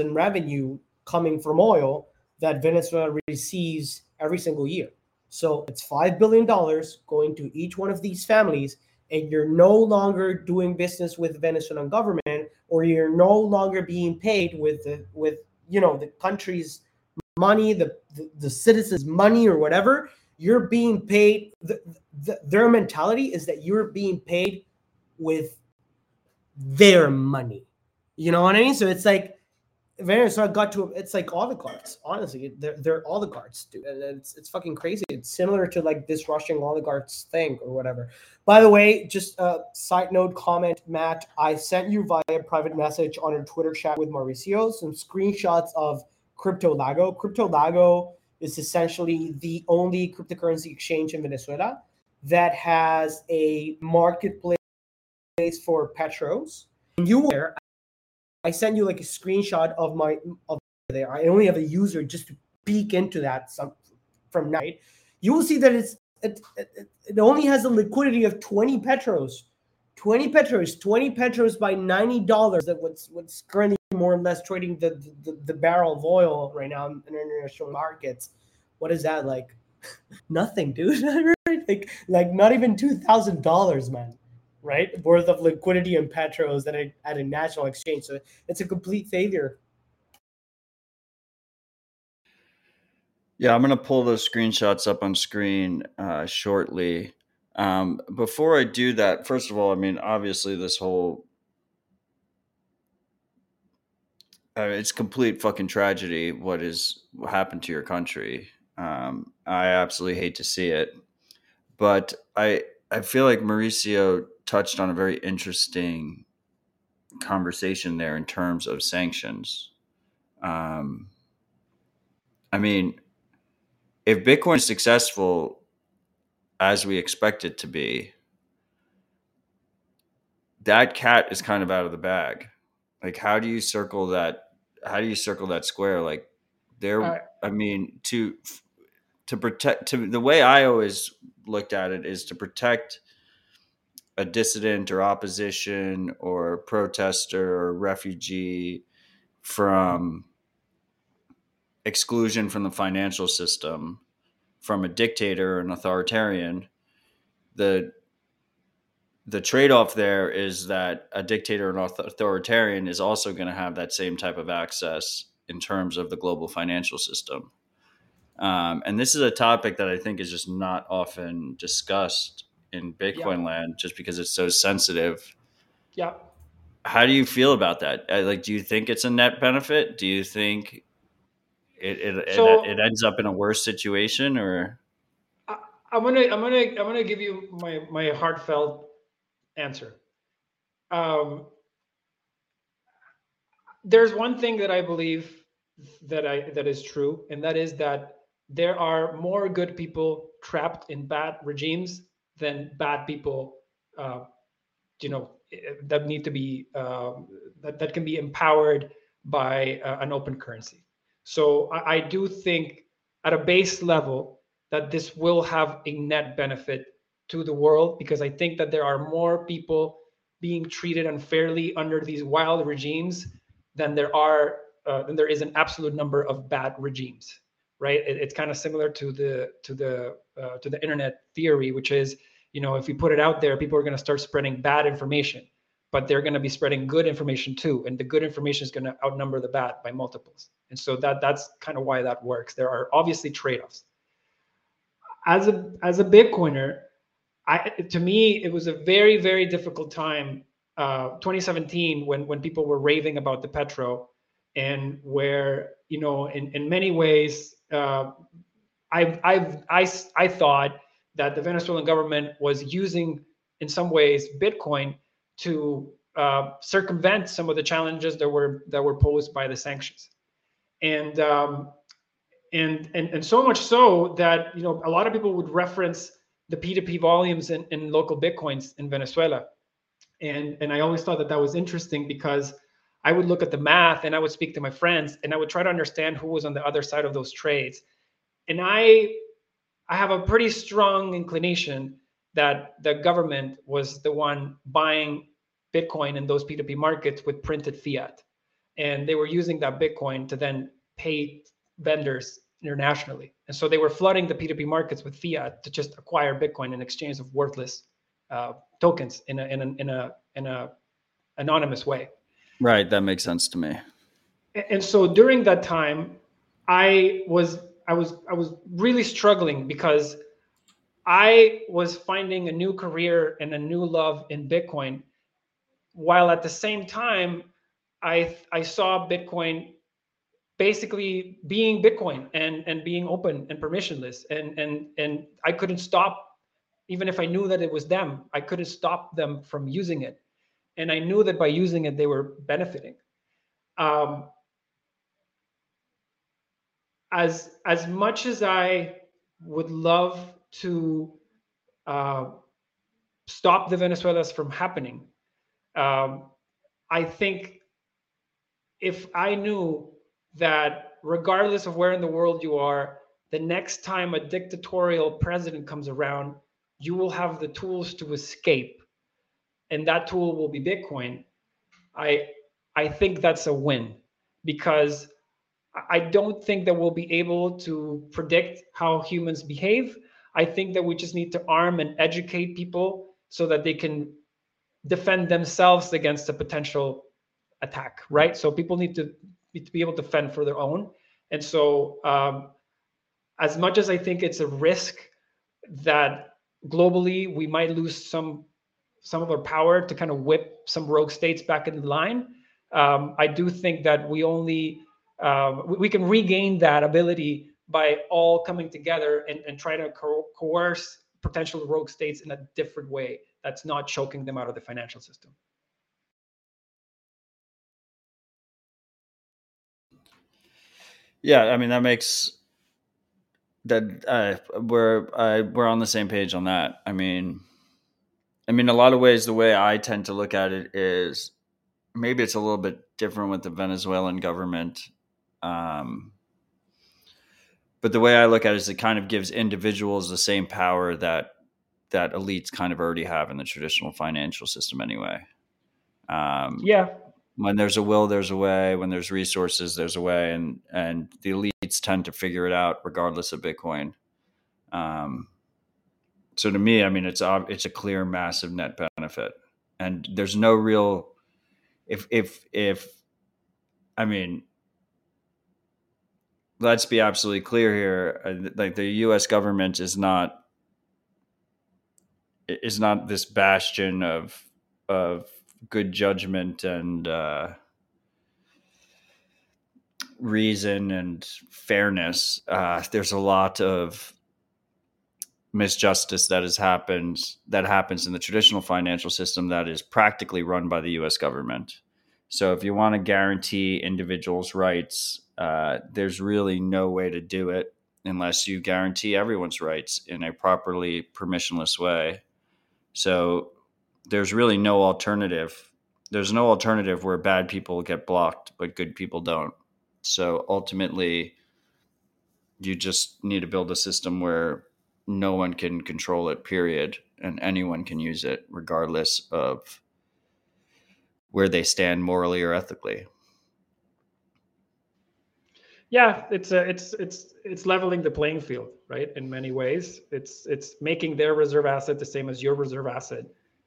in revenue coming from oil that Venezuela receives every single year. So it's $5 billion going to each one of these families, and you're no longer doing business with the Venezuelan government, or you're no longer being paid with the, with you know the country's money, the, the, the citizens' money, or whatever. You're being paid. The, the, their mentality is that you're being paid with their money. You know what I mean? So it's like Venezuela got to it's like oligarchs. Honestly, they're they're oligarchs, dude. And it's it's fucking crazy. It's similar to like this Russian oligarchs thing or whatever. By the way, just a side note comment, Matt. I sent you via private message on a Twitter chat with Mauricio some screenshots of Crypto Lago. Crypto Lago is essentially the only cryptocurrency exchange in Venezuela that has a marketplace for petros. You there, I send you like a screenshot of my of there. I only have a user just to peek into that some from night. You will see that it's it, it, it only has a liquidity of 20 petros. 20 petros, 20 petros by $90. That what's what's currently more or less trading the, the, the barrel of oil right now in international markets. What is that like? Nothing, dude. like like not even two thousand dollars, man right? Worth of liquidity in petros at a, at a national exchange. So it's a complete failure. Yeah, I'm going to pull those screenshots up on screen uh, shortly. Um, before I do that, first of all, I mean, obviously, this whole uh, it's complete fucking tragedy what has happened to your country. Um, I absolutely hate to see it, but I I feel like Mauricio touched on a very interesting conversation there in terms of sanctions. Um, I mean, if Bitcoin is successful as we expect it to be, that cat is kind of out of the bag. Like, how do you circle that? How do you circle that square? Like, there, uh, I mean, to to protect to the way I always looked at it is to protect a dissident or opposition or protester or refugee from exclusion from the financial system from a dictator or an authoritarian the the trade-off there is that a dictator or an authoritarian is also going to have that same type of access in terms of the global financial system. Um, and this is a topic that i think is just not often discussed in Bitcoin yeah. land just because it's so sensitive. Yeah. How do you feel about that? Uh, like, do you think it's a net benefit? Do you think it it, so, it, it ends up in a worse situation, or? I, I'm gonna I'm gonna I'm gonna give you my my heartfelt answer. Um, there's one thing that I believe that I that is true, and that is that there are more good people trapped in bad regimes than bad people, uh, you know, that need to be um, that that can be empowered by uh, an open currency. So I, I do think at a base level that this will have a net benefit to the world because I think that there are more people being treated unfairly under these wild regimes than there are uh, than there is an absolute number of bad regimes right it, it's kind of similar to the to the uh, to the internet theory which is you know if you put it out there people are going to start spreading bad information but they're going to be spreading good information too and the good information is going to outnumber the bad by multiples and so that that's kind of why that works there are obviously trade-offs as a as a bitcoiner I, to me, it was a very, very difficult time. Uh, 2017, when when people were raving about the petro, and where you know, in in many ways, uh, I I I I thought that the Venezuelan government was using, in some ways, Bitcoin to uh, circumvent some of the challenges that were that were posed by the sanctions, and um, and and and so much so that you know a lot of people would reference the P2P volumes in, in LocalBitcoins in Venezuela. And, and I always thought that that was interesting because I would look at the math and I would speak to my friends and I would try to understand who was on the other side of those trades. And I, I have a pretty strong inclination that the government was the one buying Bitcoin in those P2P markets with printed fiat. And they were using that Bitcoin to then pay vendors internationally. And so they were flooding the P2P markets with fiat to just acquire Bitcoin in exchange of worthless uh, tokens in a, in a in a in a anonymous way. Right, that makes sense to me. And so during that time, I was I was I was really struggling because I was finding a new career and a new love in Bitcoin, while at the same time, I I saw Bitcoin basically being Bitcoin and and being open and permissionless. And and and I couldn't stop, even if I knew that it was them, I couldn't stop them from using it. And I knew that by using it, they were benefiting. Um, as as much as I would love to uh, stop the Venezuelas from happening, um, I think if I knew that regardless of where in the world you are, the next time a dictatorial president comes around, you will have the tools to escape. And that tool will be Bitcoin. I I think that's a win because I don't think that we'll be able to predict how humans behave. I think that we just need to arm and educate people so that they can defend themselves against a potential attack, right? So people need to to be able to fend for their own. And so, um, as much as I think it's a risk that globally we might lose some some of our power to kind of whip some rogue states back in line, um, I do think that we only uh, we can regain that ability by all coming together and, and try to co- coerce potential rogue states in a different way that's not choking them out of the financial system. Yeah, I mean that makes that uh, we're uh, we're on the same page on that. I mean, I mean, a lot of ways the way I tend to look at it is maybe it's a little bit different with the Venezuelan government. Um, but the way I look at it is it kind of gives individuals the same power that that elites kind of already have in the traditional financial system anyway. Um, yeah, when there's a will there's a way. When there's resources there's a way. And and the elites tend to figure it out regardless of bitcoin. Um, so to me i mean it's it's a clear massive net benefit. And there's no real if if if i mean let's be absolutely clear here uh, like the us government is not is not this bastion of of good judgment and uh, reason and fairness. Uh, there's a lot of misjustice that has happened that happens in the traditional financial system that is practically run by the U.S. government. So if you want to guarantee individuals' rights, uh, there's really no way to do it unless you guarantee everyone's rights in a properly permissionless way. So there's really no alternative. There's no alternative where bad people get blocked, but good people don't. So ultimately, you just need to build a system where no one can control it, period. and anyone can use it regardless of where they stand morally or ethically. Yeah, it's a, it's it's it's leveling the playing field, right? In many ways, it's it's making their reserve asset the same as your reserve asset,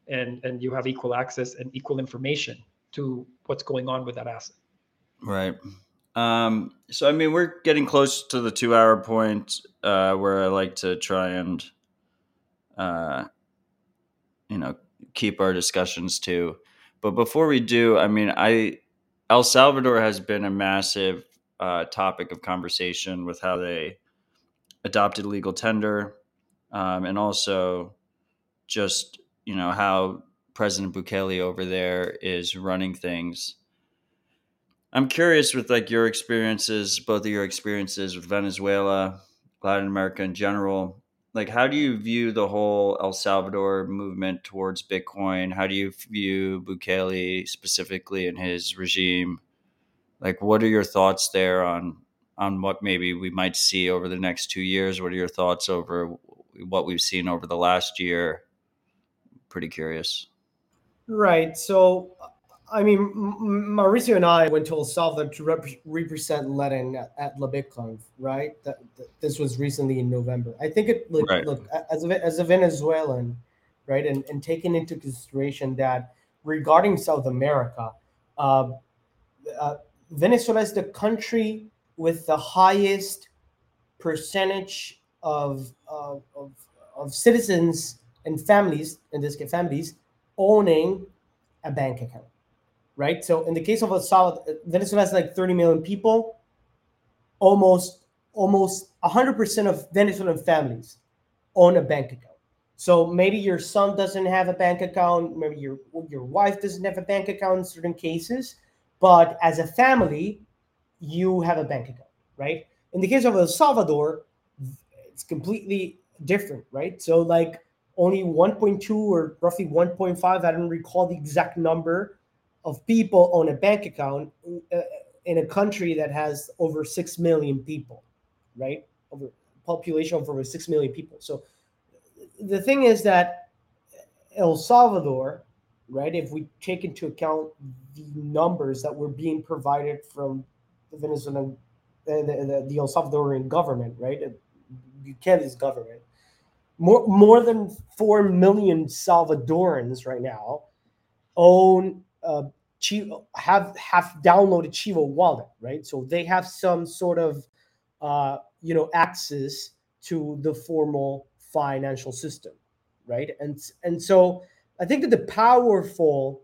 and and you have equal access and equal information to what's going on with that asset. Right. Um, so I mean, we're getting close to the two-hour point uh, where I like to try and, uh, you know, keep our discussions to. But before we do, I mean, I El Salvador has been a massive uh, topic of conversation with how they adopted legal tender, um, and also just you know how President Bukele over there is running things. I'm curious with like your experiences, both of your experiences with Venezuela, Latin America in general. Like, how do you view the whole El Salvador movement towards Bitcoin? How do you view Bukele specifically and his regime? Like, what are your thoughts there on on what maybe we might see over the next two years? What are your thoughts over what we've seen over the last year? Pretty curious. Right. So, I mean, Mauricio and I went to El Salvador to rep- represent Ledn at, at La BitConf, right? That, that, this was recently in November. I think it look, right. look as a, as a Venezuelan, right, and, and taking into consideration that regarding South America, uh, uh, Venezuela is the country with the highest percentage of, uh, of, of citizens and families, in this case, families, owning a bank account, right? So in the case of El Salvador, Venezuela has like 30 million people. Almost, almost 100% of Venezuelan families own a bank account. So maybe your son doesn't have a bank account, maybe your your wife doesn't have a bank account in certain cases, but as a family, you have a bank account, right? In the case of El Salvador, it's completely different, right? So, like only 1.2 or roughly 1.5, I don't recall the exact number of people on a bank account uh, in a country that has over 6 million people, right? Over population of over 6 million people. So, the thing is that El Salvador right? If we take into account the numbers that were being provided from the Venezuelan, uh, the, the, the El Salvadorian government, right? Bukele's government, more more than four million Salvadorans right now own uh, Chivo, have have downloaded Chivo wallet, right? So they have some sort of uh, you know access to the formal financial system, right? And and so I think that the powerful,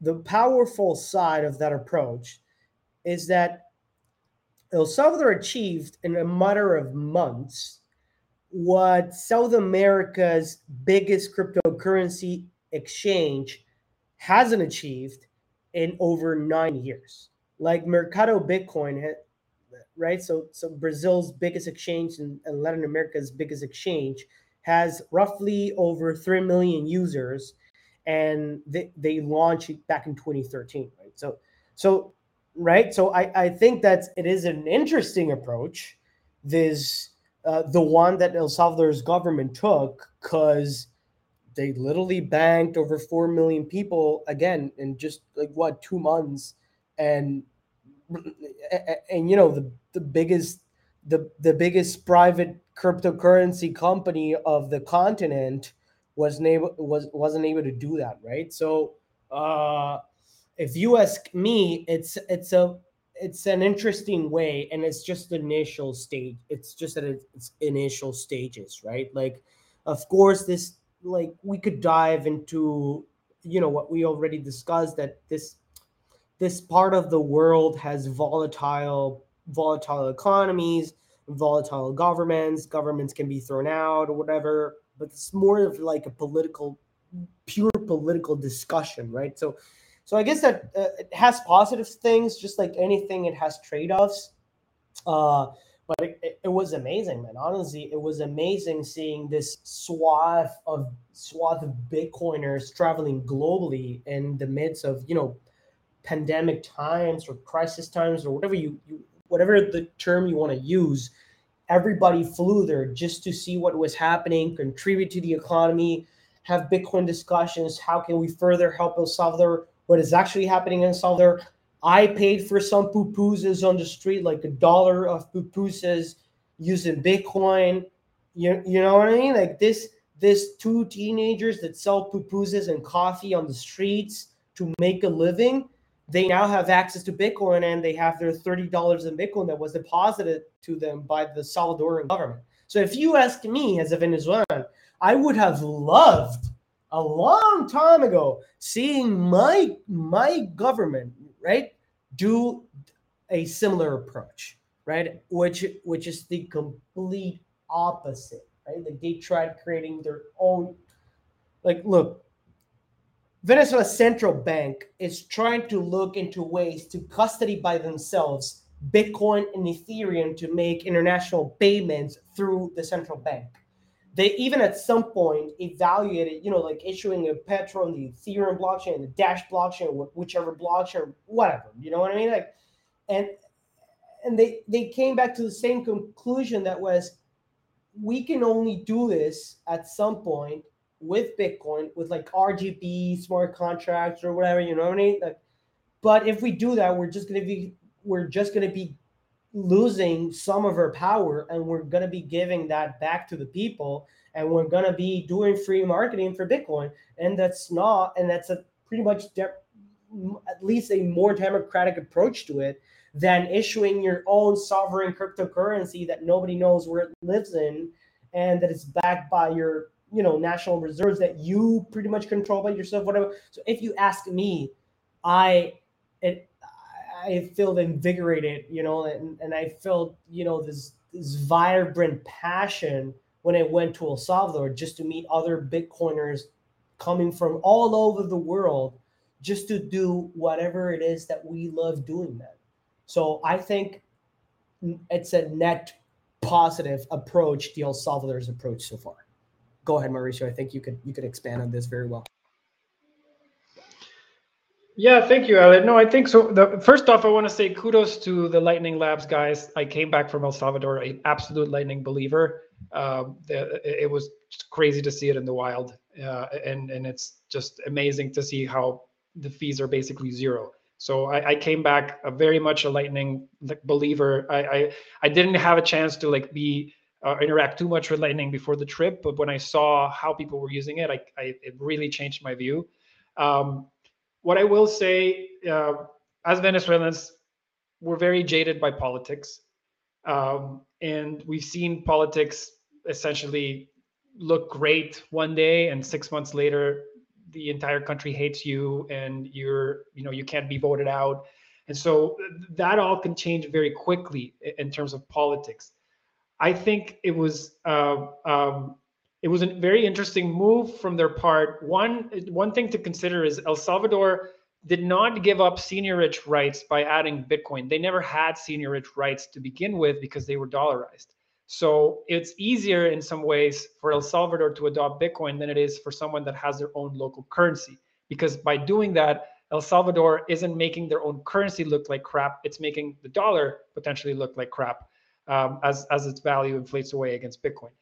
the powerful side of that approach is that El Salvador achieved in a matter of months what South America's biggest cryptocurrency exchange hasn't achieved in over nine years. Like Mercado Bitcoin, right? So, so Brazil's biggest exchange and, Latin America's biggest exchange has roughly over 3 million users and they, they launched it back in 2013 right so so right so i i think that it is an interesting approach this uh, the one that el salvador's government took because they literally banked over 4 million people again in just like what two months and and, you know the the biggest the the biggest private cryptocurrency company of the continent wasn't able was wasn't able to do that, right? So uh, if you ask me, it's it's a it's an interesting way, and it's just initial stage. It's just at its initial stages, right? Like, of course, this like we could dive into you know what we already discussed that this this part of the world has volatile volatile economies volatile governments governments can be thrown out or whatever but it's more of like a political, pure political discussion, right? So, so I guess that uh, it has positive things, just like anything, it has trade offs. Uh, but it, it, it, was amazing, man. Honestly, it was amazing seeing this swath of swath of Bitcoiners traveling globally in the midst of you know pandemic times or crisis times or whatever you, you whatever the term you want to use everybody flew there just to see what was happening, contribute to the economy, have Bitcoin discussions. How can we further help El Salvador? What is actually happening in El Salvador? I paid for some pupusas on the street, like a dollar of pupusas using Bitcoin. You, you know what I mean? Like this, this two teenagers that sell pupusas and coffee on the streets to make a living they now have access to Bitcoin and they have their $30 in Bitcoin that was deposited to them by the Salvadoran government. So if you ask me as a Venezuelan, I would have loved a long time ago seeing my my government, right, do a similar approach, right? Which which is the complete opposite, right? Like they tried creating their own like look, Venezuela's central bank is trying to look into ways to custody by themselves Bitcoin and Ethereum to make international payments through the central bank. They even at some point evaluated, you know, like issuing a Petro on the Ethereum blockchain, the Dash blockchain, whichever blockchain, whatever. You know what I mean? Like, and and they they came back to the same conclusion that was we can only do this at some point with Bitcoin with like RGB smart contracts or whatever, you know what I mean? Like, but if we do that, we're just gonna be we're just gonna be losing some of our power and we're gonna be giving that back to the people and we're gonna be doing free marketing for Bitcoin. And that's not and that's a pretty much de- at least a more democratic approach to it than issuing your own sovereign cryptocurrency that nobody knows where it lives in and that is backed by your you know national reserves that you pretty much control by yourself whatever so if you ask me i i feel invigorated you know and, and i felt you know this this vibrant passion when i went to el salvador just to meet other bitcoiners coming from all over the world just to do whatever it is that we love doing man so i think it's a net positive approach the el salvador's approach so far go ahead, Mauricio. I think you could you could expand on this very well. Yeah, thank you, Elliot. No, I think so. The, first off, I want to say kudos to the Lightning Labs guys. I came back from El Salvador, an absolute Lightning believer. Um, it was crazy to see it in the wild, uh, and and it's just amazing to see how the fees are basically zero. So I, I came back a very much a Lightning believer. I, I I didn't have a chance to like be uh, interact too much with Lightning before the trip, but when I saw how people were using it, I, I it really changed my view. Um, what I will say, uh, as Venezuelans, we're very jaded by politics, um, and we've seen politics essentially look great one day, and six months later, the entire country hates you, and you're you know you can't be voted out, and so that all can change very quickly in terms of politics. I think it was uh, um, it was a very interesting move from their part. One one thing to consider is El Salvador did not give up seigniorage rights by adding Bitcoin. They never had seigniorage rights to begin with because they were dollarized. So it's easier in some ways for El Salvador to adopt Bitcoin than it is for someone that has their own local currency. Because by doing that, El Salvador isn't making their own currency look like crap. It's making the dollar potentially look like crap um, as as its value inflates away against Bitcoin.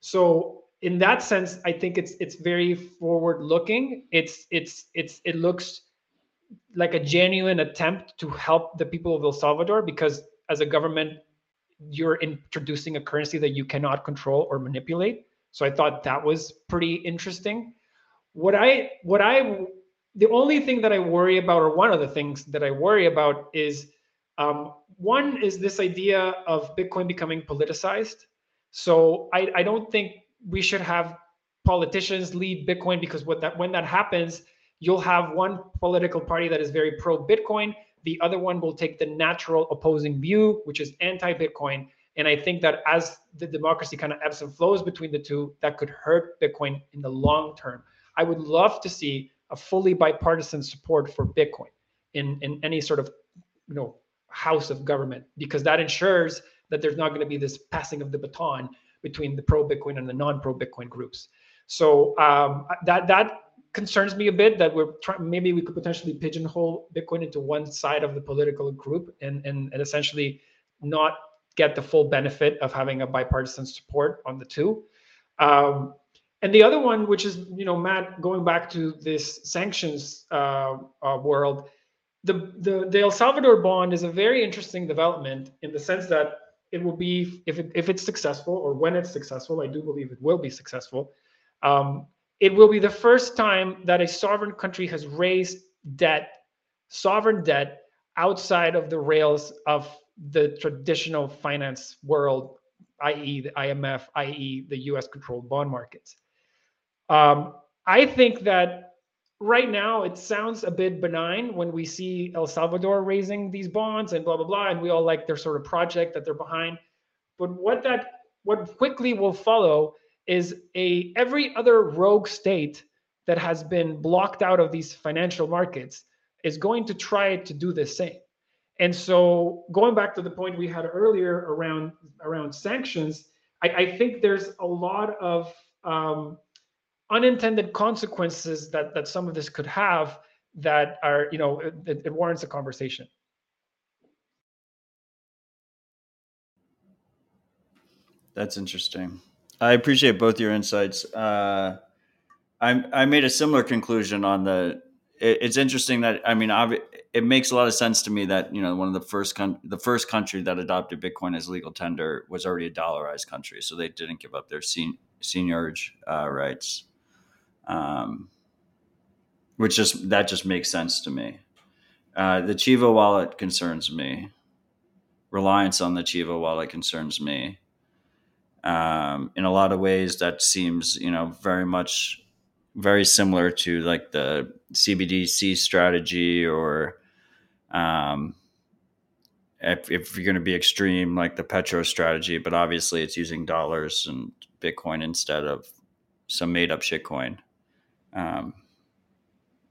So in that sense, I think it's it's very forward looking. It's it's it's it looks like a genuine attempt to help the people of El Salvador because as a government, you're introducing a currency that you cannot control or manipulate. So I thought that was pretty interesting. What I what I the only thing that I worry about, or one of the things that I worry about, is um, one is this idea of Bitcoin becoming politicized. So I, I don't think we should have politicians lead Bitcoin because what that when that happens, you'll have one political party that is very pro Bitcoin. The other one will take the natural opposing view, which is anti Bitcoin. And I think that as the democracy kind of ebbs and flows between the two, that could hurt Bitcoin in the long term. I would love to see a fully bipartisan support for Bitcoin in, in any sort of you know house of government because that ensures that there's not going to be this passing of the baton between the pro Bitcoin and the non pro Bitcoin groups. So um, that that concerns me a bit that we're trying maybe we could potentially pigeonhole Bitcoin into one side of the political group and and, and essentially not get the full benefit of having a bipartisan support on the two. Um, And the other one, which is you know Matt, going back to this sanctions uh, uh, world, the, the the El Salvador bond is a very interesting development in the sense that it will be if it, if it's successful or when it's successful, I do believe it will be successful. Um, it will be the first time that a sovereign country has raised debt, sovereign debt, outside of the rails of the traditional finance world, i.e., the IMF, i.e., the US controlled bond markets. Um, I think that right now it sounds a bit benign when we see El Salvador raising these bonds and blah, blah, blah, and we all like their sort of project that they're behind. But what that what quickly will follow is a every other rogue state that has been blocked out of these financial markets is going to try to do the same. And so going back to the point we had earlier around around sanctions, I, I think there's a lot of um, unintended consequences that that some of this could have that are you know it, it warrants a conversation. That's interesting. I appreciate both your insights. Uh, I I made a similar conclusion on the. It, it's interesting that I mean, obvi- it makes a lot of sense to me that you know one of the first con- the first country that adopted Bitcoin as legal tender was already a dollarized country, so they didn't give up their sen- seigniorage uh, rights. Um, which just that just makes sense to me. Uh, the Chivo wallet concerns me. Reliance on the Chivo wallet concerns me um, in a lot of ways that seems you know very much very similar to like the cbdc strategy or um, if, if you're going to be extreme like the petro strategy but obviously it's using dollars and bitcoin instead of some made up shitcoin um,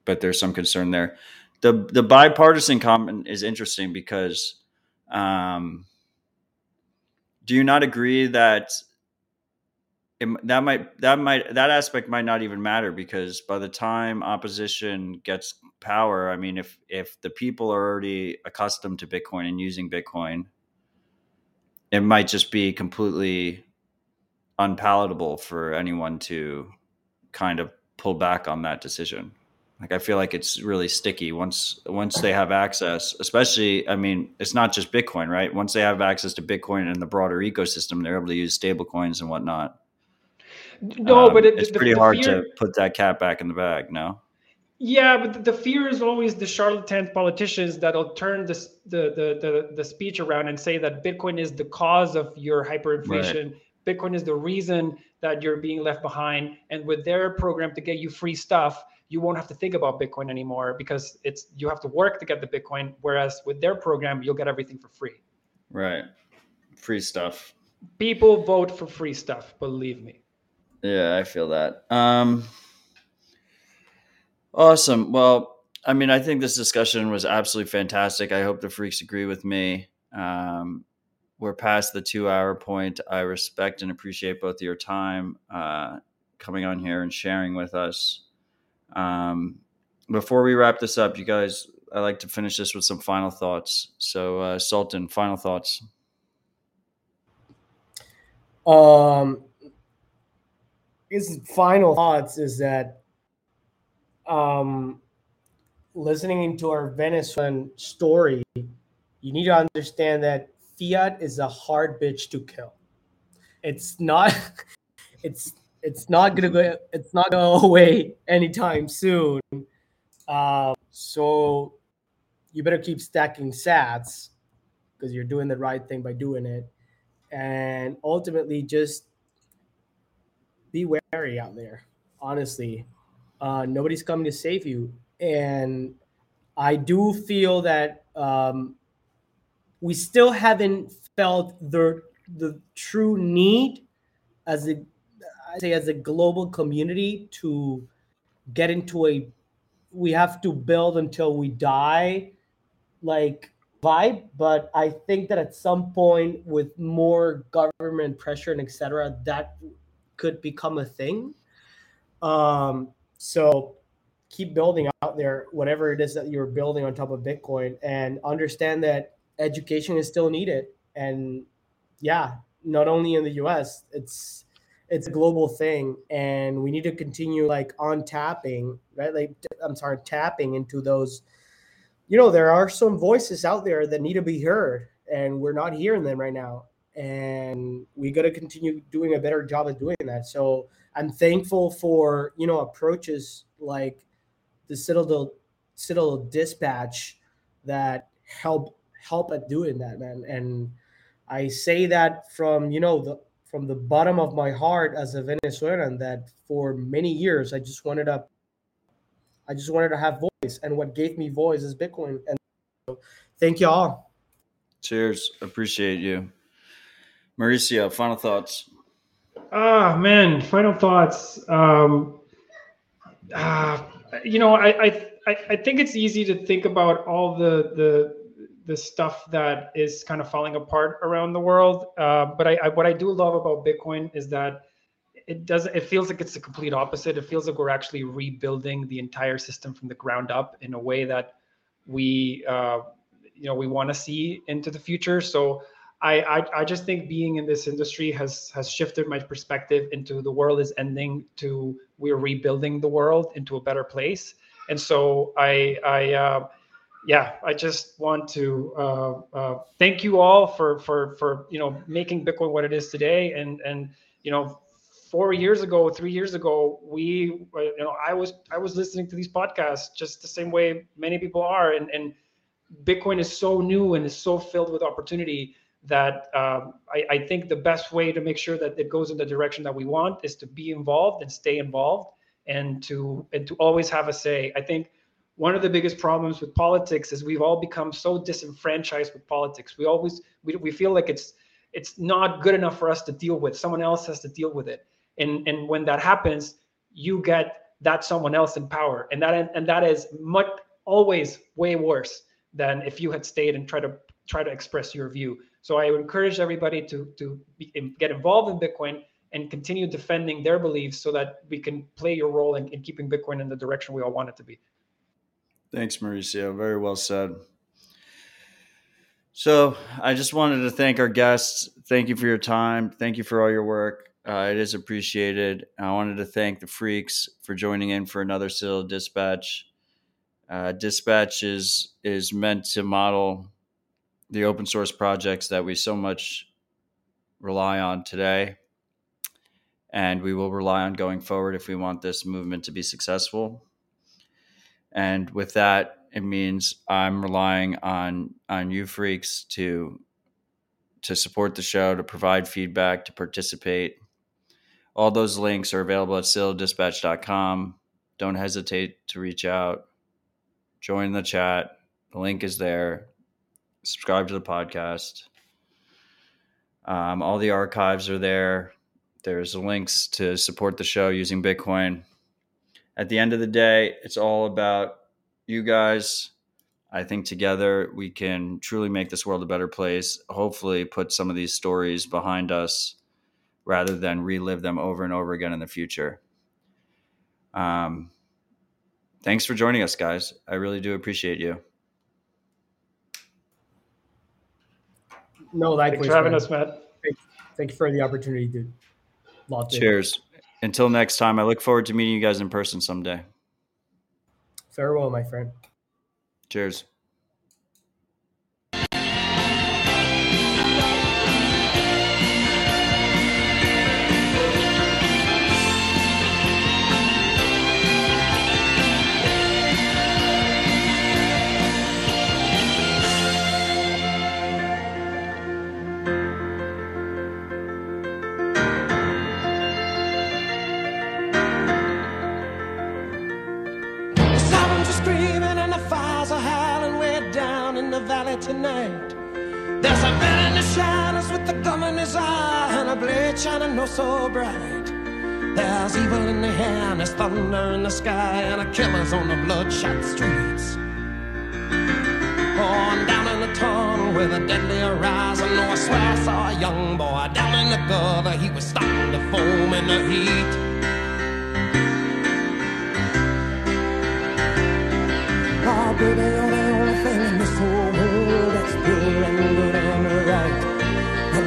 but there's some concern there. The the bipartisan comment is interesting because um, do you not agree that it, that might that might that aspect might not even matter because by the time opposition gets power, I mean, if if the people are already accustomed to Bitcoin and using Bitcoin, it might just be completely unpalatable for anyone to kind of pull back on that decision. Like I feel like it's really sticky once once they have access, especially I mean, it's not just Bitcoin, right? Once they have access to Bitcoin and the broader ecosystem, they're able to use stable coins and whatnot. No, um, but it, it's the, pretty the hard fear, to put that cat back in the bag, no? Yeah, but the fear is always the charlatan politicians that'll turn this, the, the the the speech around and say that Bitcoin is the cause of your hyperinflation. Right. Bitcoin is the reason that you're being left behind, and with their program to get you free stuff, you won't have to think about Bitcoin anymore because it's you have to work to get the Bitcoin. Whereas with their program, you'll get everything for free. Right, free stuff. People vote for free stuff. Believe me. Yeah, I feel that. Um, awesome. Well, I mean, I think this discussion was absolutely fantastic. I hope the freaks agree with me. Um, we're past the two hour point. I respect and appreciate both your time uh, coming on here and sharing with us. Um, before we wrap this up, you guys, I like to finish this with some final thoughts. So, uh, Sultan, final thoughts. Um, his final thoughts is that um, listening to our Venezuelan story, you need to understand that fiat is a hard bitch to kill. It's not. It's it's not gonna go. It's not gonna go away anytime soon. Um, so you better keep stacking Sats because you're doing the right thing by doing it, and ultimately just be wary out there. Honestly, uh, nobody's coming to save you, and I do feel that um, we still haven't felt the the true need as a I say as a global community to get into a we have to build until we die like vibe but i think that at some point with more government pressure and etc that could become a thing. Um, so keep building out there, whatever it is that you're building on top of Bitcoin, and understand that education is still needed. And yeah, not only in the US, it's it's a global thing. And we need to continue like on tapping right? Like i'm sorry tapping into those you know there are some voices out there that need to be heard and we're not hearing them right now. And we got to continue doing a better job of doing that. So i'm thankful for you know approaches like the citadel citadel dispatch that help help at doing that man and i say that from you know the from the bottom of my heart as a Venezuelan that for many years I just wanted to I just wanted to have voice and what gave me voice is Bitcoin and so thank you all. Cheers. Appreciate you. Mauricio, final thoughts. Ah man, final thoughts. Um uh, you know, I, I I think it's easy to think about all the the the stuff that is kind of falling apart around the world. Uh, but I, I, what I do love about Bitcoin is that it does it feels like it's the complete opposite. It feels like we're actually rebuilding the entire system from the ground up in a way that we uh, you know we want to see into the future. So I, I, I just think being in this industry has has shifted my perspective into the world is ending to we're rebuilding the world into a better place. And so I I uh, yeah, I just want to uh, uh, thank you all for for for you know making Bitcoin what it is today. And and you know, four years ago, three years ago, we uh, you know I was I was listening to these podcasts just the same way many people are. And and Bitcoin is so new and is so filled with opportunity that um, I, I think the best way to make sure that it goes in the direction that we want is to be involved and stay involved and to and to always have a say. I think one of the biggest problems with politics is we've all become so disenfranchised with politics. We always we, we feel like it's it's not good enough for us to deal with. Someone else has to deal with it. And and when that happens, you get that someone else in power. And that and that is much always way worse than if you had stayed and try to try to express your view. So I would encourage everybody to to be, get involved in Bitcoin and continue defending their beliefs so that we can play your role in, in keeping Bitcoin in the direction we all want it to be. Thanks, Mauricio. Very well said. So I just wanted to thank our guests. Thank you for your time. Thank you for all your work. Uh, it is appreciated. I wanted to thank the freaks for joining in for another Citadel Dispatch. Uh, Dispatch is is meant to model the open source projects that we so much rely on today, and we will rely on going forward if we want this movement to be successful and with that it means i'm relying on on you freaks to to support the show to provide feedback to participate. All those links are available at citadeldispatch.com don't hesitate to reach out. Join the chat. The link is there. Subscribe to the podcast. Um, all the archives are there. There's links to support the show using bitcoin at the end of the day, it's all about you guys. I think together we can truly make this world a better place. Hopefully, put some of these stories behind us rather than relive them over and over again in the future. Um, thanks for joining us, guys. I really do appreciate you. No, likewise. Thanks for having man. us, Matt. Thank, thank you for the opportunity, dude. Cheers. Until next time, I look forward to meeting you guys in person someday. Farewell, my friend. Cheers. The gum in his eye and a blade shining no so bright. There's evil in the air and there's thunder in the sky and a killer's on the bloodshot streets. Oh, I'm down in the tunnel with a deadly horizon. Oh, I swear I saw a young boy down in the gutter. He was starting to foam in the heat. Oh, baby,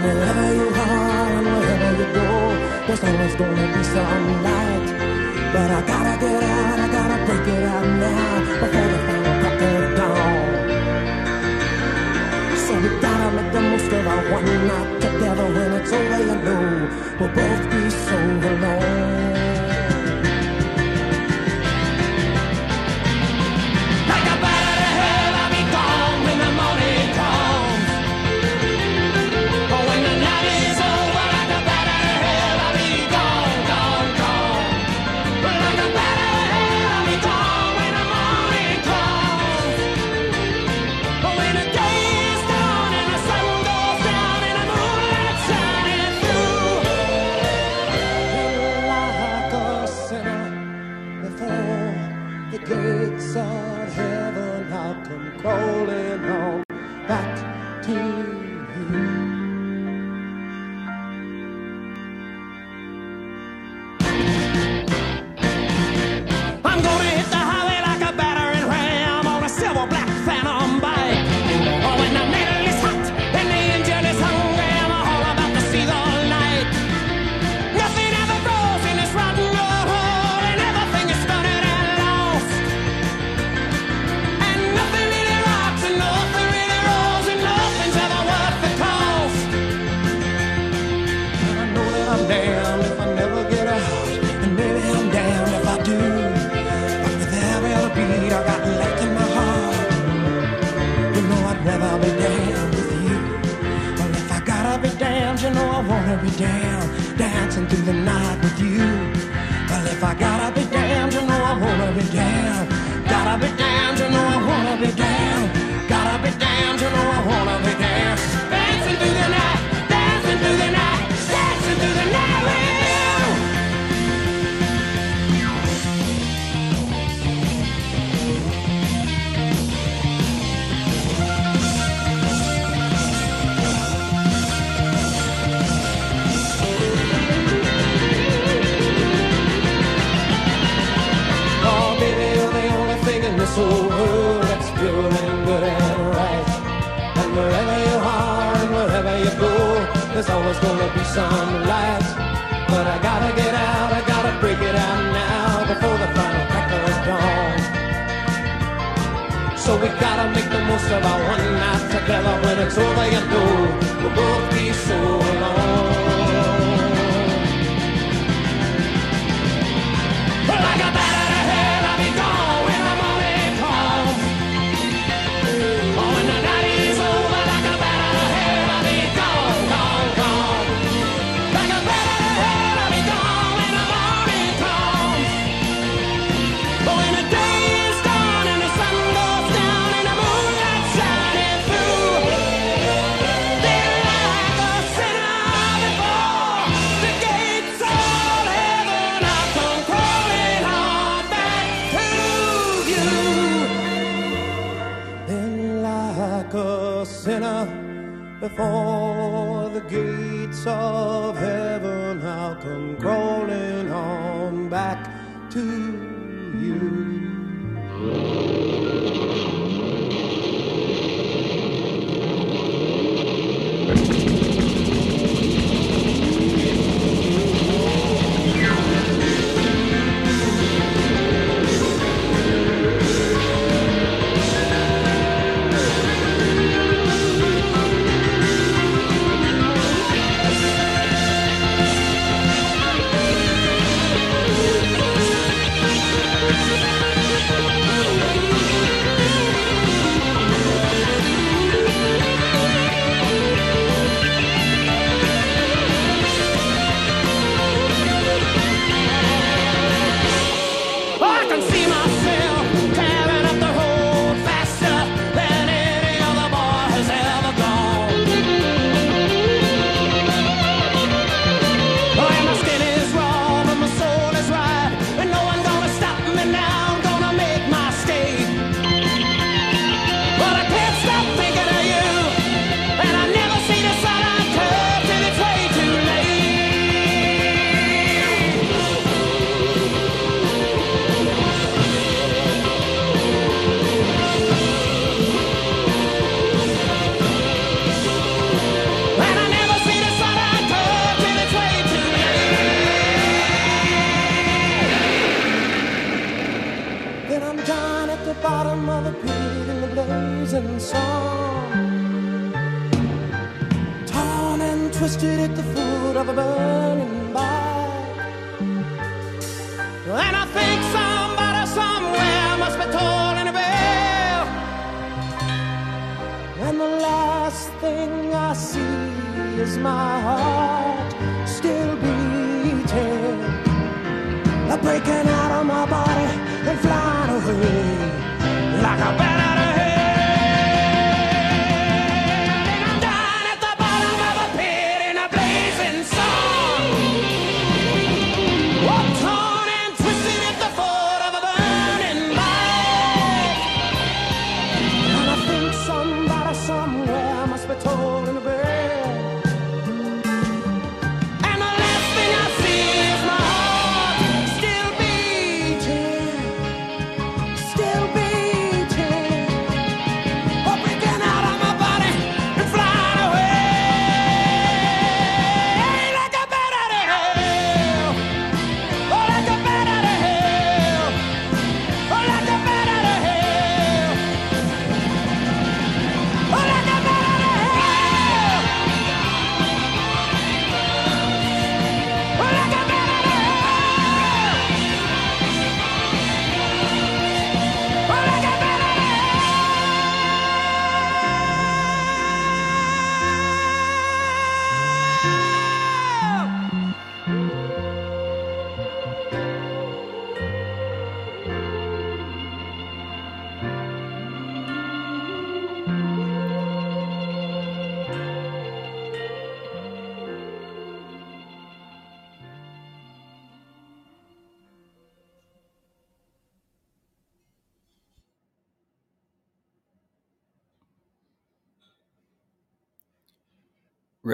wherever you are and wherever you go, there's always gonna be some light. But I gotta get out, I gotta break it out now before the final crack of. So we gotta make the most of our one night together when it's over, you know we'll both be so alone. the night with you. There's always gonna be some light. But I gotta get out, I gotta break it out now before the final crack of dawn. So we gotta make the most of our one night together. When it's over, you know we'll both be so alone.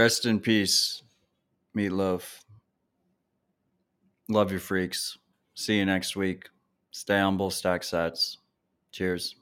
Rest in peace, Meatloaf. Love you, freaks. See you next week. Stay humble, stack sets. Cheers.